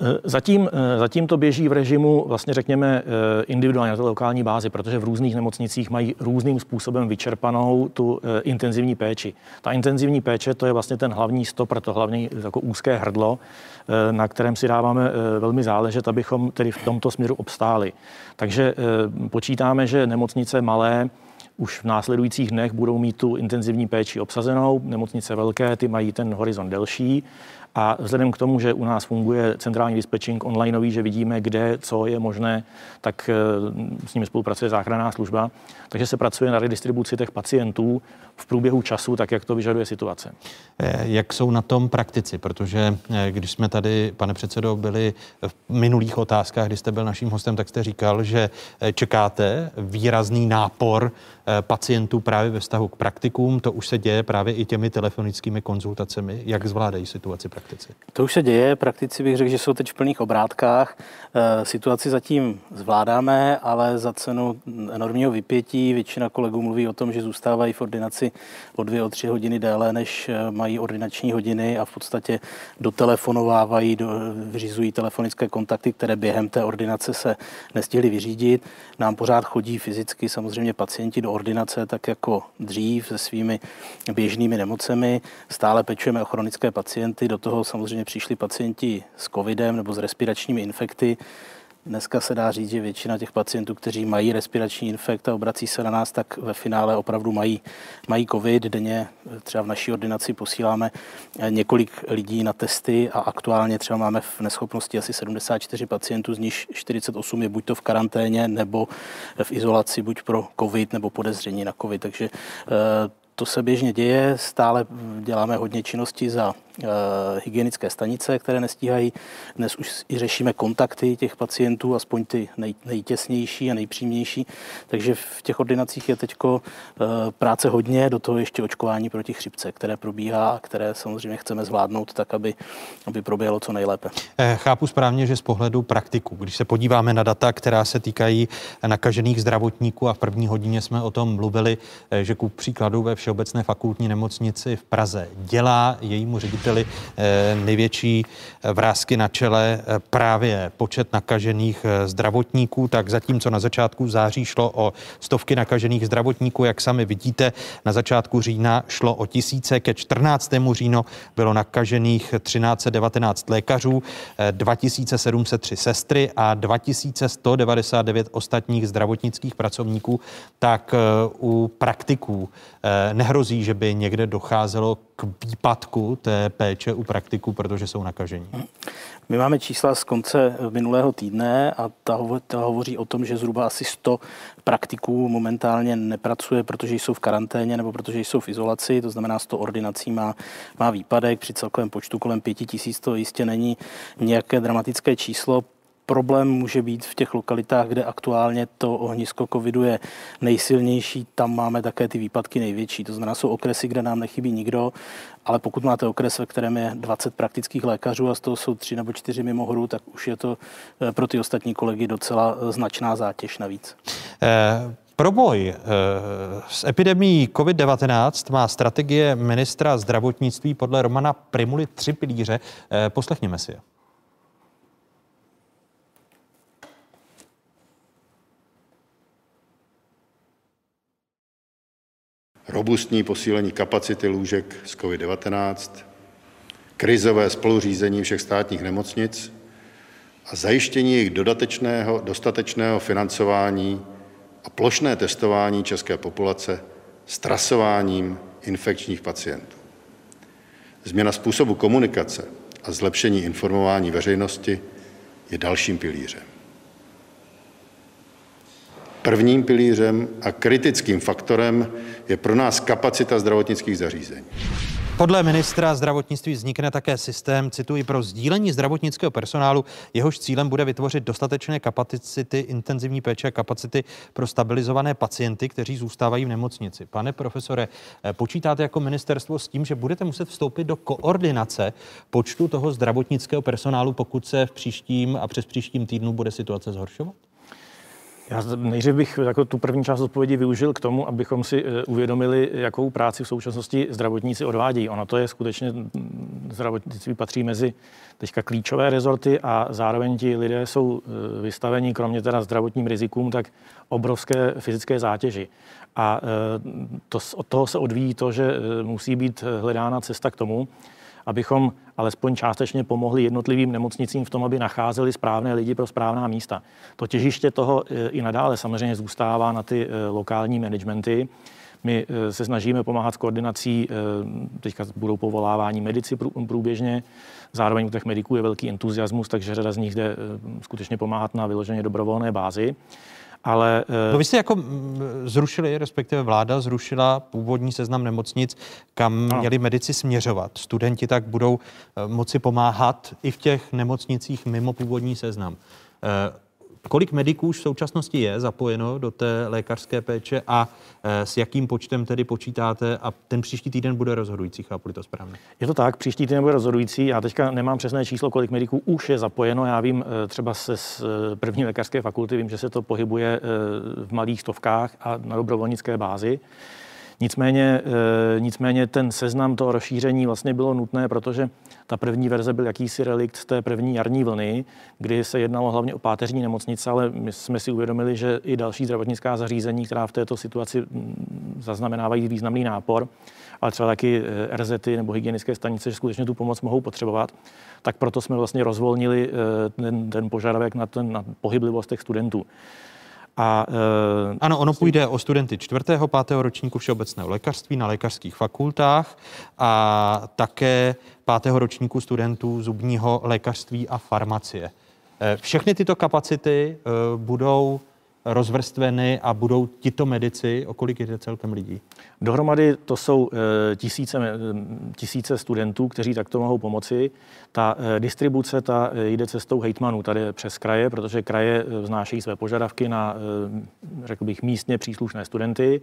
[SPEAKER 20] Eh, zatím, eh, zatím to běží v režimu, vlastně řekněme, eh, individuálně na té lokální bázi, protože v různých nemocnicích mají různým způsobem vyčerpanou tu intenzivní péči. Ta intenzivní péče, to je vlastně ten hlavní stopr, to hlavní jako úzké hrdlo, na kterém si dáváme velmi záležet, abychom tedy v tomto směru obstáli. Takže počítáme, že nemocnice malé, už v následujících dnech budou mít tu intenzivní péči obsazenou. Nemocnice velké, ty mají ten horizont delší. A vzhledem k tomu, že u nás funguje centrální dispečing onlineový, že vidíme, kde, co je možné, tak eh, s nimi spolupracuje záchranná služba. Takže se pracuje na redistribuci těch pacientů v průběhu času, tak jak to vyžaduje situace.
[SPEAKER 1] Eh, jak jsou na tom praktici? Protože eh, když jsme tady, pane předsedo, byli v minulých otázkách, kdy jste byl naším hostem, tak jste říkal, že čekáte výrazný nápor pacientů právě ve vztahu k praktikům. To už se děje právě i těmi telefonickými konzultacemi. Jak zvládají situaci praktici?
[SPEAKER 22] To už se děje. Praktici bych řekl, že jsou teď v plných obrátkách. Eh, situaci zatím zvládáme, ale za cenu enormního vypětí. Většina kolegů mluví o tom, že zůstávají v ordinaci o dvě, o tři hodiny déle, než eh, mají ordinační hodiny a v podstatě dotelefonovávají, do, vyřizují telefonické kontakty, které během té ordinace se nestihly vyřídit. Nám pořád chodí fyzicky samozřejmě pacienti do ordinace, tak jako dřív se svými běžnými nemocemi. Stále pečujeme o chronické pacienty, do toho samozřejmě přišli pacienti s covidem nebo s respiračními infekty. Dneska se dá říct, že většina těch pacientů, kteří mají respirační infekt a obrací se na nás, tak ve finále opravdu mají, mají covid. Denně třeba v naší ordinaci posíláme několik lidí na testy a aktuálně třeba máme v neschopnosti asi 74 pacientů, z nich 48 je buď to v karanténě nebo v izolaci, buď pro covid nebo podezření na covid. Takže eh, to se běžně děje, stále děláme hodně činností za hygienické stanice, které nestíhají. Dnes už i řešíme kontakty těch pacientů, aspoň ty nej, nejtěsnější a nejpřímější. Takže v těch ordinacích je teď uh, práce hodně, do toho ještě očkování proti chřipce, které probíhá a které samozřejmě chceme zvládnout tak, aby, aby proběhlo co nejlépe.
[SPEAKER 1] Eh, chápu správně, že z pohledu praktiku, když se podíváme na data, která se týkají nakažených zdravotníků a v první hodině jsme o tom mluvili, že ku příkladu ve Všeobecné fakultní nemocnici v Praze dělá jejímu řediteli eh, největší eh, vrázky na čele eh, právě počet nakažených zdravotníků, tak zatímco na začátku září šlo o stovky nakažených zdravotníků, jak sami vidíte, na začátku října šlo o tisíce, ke 14. říjnu bylo nakažených 1319 lékařů, 2703 sestry a 2199 ostatních zdravotnických pracovníků, tak u praktiků nehrozí, že by někde docházelo k výpadku té péče u praktiků, protože jsou nakažení?
[SPEAKER 22] My máme čísla z konce minulého týdne a ta, ta hovoří o tom, že zhruba asi 100 praktiků momentálně nepracuje, protože jsou v karanténě nebo protože jsou v izolaci, to znamená 100 ordinací má, má výpadek, při celkovém počtu kolem 5000 to jistě není nějaké dramatické číslo, problém může být v těch lokalitách, kde aktuálně to ohnisko covidu je nejsilnější, tam máme také ty výpadky největší. To znamená, jsou okresy, kde nám nechybí nikdo, ale pokud máte okres, ve kterém je 20 praktických lékařů a z toho jsou tři nebo čtyři mimohoru, tak už je to eh, pro ty ostatní kolegy docela značná zátěž navíc.
[SPEAKER 1] Eh Pro boj s epidemií COVID-19 má strategie ministra zdravotnictví podle Romana Primuly tři pilíře. Poslechněme si je.
[SPEAKER 13] Robustní posílení kapacity lůžek s COVID-19, krizové spoluřízení všech státních nemocnic a zajištění jejich dodatečného, dostatečného financování a plošné testování české populace s trasováním infekčních pacientů. Změna způsobu komunikace a zlepšení informování veřejnosti je dalším pilířem. Prvním pilířem a kritickým faktorem je pro nás kapacita zdravotnických zařízení.
[SPEAKER 1] Podle ministra zdravotnictví vznikne také systém, cituji, pro sdílení zdravotnického personálu. Jehož cílem bude vytvořit dostatečné kapacity intenzivní péče a kapacity pro stabilizované pacienty, kteří zůstávají v nemocnici. Pane profesore, eh, počítáte jako ministerstvo s tím, že budete muset vstoupit do koordinace počtu toho zdravotnického personálu, pokud se v příštím a přes příštím týdnu bude situace zhoršovat?
[SPEAKER 20] Já nejdřív bych jako tu první část odpovědi využil k tomu, abychom si eh, uvědomili, jakou práci v současnosti zdravotníci odvádí. Ono to je skutečně, zdravotnictví patří mezi teďka klíčové rezorty a zároveň ti lidé jsou eh, vystaveni, kromě teda zdravotním rizikům, tak obrovské fyzické zátěži. A eh, to, od toho se odvíjí to, že musí být hledána cesta k tomu, abychom alespoň částečně pomohli jednotlivým nemocnicím v tom, aby nacházeli správné lidi pro správná místa. To těžiště toho e, i nadále samozřejmě zůstává na ty e, lokální managementy. My e, se snažíme pomáhat s koordinací, teďka budou povolávání medici průběžně, zároveň u těch mediků je velký entuziasmus, takže řada z nich jde skutečně pomáhat na vyloženě dobrovolné bázi. Ale,
[SPEAKER 1] no vy jste jako zrušili, respektive vláda zrušila původní seznam nemocnic, kam no. měli medici směřovat. Studenti tak budou eh, moci pomáhat i v těch nemocnicích mimo původní seznam. Eh, Kolik mediků už v současnosti je zapojeno do té lékařské péče a e, s jakým počtem tedy počítáte a ten příští týden bude rozhodující, chápu to správně?
[SPEAKER 20] Je to tak, příští týden bude rozhodující. Já teďka nemám přesné číslo, kolik mediků už je zapojeno. Já vím e, třeba se z e, první lékařské fakulty, vím, že se to pohybuje v malých stovkách a na dobrovolnické bázi. Nicméně, eh, nicméně ten seznam toho rozšíření vlastně bylo nutné, protože ta první verze byl jakýsi relikt té první jarní vlny, kdy se jednalo hlavně o páteřní nemocnice, ale my jsme si uvědomili, že i další zdravotnická zařízení, která v této situaci mm, zaznamenávají významný nápor, ale třeba taky eh, RZ nebo hygienické stanice, že skutečně tu pomoc mohou potřebovat, tak proto jsme vlastně rozvolnili eh, ten, ten požadavek na, ten, na pohyblivost těch studentů.
[SPEAKER 1] A, e, ano, ono půjde o studenty čtvrtého, pátého ročníku všeobecného lékařství na lékařských fakultách a také pátého ročníku studentů zubního lékařství a farmacie. E, všechny tyto kapacity e, budou rozvrstveny a budou tito medici, o kolik jde celkem lidí?
[SPEAKER 20] Dohromady to jsou eh, tisíce, eh, tisíce studentů, kteří takto mohou pomoci. Ta eh, distribuce ta jde cestou hejtmanů tady přes kraje, protože kraje vznášejí své požadavky na, řekl bych, místně příslušné studenty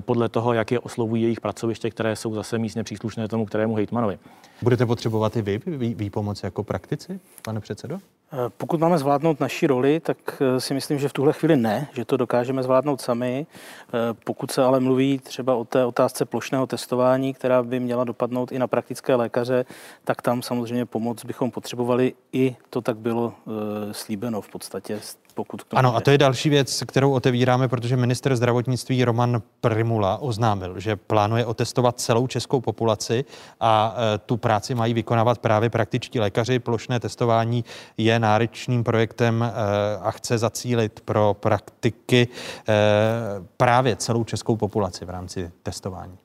[SPEAKER 20] podle toho, jak je oslovují jejich pracoviště, které jsou zase místně příslušné tomu kterému hejtmanovi.
[SPEAKER 1] Budete potřebovat i vy výpomoc jako praktici, pane předsedo?
[SPEAKER 22] Eh, pokud máme zvládnout naši roli, tak eh, si myslím, že v tuhle chvíli ne, že to dokážeme zvládnout sami. Eh, pokud se ale mluví třeba o té otázce plošného testování, která by měla dopadnout i na praktické lékaře, tak tam samozřejmě pomoc bychom potřebovali. I to tak bylo slíbeno v podstatě pokud
[SPEAKER 1] to Ano, a to je další věc, kterou otevíráme, protože minister zdravotnictví Roman Primula oznámil, že plánuje otestovat celou českou populaci a e, tu práci mají vykonávat právě praktičtí lékaři. Plošné testování je náročným projektem e, a chce zacílit pro praktiky e, právě celou českou populaci v rámci testování.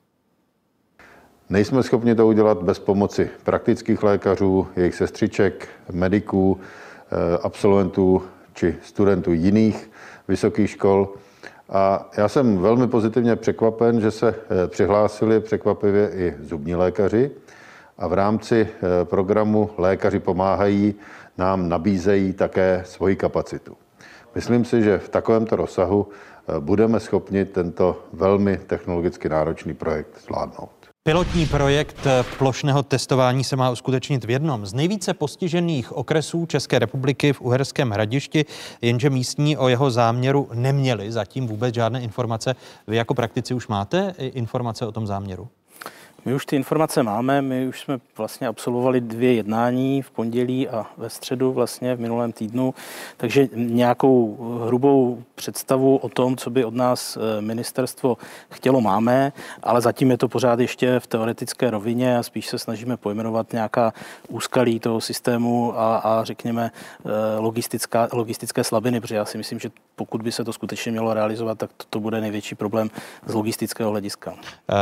[SPEAKER 13] Nejsme schopni to udělat bez pomoci praktických lékařů, jejich sestřiček, mediků, e, absolventů či studentů jiných vysokých škol. A já jsem velmi pozitivně překvapen, že se eh, přihlásili překvapivě i zubní lékaři a v rámci eh, programu Lékaři pomáhají nám nabízejí také svoji kapacitu. Myslím si, že v takovémto rozsahu eh, budeme schopni tento velmi technologicky náročný projekt zvládnout.
[SPEAKER 1] Pilotní projekt plošného testování se má uskutečnit v jednom z nejvíce postižených okresů České republiky v Uherském hradišti, jenže místní o jeho záměru neměli zatím vůbec žádné informace. Vy jako praktici už máte informace o tom záměru?
[SPEAKER 22] My už ty informace máme, my už jsme vlastně absolvovali dvě jednání v pondělí a ve středu vlastně v minulém týdnu, takže nějakou hrubou představu o tom, co by od nás eh, ministerstvo chtělo, máme, ale zatím je to pořád ještě v teoretické rovině a spíš se snažíme pojmenovat nějaká úskalí toho systému a, a řekněme eh, logistická, logistické slabiny, protože já si myslím, že pokud by se to skutečně mělo realizovat, tak to, to bude největší problém z logistického hlediska.
[SPEAKER 1] Eh,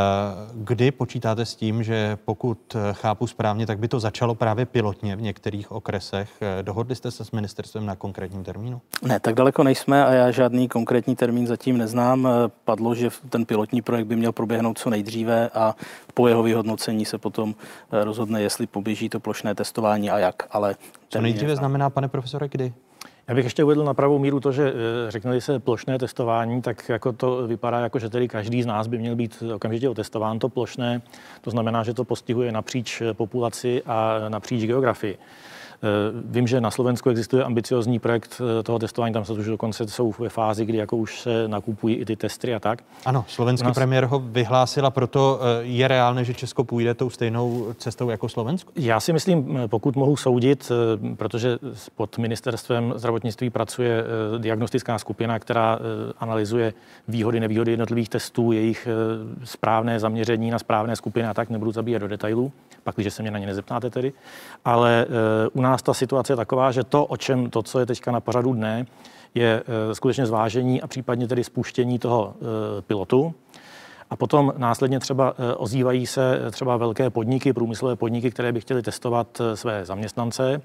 [SPEAKER 1] kdy počítáte počítáte s tím, že pokud eh, chápu správně, tak by to začalo právě pilotně v některých okresech. Eh, dohodli jste se s ministerstvem na konkrétním termínu?
[SPEAKER 22] Ne, tak daleko nejsme a já žádný konkrétní termín zatím neznám. Eh, padlo, že ten pilotní projekt by měl proběhnout co nejdříve a po jeho vyhodnocení se potom rozhodne, jestli poběží to plošné testování a jak. Ale
[SPEAKER 1] co nejdříve znamená, pane profesore, kdy?
[SPEAKER 20] Já bych ještě uvedl na pravou míru to, že eh, řekneli se plošné testování, tak jako to vypadá jako, že tedy každý z nás by měl být okamžitě otestován to plošné. To znamená, že to postihuje napříč populaci a napříč geografii. Eh, vím, že na Slovensku existuje ambiciozní projekt eh, toho testování, tam se už dokonce jsou ve fázi, kdy jako už se nakupují i ty testy a tak.
[SPEAKER 1] Ano, slovenský nás... premiér ho vyhlásila, proto eh, je reálné, že Česko půjde tou stejnou cestou jako Slovensko?
[SPEAKER 20] Já si myslím, pokud mohu soudit, protože pod ministerstvem zdravotnictví pracuje diagnostická skupina, která analyzuje výhody, nevýhody jednotlivých testů, jejich správné zaměření na správné skupiny a tak, nebudu zabíjet do detailů, pak, když se mě na ně nezeptáte tedy. Ale u nás ta situace je taková, že to, o čem to, co je teďka na pořadu dne, je eh, skutečně zvážení a případně tedy spuštění toho eh, pilotu. A potom následně třeba eh, ozývají se třeba velké podniky, průmyslové podniky, které by chtěly testovat své zaměstnance,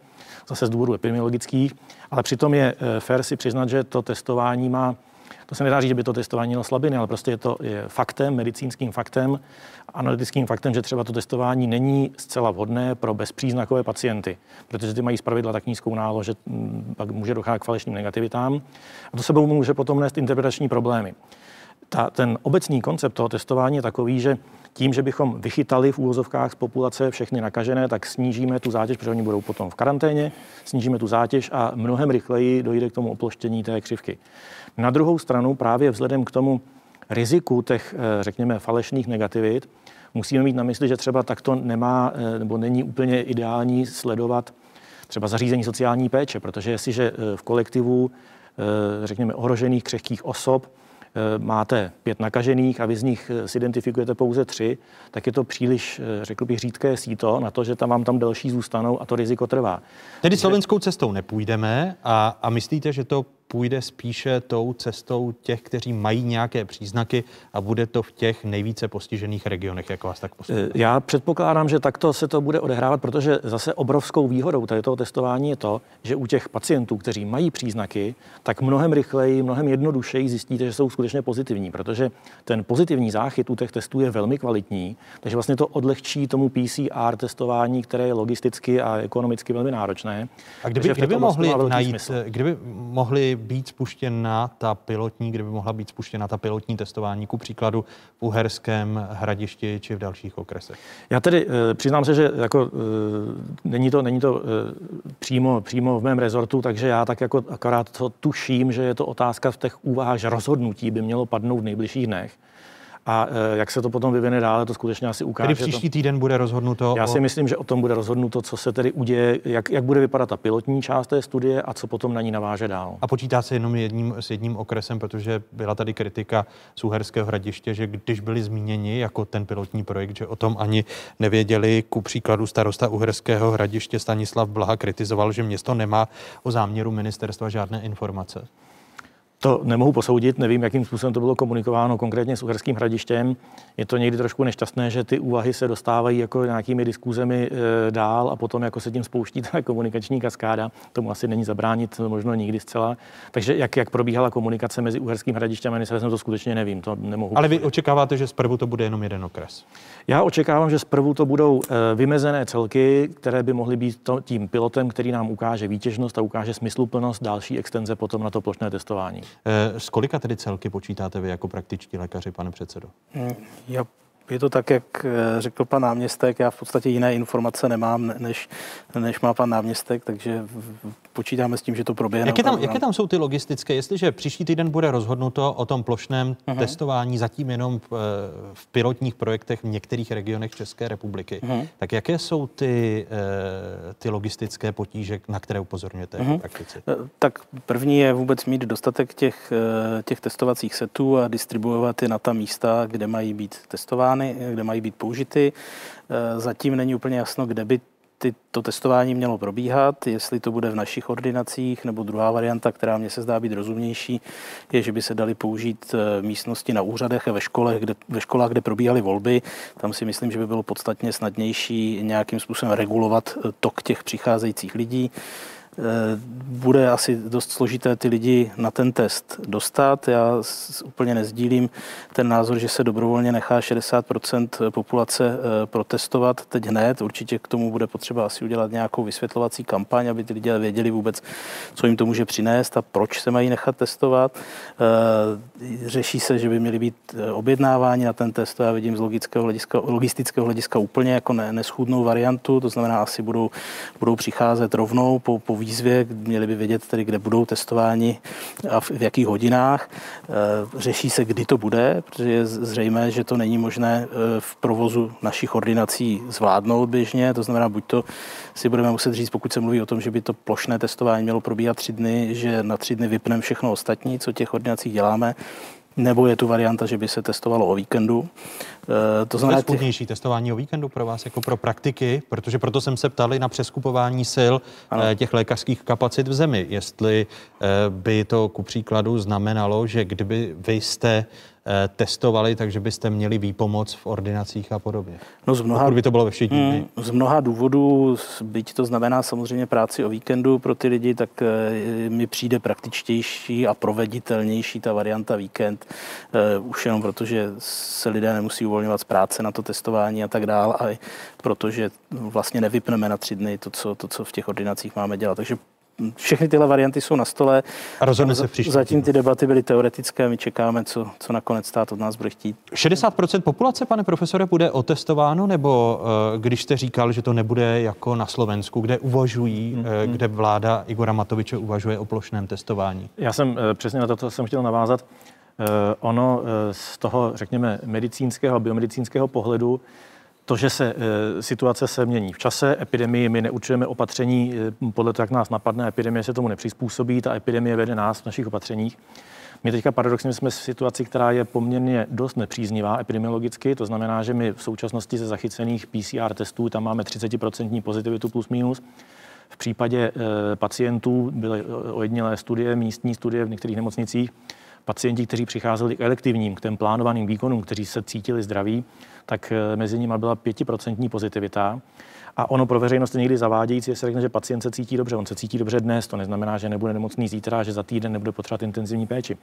[SPEAKER 20] zase z důvodu epidemiologických, ale přitom je fér si přiznat, že to testování má to se nedá říct, že by to testování mělo slabiny, ale prostě je to je faktem, medicínským faktem, analytickým faktem, že třeba to testování není zcela vhodné pro bezpříznakové pacienty, protože ty mají zpravidla tak nízkou nálo, že mm, pak může docházet k falešným negativitám. A to sebou může potom nést interpretační problémy. Ta, ten obecný koncept toho testování je takový, že tím, že bychom vychytali v úvozovkách z populace všechny nakažené, tak snížíme tu zátěž, protože oni budou potom v karanténě, snížíme tu zátěž a mnohem rychleji dojde k tomu oploštění té křivky. Na druhou stranu právě vzhledem k tomu riziku těch, eh, řekněme, falešných negativit, musíme mít na mysli, že třeba takto nemá eh, nebo není úplně ideální sledovat třeba zařízení sociální péče, protože jestliže eh, v kolektivu, řekněme, ohrožených křehkých osob máte pět nakažených a vy z nich eh, si identifikujete pouze tři, tak je to příliš, eh, řekl bych, řídké síto na to, že tam vám tam další zůstanou a to riziko trvá.
[SPEAKER 1] Tedy slovenskou cestou nepůjdeme a, a myslíte, že to půjde spíše tou cestou těch, kteří mají nějaké příznaky a bude to v těch nejvíce postižených regionech, jak vás tak postupuje?
[SPEAKER 20] Já předpokládám, že takto se to bude odehrávat, protože zase obrovskou výhodou tady toho testování je to, že u těch pacientů, kteří mají příznaky, tak mnohem rychleji, mnohem jednodušeji zjistíte, že jsou skutečně pozitivní, protože ten pozitivní záchyt u těch testů je velmi kvalitní, takže vlastně to odlehčí tomu PCR testování, které je logisticky a ekonomicky velmi náročné.
[SPEAKER 1] A kdyby, kdyby mohli najít, smysl. kdyby mohli být spuštěna ta pilotní, kdyby mohla být spuštěna ta pilotní testování, ku příkladu v Uherském hradišti či v dalších okresech?
[SPEAKER 20] Já tedy e, přiznám se, že jako, e, není to, není to e, přímo, přímo v mém rezortu, takže já tak jako akorát to tuším, že je to otázka v těch úvahách, že rozhodnutí by mělo padnout v nejbližších dnech. A e, jak se to potom vyvine dále, to skutečně asi ukáže.
[SPEAKER 1] Tedy příští
[SPEAKER 20] to...
[SPEAKER 1] týden bude rozhodnuto?
[SPEAKER 20] Já si o... myslím, že o tom bude rozhodnuto, co se tedy uděje, jak, jak bude vypadat ta pilotní část té studie a co potom na ní naváže dál.
[SPEAKER 1] A počítá se jenom jedním, s jedním okresem, protože byla tady kritika z Uherského hradiště, že když byli zmíněni jako ten pilotní projekt, že o tom ani nevěděli. Ku příkladu starosta Uherského hradiště Stanislav Blaha kritizoval, že město nemá o záměru ministerstva žádné informace.
[SPEAKER 20] To nemohu posoudit, nevím, jakým způsobem to bylo komunikováno konkrétně s Uherským hradištěm. Je to někdy trošku nešťastné, že ty úvahy se dostávají jako nějakými diskuzemi e, dál a potom jako se tím spouští ta <laughs> komunikační kaskáda. Tomu asi není zabránit možno nikdy zcela. Takže jak, jak probíhala komunikace mezi Uherským hradištěm a ministerstvem, to skutečně nevím, to nemohu.
[SPEAKER 1] Ale vy očekáváte, že zprvu to bude jenom jeden okres?
[SPEAKER 20] Já očekávám, že zprvu to budou e, vymezené celky, které by mohly být to, tím pilotem, který nám ukáže výtěžnost a ukáže smysluplnost další extenze potom na to plošné testování.
[SPEAKER 1] Eh, s kolika tedy celky počítáte vy jako praktičtí lékaři, pane předsedo?
[SPEAKER 22] Já Je to tak, jak eh, řekl pan náměstek, já v podstatě jiné informace nemám, než, než má pan náměstek, takže počítáme s tím, že to proběhne.
[SPEAKER 1] Jaké tam, jaké tam jsou ty logistické? Jestliže příští týden bude rozhodnuto o tom plošném uh-huh. testování, zatím jenom v, eh, v pilotních projektech v některých regionech České republiky, uh-huh. tak jaké jsou ty, eh, ty logistické potíže, na které upozorňujete uh-huh. praktici?
[SPEAKER 22] Tak první je vůbec mít dostatek těch, těch testovacích setů a distribuovat je na ta místa, kde mají být testovány, kde mají být použity. Zatím není úplně jasno, kde by to testování mělo probíhat, jestli to bude v našich ordinacích, nebo druhá varianta, která mě se zdá být rozumnější, je, že by se dali použít eh, místnosti na úřadech a ve, škole, kde, ve školách, kde probíhaly volby. Tam si myslím, že by bylo podstatně snadnější nějakým způsobem regulovat eh, tok těch přicházejících lidí. Eh, bude asi dost složité ty lidi na ten test dostat. Já úplně nezdílím ten názor, že se dobrovolně nechá 60% populace eh, protestovat teď hned. Určitě k tomu bude potřeba asi udělat nějakou vysvětlovací kampaň, aby ty lidé věděli vůbec, co jim to může přinést a proč se mají nechat testovat. Eh, řeší se, že by měly být objednávání na ten test. Já vidím z logického hlediska, logistického hlediska úplně jako neschůdnou variantu. To znamená, asi budou, budou přicházet rovnou po, po výzvě, měli by vědět tedy, kde budou testováni a v, v jakých hodinách. E, řeší se, kdy to bude, protože je zřejmé, že to není možné e, v provozu našich ordinací zvládnout běžně. To znamená, buď to si budeme muset říct, pokud se mluví o tom, že by to plošné testování mělo probíhat tři dny, že na tři dny vypneme všechno ostatní, co těch ordinacích děláme, nebo je tu varianta, že by se testovalo o víkendu.
[SPEAKER 1] E, to znamená, těch... testování o víkendu pro vás jako pro praktiky, protože proto jsem se ptali na přeskupování sil ano. Eh, těch lékařských kapacit v zemi. Jestli eh, by to ku příkladu znamenalo, že kdyby vy jste Eh, testovali, takže byste měli výpomoc v ordinacích a podobně.
[SPEAKER 22] No z mnoha,
[SPEAKER 1] Pokud by to bylo ve všední
[SPEAKER 22] mm, Z mnoha důvodů, byť to znamená samozřejmě práci o víkendu pro ty lidi, tak eh, mi přijde praktičtější a proveditelnější ta varianta víkend, eh, už jenom protože se lidé nemusí uvolňovat z práce na to testování a tak dál, a protože vlastně nevypneme na tři dny to co, to, co v těch ordinacích máme dělat. Takže všechny tyhle varianty jsou na stole.
[SPEAKER 1] A rozhodne se v příští
[SPEAKER 22] Zatím ty debaty byly teoretické, my čekáme, co, co nakonec stát od nás bude chtít.
[SPEAKER 1] 60% populace, pane profesore, bude otestováno, nebo eh, když jste říkal, že to nebude jako na Slovensku, kde uvažují, mm-hmm. kde vláda Igora Matoviče uvažuje o plošném testování?
[SPEAKER 20] Já jsem eh, přesně na to, co jsem chtěl navázat. Ono z toho, řekněme, medicínského, biomedicínského pohledu to, že se e, situace se mění v čase, epidemii, my neurčujeme opatření podle toho, jak nás napadne, epidemie se tomu nepřizpůsobí, ta epidemie vede nás v našich opatřeních. My teďka paradoxně jsme v situaci, která je poměrně dost nepříznivá epidemiologicky, to znamená, že my v současnosti ze zachycených PCR testů tam máme 30% pozitivitu plus minus. V případě pacientů byly ojedinělé studie, místní studie v některých nemocnicích, pacienti, kteří přicházeli k elektivním, k těm plánovaným výkonům, kteří se cítili zdraví, tak eh, mezi nimi byla pětiprocentní pozitivita. A ono pro veřejnost je někdy zavádějící, se řekne, že pacient se cítí dobře. On se cítí dobře dnes, to neznamená, že nebude nemocný zítra, že za týden nebude potřebovat intenzivní péči.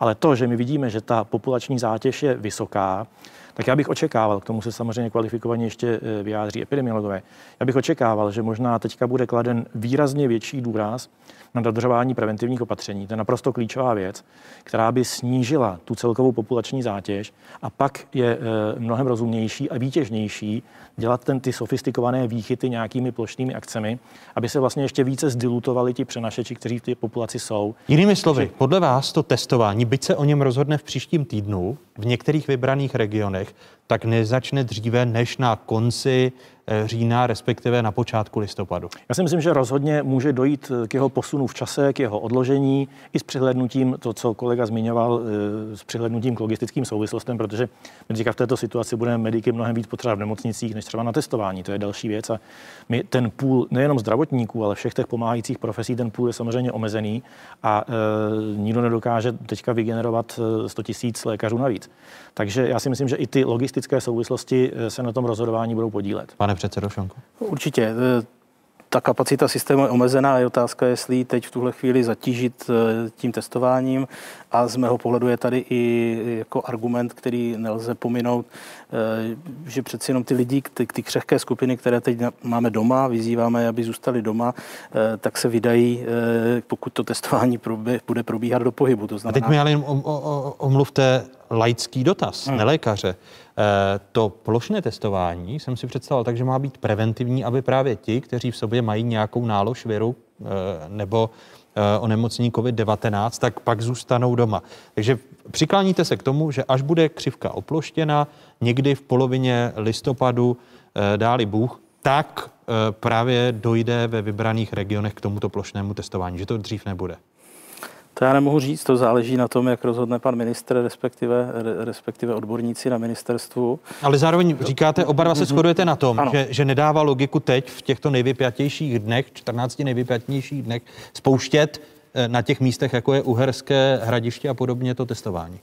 [SPEAKER 20] Ale to, že my vidíme, že ta populační zátěž je vysoká, tak já bych očekával, k tomu se samozřejmě kvalifikovaně ještě eh, vyjádří epidemiologové, já bych očekával, že možná teďka bude kladen výrazně větší důraz na dodržování preventivních opatření. To je naprosto klíčová věc, která by snížila tu celkovou populační zátěž a pak je e, mnohem rozumnější a výtěžnější dělat ten, ty sofistikované výchyty nějakými plošnými akcemi, aby se vlastně ještě více zdilutovali ti přenašeči, kteří v té populaci jsou.
[SPEAKER 1] Jinými slovy, podle vás to testování, byť se o něm rozhodne v příštím týdnu v některých vybraných regionech, tak nezačne dříve než na konci Eh, října, respektive na počátku listopadu?
[SPEAKER 20] Já si myslím, že rozhodně může dojít eh, k jeho posunu v čase, k jeho odložení i s přihlednutím, to, co kolega zmiňoval, eh, s přihlednutím k logistickým souvislostem, protože my říká, v této situaci budeme mediky mnohem víc potřebovat v nemocnicích, než třeba na testování. To je další věc. A my ten půl nejenom zdravotníků, ale všech těch pomáhajících profesí, ten půl je samozřejmě omezený a e, nikdo nedokáže teďka vygenerovat 100 tisíc lékařů navíc. Takže já si myslím, že i ty logistické souvislosti se na tom rozhodování budou podílet.
[SPEAKER 1] Pane předsedo Šonku?
[SPEAKER 22] Určitě. E, ta kapacita systému je omezená. Je otázka, jestli ji teď v tuhle chvíli zatížit e, tím testováním. A z mého pohledu je tady i jako argument, který nelze pominout, e, že přeci jenom ty lidi, ty, ty křehké skupiny, které teď máme doma, vyzýváme, aby zůstali doma, tak se vydají, pokud to testování bude probíhat do pohybu.
[SPEAKER 1] To znamená... A teď mi ale omluvte laický dotaz, hmm. nelékaře. To plošné testování jsem si představil tak, že má být preventivní, aby právě ti, kteří v sobě mají nějakou nálož viru nebo onemocnění COVID-19, tak pak zůstanou doma. Takže přikláníte se k tomu, že až bude křivka oploštěna, někdy v polovině listopadu, dáli Bůh, tak právě dojde ve vybraných regionech k tomuto plošnému testování, že to dřív nebude.
[SPEAKER 22] To já nemohu říct, to záleží na tom, jak rozhodne pan ministr, respektive, respektive odborníci na ministerstvu.
[SPEAKER 1] Ale zároveň říkáte, oba dva se mhm. shodujete na tom, že, že nedává logiku teď v těchto nejvypjatějších dnech, 14 nejvypjatějších dnech, spouštět eh, na těch místech, jako je Uherské hradiště a podobně, to testování.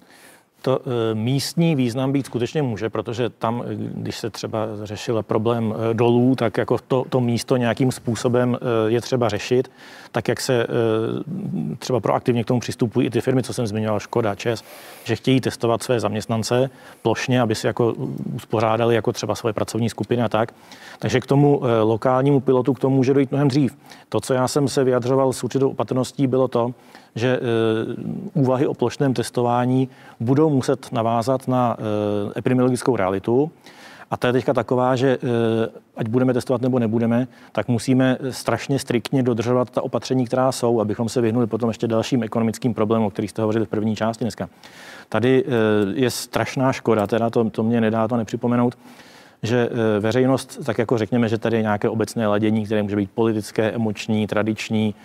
[SPEAKER 20] To e, místní význam být skutečně může, protože tam, eh, když se třeba řešil problém e, dolů, tak jako to, to místo nějakým způsobem je třeba řešit, tak jak se třeba proaktivně k tomu přistupují i ty firmy, co jsem zmiňoval, Škoda, ČES, že chtějí testovat své zaměstnance plošně, aby si jako uspořádali jako třeba svoje pracovní skupiny a tak. Takže k tomu lokálnímu pilotu k tomu může dojít mnohem dřív. To, co já jsem se vyjadřoval s určitou opatrností, bylo to, že e, úvahy o plošném testování budou muset navázat na e, epidemiologickou realitu. A to je teďka taková, že e, ať budeme testovat nebo nebudeme, tak musíme strašně striktně dodržovat ta opatření, která jsou, abychom se vyhnuli potom ještě dalším ekonomickým problémům, o kterých jste hovořili v první části dneska. Tady je strašná škoda, teda to, to mě nedá to nepřipomenout, že veřejnost, tak jako řekněme, že tady je nějaké obecné ladění, které může být politické, emoční, tradiční,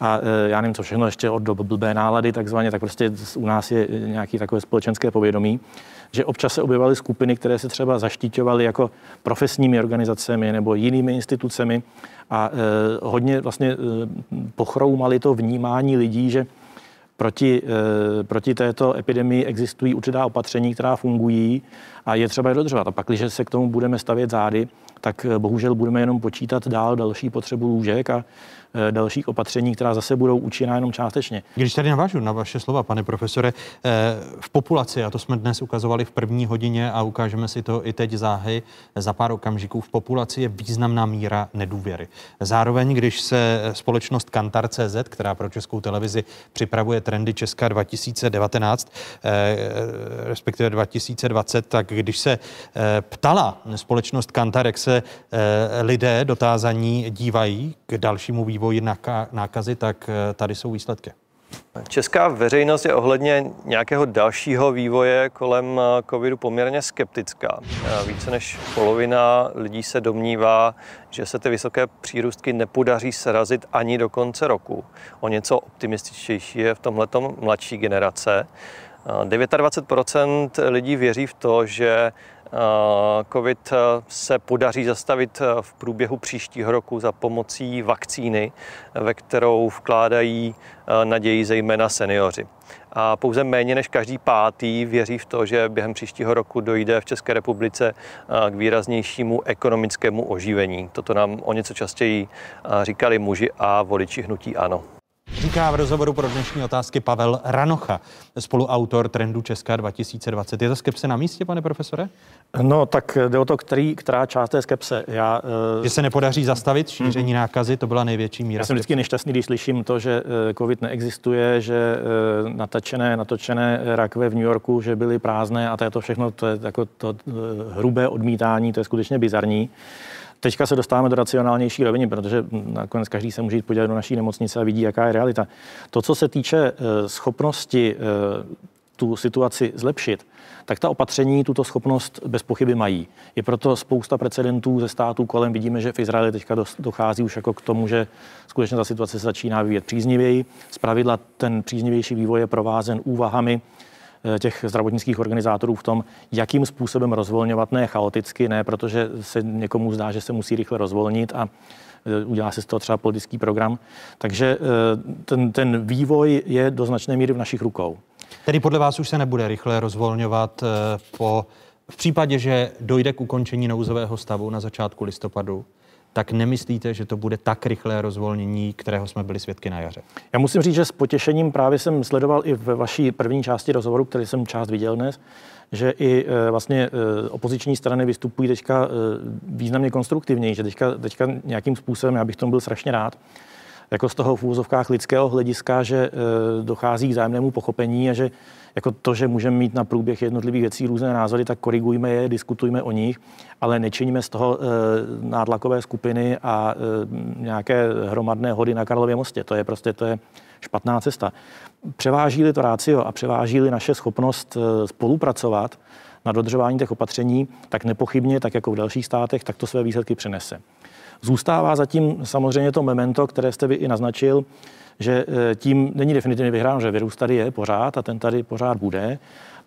[SPEAKER 20] a e, já nevím, co všechno ještě od dob blbé nálady, takzvaně, tak prostě u nás je nějaký takové společenské povědomí, že občas se objevaly skupiny, které se třeba zaštiťovaly jako profesními organizacemi nebo jinými institucemi a e, hodně vlastně e, pochroumali to vnímání lidí, že proti, e, proti této epidemii existují určitá opatření, která fungují a je třeba je dodržovat. A pak, když se k tomu budeme stavět zády, tak e, bohužel budeme jenom počítat dál další potřebu lůžek a dalších opatření, která zase budou účinná jenom částečně.
[SPEAKER 1] Když tady navážu na vaše slova, pane profesore, eh, v populaci, a to jsme dnes ukazovali v první hodině a ukážeme si to i teď záhy za pár okamžiků, v populaci je významná míra nedůvěry. Zároveň, když se společnost Kantar.cz, která pro českou televizi připravuje trendy Česka 2019, eh, respektive 2020, tak když se ptala společnost Kantar, jak se lidé dotázaní dívají k dalšímu vývoji vývoji nákazy, tak eh, tady jsou výsledky.
[SPEAKER 2] Česká veřejnost je ohledně nějakého dalšího vývoje kolem eh, covidu poměrně skeptická. Eh, více než polovina lidí se domnívá, že se ty vysoké přírůstky nepodaří srazit ani do konce roku. O něco optimističtější je v tomhle mladší generace. 29% lidí věří v to, že COVID se podaří zastavit v průběhu příštího roku za pomocí vakcíny, ve kterou vkládají naději zejména seniori. A pouze méně než každý pátý věří v to, že během příštího roku dojde v České republice k výraznějšímu ekonomickému oživení. Toto nám o něco častěji říkali muži a voliči hnutí ANO.
[SPEAKER 1] Říká v rozhovoru pro dnešní otázky Pavel Ranocha, spoluautor trendu Česká 2020. Je to skepse na místě, pane profesore?
[SPEAKER 20] No, tak jde o to, který, která část té skepse. Já,
[SPEAKER 1] uh... Že se nepodaří zastavit šíření hmm. nákazy, to byla největší míra.
[SPEAKER 20] Já jsem vždycky nešťastný, když slyším to, že eh, COVID neexistuje, že uh, natačené, natočené rakve v New Yorku, že byly prázdné a to je to všechno, to je jako to hrubé odmítání, to je skutečně bizarní. Teďka se dostáváme do racionálnější roviny, protože nakonec každý se může jít podívat do naší nemocnice a vidí, jaká je realita. To, co se týče eh, schopnosti eh, tu situaci zlepšit, tak ta opatření tuto schopnost bez pochyby mají. Je proto spousta precedentů ze států kolem. Vidíme, že v Izraeli teďka dochází už jako k tomu, že skutečně ta situace se začíná vyvíjet příznivěji. Zpravidla ten příznivější vývoj je provázen úvahami těch zdravotnických organizátorů v tom, jakým způsobem rozvolňovat, ne chaoticky, ne protože se někomu zdá, že se musí rychle rozvolnit a eh, udělá se z toho třeba politický program. Takže eh, ten, ten vývoj je do značné míry v našich rukou.
[SPEAKER 1] Tedy podle vás už se nebude rychle rozvolňovat po, v případě, že dojde k ukončení nouzového stavu na začátku listopadu? Tak nemyslíte, že to bude tak rychlé rozvolnění, kterého jsme byli svědky na jaře?
[SPEAKER 20] Já musím říct, že s potěšením právě jsem sledoval i ve vaší první části rozhovoru, který jsem část viděl dnes, že i e, vlastně e, opoziční strany vystupují teďka e, významně konstruktivněji, že teďka, teďka nějakým způsobem, já bych tomu byl strašně rád, jako z toho v úvozovkách lidského hlediska, že dochází k zájemnému pochopení a že jako to, že můžeme mít na průběh jednotlivých věcí různé názory, tak korigujme je, diskutujme o nich, ale nečiníme z toho e, nátlakové skupiny a e, nějaké hromadné hody na Karlově mostě. To je prostě to je špatná cesta. Převáží-li to rácio a převáží-li naše schopnost spolupracovat na dodržování těch opatření, tak nepochybně, tak jako v dalších státech, tak to své výsledky přenese. Zůstává zatím samozřejmě to memento, které jste vy i naznačil, že eh, tím není definitivně vyhráno, že virus tady je pořád a ten tady pořád bude.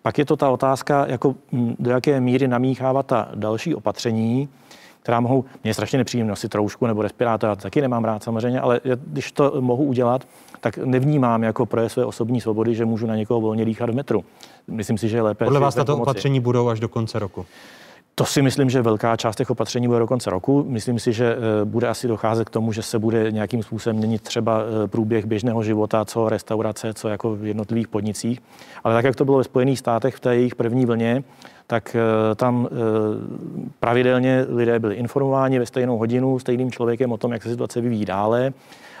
[SPEAKER 20] Pak je to ta otázka, jako hm, do jaké míry namíchávat ta další opatření, která mohou, mě je strašně nepříjemné nosit troušku nebo respirátor, já to taky nemám rád samozřejmě, ale když to mohu udělat, tak nevnímám jako projev své osobní svobody, že můžu na někoho volně dýchat v metru. Myslím si, že je lépe.
[SPEAKER 1] Podle vás tato opatření budou až do konce roku?
[SPEAKER 20] To si myslím, že velká část těch opatření bude do konce roku. Myslím si, že eh, bude asi docházet k tomu, že se bude nějakým způsobem měnit třeba eh, průběh běžného života, co restaurace, co jako v jednotlivých podnicích. Ale tak, jak to bylo ve Spojených státech v té jejich první vlně, tak eh, tam pravidelně lidé byli informováni ve stejnou hodinu stejným člověkem o tom, jak se situace vyvíjí dále.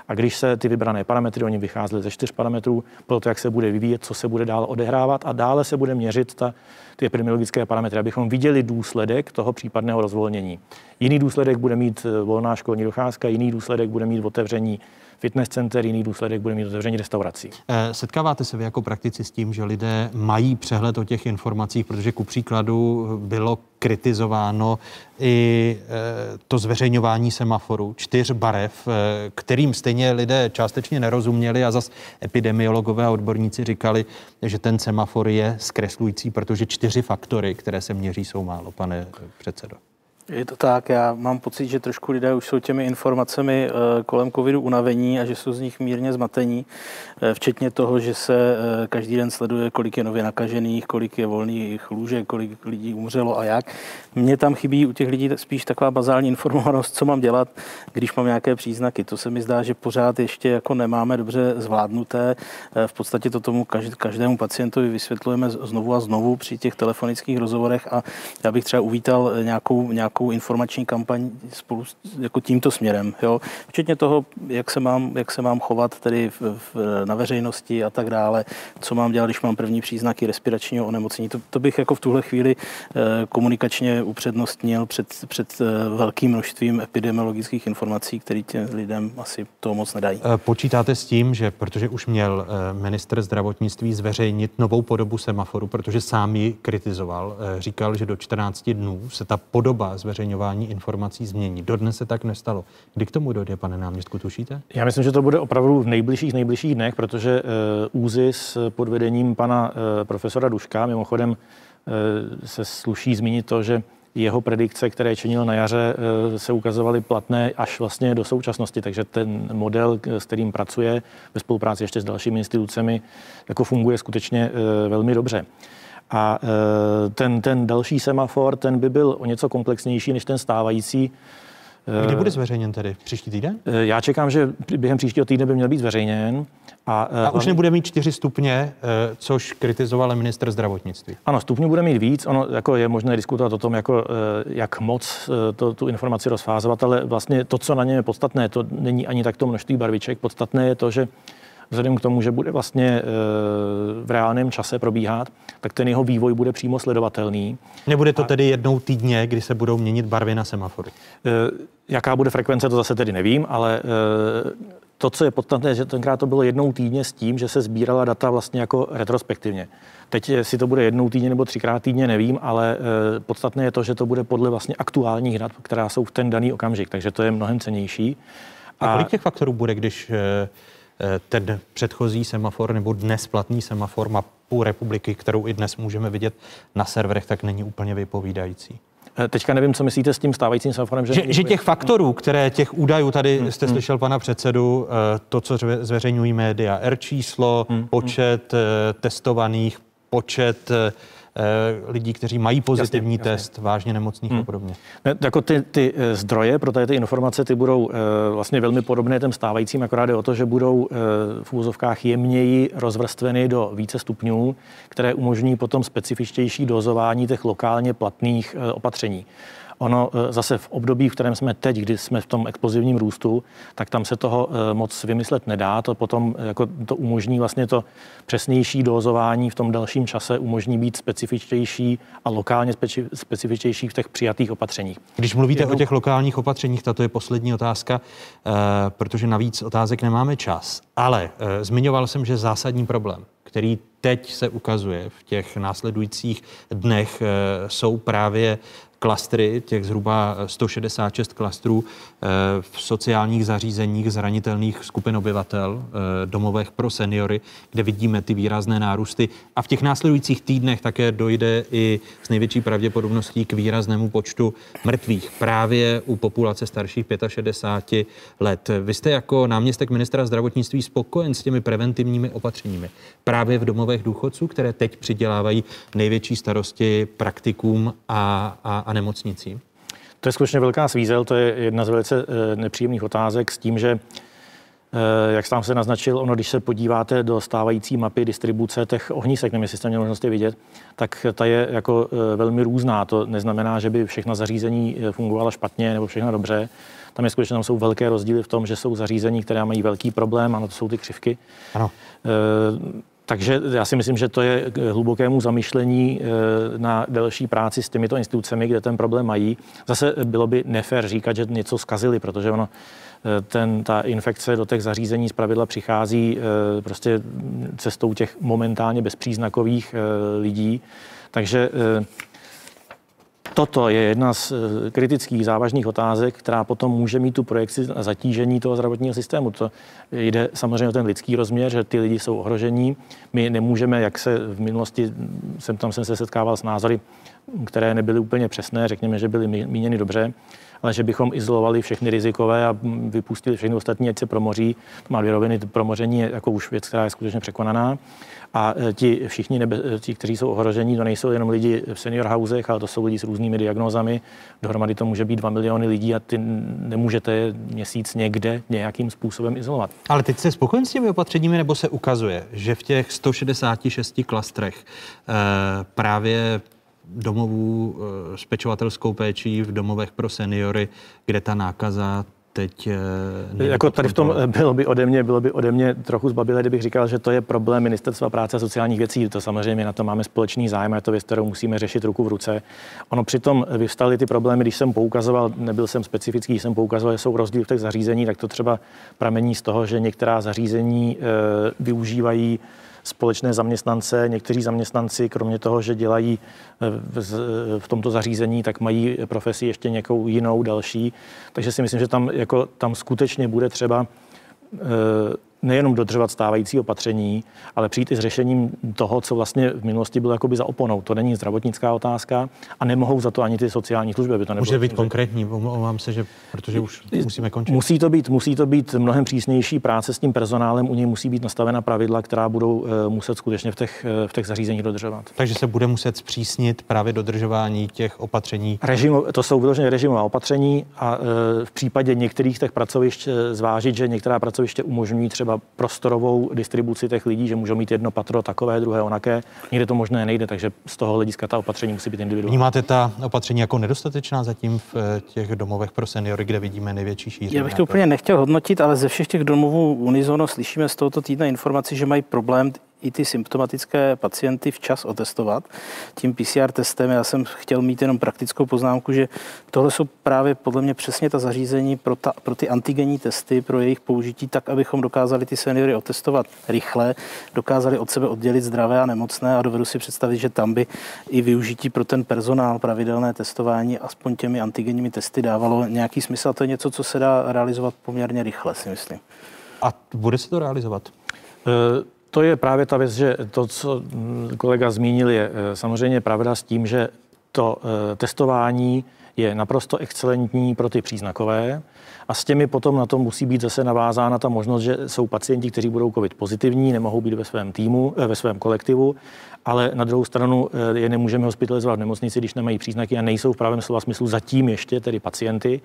[SPEAKER 20] A když se ty vybrané parametry, oni vycházely ze čtyř parametrů, pro to, jak se bude vyvíjet, co se bude dál odehrávat a dále se bude měřit ta, ty epidemiologické parametry, abychom viděli důsledek toho případného rozvolnění. Jiný důsledek bude mít eh, volná školní docházka, jiný důsledek bude mít otevření fitness center, jiný důsledek bude mít otevření restaurací.
[SPEAKER 1] Eh, setkáváte se vy jako praktici s tím, že lidé mají přehled o těch informacích, protože ku příkladu bylo kritizováno i eh, to zveřejňování semaforu, čtyř barev, eh, kterým stejně lidé částečně nerozuměli a zas epidemiologové a odborníci říkali, že ten semafor je zkreslující, protože čtyři faktory, které se měří, jsou málo, pane předsedo.
[SPEAKER 22] Je to tak, já mám pocit, že trošku lidé už jsou těmi informacemi eh, kolem covidu unavení a že jsou z nich mírně zmatení, eh, včetně toho, že se eh, každý den sleduje, kolik je nově nakažených, kolik je volných lůžek, kolik lidí umřelo a jak. Mně tam chybí u těch lidí spíš taková bazální informovanost, co mám dělat, když mám nějaké příznaky. To se mi zdá, že pořád ještě jako nemáme dobře zvládnuté. V podstatě to tomu každému pacientovi vysvětlujeme znovu a znovu při těch telefonických rozhovorech a já bych třeba uvítal nějakou, nějakou nějakou informační kampaň spolu jako tímto směrem, jo? včetně toho, jak se mám, jak se mám chovat tedy v, v, na veřejnosti a tak dále, co mám dělat, když mám první příznaky respiračního onemocnění. To, to bych jako v tuhle chvíli eh, komunikačně upřednostnil před, před eh, velkým množstvím epidemiologických informací, které těm lidem asi toho moc nedají.
[SPEAKER 1] Eh, počítáte s tím, že protože už měl minister zdravotnictví zveřejnit novou podobu semaforu, protože sám ji kritizoval, říkal, že do 14 dnů se ta podoba zveřejňování informací změní. Dodnes se tak nestalo. Kdy k tomu dojde, pane náměstku, tušíte?
[SPEAKER 20] Já myslím, že to bude opravdu v nejbližších, nejbližších dnech, protože uh, ÚZIS pod vedením pana uh, profesora Duška, mimochodem uh, se sluší zmínit to, že jeho predikce, které činil na jaře, se ukazovaly platné až vlastně do současnosti, takže ten model, s kterým pracuje ve spolupráci ještě s dalšími institucemi, jako funguje skutečně velmi dobře. A e, ten, ten další semafor, ten by byl o něco komplexnější než ten stávající.
[SPEAKER 1] E, Kdy bude zveřejněn tedy? Příští týden?
[SPEAKER 20] E, já čekám, že během příštího týdne by měl být zveřejněn.
[SPEAKER 1] A, a už nebude mít čtyři stupně, což kritizoval minister zdravotnictví.
[SPEAKER 20] Ano, stupňů bude mít víc. Ono jako je možné diskutovat o tom, jako, jak moc to, tu informaci rozfázovat, ale vlastně to, co na něm je podstatné, to není ani takto množství barviček. Podstatné je to, že vzhledem k tomu, že bude vlastně e, v reálném čase probíhat, tak ten jeho vývoj bude přímo sledovatelný.
[SPEAKER 1] Nebude to tedy jednou týdně, kdy se budou měnit barvy na semaforu? E,
[SPEAKER 20] jaká bude frekvence, to zase tedy nevím, ale e, to, co je podstatné, že tenkrát to bylo jednou týdně s tím, že se sbírala data vlastně jako retrospektivně. Teď, si to bude jednou týdně nebo třikrát týdně, nevím, ale e, podstatné je to, že to bude podle vlastně aktuálních dat, která jsou v ten daný okamžik, takže to je mnohem cenější.
[SPEAKER 1] A, a kolik těch faktorů bude, když e, Eh, ten předchozí semafor nebo dnes platný semafor mapu republiky, kterou i dnes můžeme vidět na serverech, tak není úplně vypovídající.
[SPEAKER 20] Eh, teďka nevím, co myslíte s tím stávajícím semaforem.
[SPEAKER 1] Že, že, že těch faktorů, které těch údajů, tady hmm, jste hmm. slyšel pana předsedu, eh, to, co zveřejňují média, R číslo, hmm, hmm. počet testovaných, počet Eh, lidí, kteří mají pozitivní jasně, test, jasně. vážně nemocných hmm. a podobně.
[SPEAKER 20] Ne, jako ty, ty eh, zdroje pro tady ty informace, ty budou e, vlastně velmi podobné těm stávajícím, akorát je o to, že budou v úzovkách jemněji rozvrstveny do více stupňů, které umožní potom specifičtější dozování těch lokálně platných opatření. Ono eh, zase v období, v kterém jsme teď, kdy jsme v tom explozivním růstu, tak tam se toho eh, moc vymyslet nedá. To potom jako to umožní vlastně to přesnější dozování v tom dalším čase, umožní být specifičtější a lokálně specifičtější v těch přijatých opatřeních.
[SPEAKER 1] Když mluvíte Jednou... o těch lokálních opatřeních, tato je poslední otázka, protože navíc otázek nemáme čas. Ale zmiňoval jsem, že zásadní problém, který teď se ukazuje v těch následujících dnech, jsou právě klastry, těch zhruba 166 klastrů v sociálních zařízeních zranitelných skupin obyvatel, eh, domovech pro seniory, kde vidíme ty výrazné nárůsty. A v těch následujících týdnech také dojde i s největší pravděpodobností k výraznému počtu mrtvých právě u populace starších 65 let. Vy jste jako náměstek ministra zdravotnictví spokojen s těmi preventivními opatřeními právě v domovech důchodců, které teď přidělávají největší starosti praktikům a, a, a nemocnicím?
[SPEAKER 20] To je skutečně velká svízel, to je jedna z velice eh, nepříjemných otázek s tím, že eh, jak sám se naznačil, ono, když se podíváte do stávající mapy distribuce těch ohnisek, nevím, jestli jste měl možnost je vidět, tak ta je jako eh, velmi různá. To neznamená, že by všechna zařízení fungovala špatně nebo všechno dobře. Tam je skutečně tam jsou velké rozdíly v tom, že jsou zařízení, které mají velký problém, ano, to jsou ty křivky.
[SPEAKER 1] Ano.
[SPEAKER 20] Takže já si myslím, že to je k hlubokému zamýšlení eh, na delší práci s těmito institucemi, kde ten problém mají. Zase bylo by nefér říkat, že něco zkazili, protože ono, eh, ten, ta infekce do těch zařízení zpravidla přichází eh, prostě cestou těch momentálně bezpříznakových lidí. Takže Toto je jedna z eh, kritických závažných otázek, která potom může mít tu projekci na zatížení toho zdravotního systému. To jde samozřejmě o ten lidský rozměr, že ty lidi jsou ohrožení. My nemůžeme, jak se v minulosti, jsem tam jsem se setkával s názory, které nebyly úplně přesné, řekněme, že byly míněny dobře, ale že bychom izolovali všechny rizikové a vypustili všechny ostatní, ať se promoří. To má dvě roviny. Promoření je jako už věc, která je skutečně překonaná. A e, ti všichni, nebe, e, ti, kteří jsou ohrožení, to nejsou jenom lidi v senior housech, ale to jsou lidi s různými diagnózami. Dohromady to může být 2 miliony lidí a ty nemůžete měsíc někde nějakým způsobem izolovat.
[SPEAKER 1] Ale teď se spokojen s těmi opatřeními, nebo se ukazuje, že v těch 166 klastrech e, právě domovů s pečovatelskou péčí v domovech pro seniory, kde ta nákaza teď...
[SPEAKER 20] Eh, jako tady v tom eh, bylo by ode mě, bylo by ode mě trochu zbabilé, kdybych říkal, že to je problém Ministerstva práce a sociálních věcí. To samozřejmě na to máme společný zájem a je to věc, kterou musíme řešit ruku v ruce. Ono přitom vyvstaly ty problémy, když jsem poukazoval, nebyl jsem specifický, když jsem poukazoval, že jsou rozdíly v těch zařízení, tak to třeba pramení z toho, že některá zařízení e, využívají společné zaměstnance. Někteří zaměstnanci, kromě toho, že dělají eh, v tomto zařízení, tak mají profesi ještě nějakou jinou, další. Takže si myslím, že tam, jako, tam skutečně bude třeba eh, nejenom dodržovat stávající opatření, ale přijít i s řešením toho, co vlastně v minulosti bylo jakoby za oponou. To není zdravotnická otázka a nemohou za to ani ty sociální služby. Aby to
[SPEAKER 1] Může být konkrétní, omlouvám se, že, protože už musíme končit.
[SPEAKER 20] Musí to, být, musí to být mnohem přísnější práce s tím personálem, u něj musí být nastavena pravidla, která budou uh, muset skutečně v těch, uh, v těch zařízeních dodržovat.
[SPEAKER 1] Takže se bude muset zpřísnit právě dodržování těch opatření.
[SPEAKER 20] Režim, to jsou vyloženě režimová opatření a uh, v případě některých těch pracovišť zvážit, že některá pracoviště umožňují třeba třeba prostorovou distribuci těch lidí, že můžou mít jedno patro takové, druhé onaké. Někde to možné nejde, takže z toho hlediska ta opatření musí být individuální.
[SPEAKER 1] Vnímáte ta opatření jako nedostatečná zatím v eh, těch domovech pro seniory, kde vidíme největší šíření?
[SPEAKER 22] Já bych to úplně nechtěl hodnotit, ale ze všech těch domovů unizono slyšíme z tohoto týdne informaci, že mají problém i ty symptomatické pacienty včas otestovat tím PCR testem. Já jsem chtěl mít jenom praktickou poznámku, že tohle jsou právě podle mě přesně ta zařízení pro, ta, pro ty antigenní testy, pro jejich použití, tak, abychom dokázali ty seniory otestovat rychle, dokázali od sebe oddělit zdravé a nemocné a dovedu si představit, že tam by i využití pro ten personál pravidelné testování aspoň těmi antigenními testy dávalo nějaký smysl. A to je něco, co se dá realizovat poměrně rychle, si myslím.
[SPEAKER 1] A bude se to realizovat?
[SPEAKER 20] Uh to je právě ta věc, že to, co kolega zmínil, je eh, samozřejmě pravda s tím, že to eh, testování je naprosto excelentní pro ty příznakové a s těmi potom na to musí být zase navázána ta možnost, že jsou pacienti, kteří budou COVID pozitivní, nemohou být ve svém týmu, eh, ve svém kolektivu ale na druhou stranu eh, je nemůžeme hospitalizovat v nemocnici, když nemají příznaky a nejsou v pravém slova smyslu zatím ještě tedy pacienty.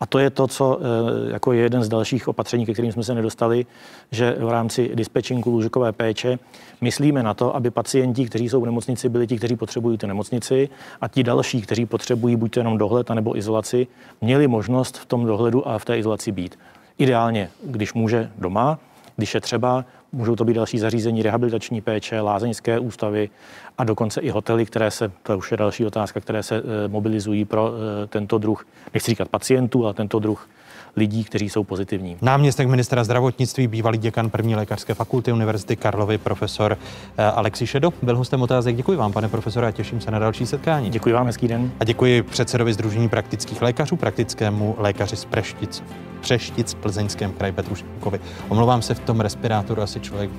[SPEAKER 20] A to je to, co eh, jako je jeden z dalších opatření, ke kterým jsme se nedostali, že v rámci dispečinku lůžkové péče myslíme na to, aby pacienti, kteří jsou v nemocnici, byli ti, kteří potřebují tu nemocnici a ti další, kteří potřebují buď jenom dohled dohled nebo izolaci, měli možnost v tom dohledu a v té izolaci být. Ideálně, když může doma, když je třeba, můžou to být další zařízení rehabilitační péče, lázeňské ústavy a dokonce i hotely, které se, to už je další otázka, které se e, mobilizují pro e, tento druh, nechci říkat pacientů, ale tento druh lidí, kteří jsou pozitivní.
[SPEAKER 1] Náměstek ministra zdravotnictví, bývalý děkan první lékařské fakulty Univerzity Karlovy, profesor eh, Alexi Šedo, byl hostem otázek. Děkuji vám, pane profesore, a těším se na další setkání.
[SPEAKER 20] Děkuji vám, hezký den.
[SPEAKER 1] A děkuji předsedovi Združení praktických lékařů, praktickému lékaři z Preštic, Přeštic v Plzeňském kraji Petru Šimkovi. Omlouvám se v tom respirátoru, asi člověk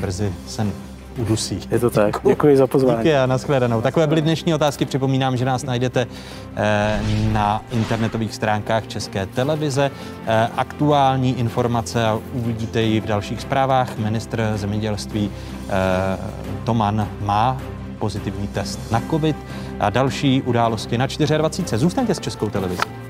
[SPEAKER 1] brzy sen udusí.
[SPEAKER 22] Je to tak. Děkuji, Děkuji za pozvání.
[SPEAKER 1] Díky a nashledanou. Takové byly dnešní otázky. Připomínám, že nás najdete eh, na internetových stránkách České televize. Eh, aktuální informace a uvidíte ji v dalších zprávách. Ministr zemědělství eh, Toman má pozitivní test na COVID a další události na 24. Zůstaňte s Českou televizí.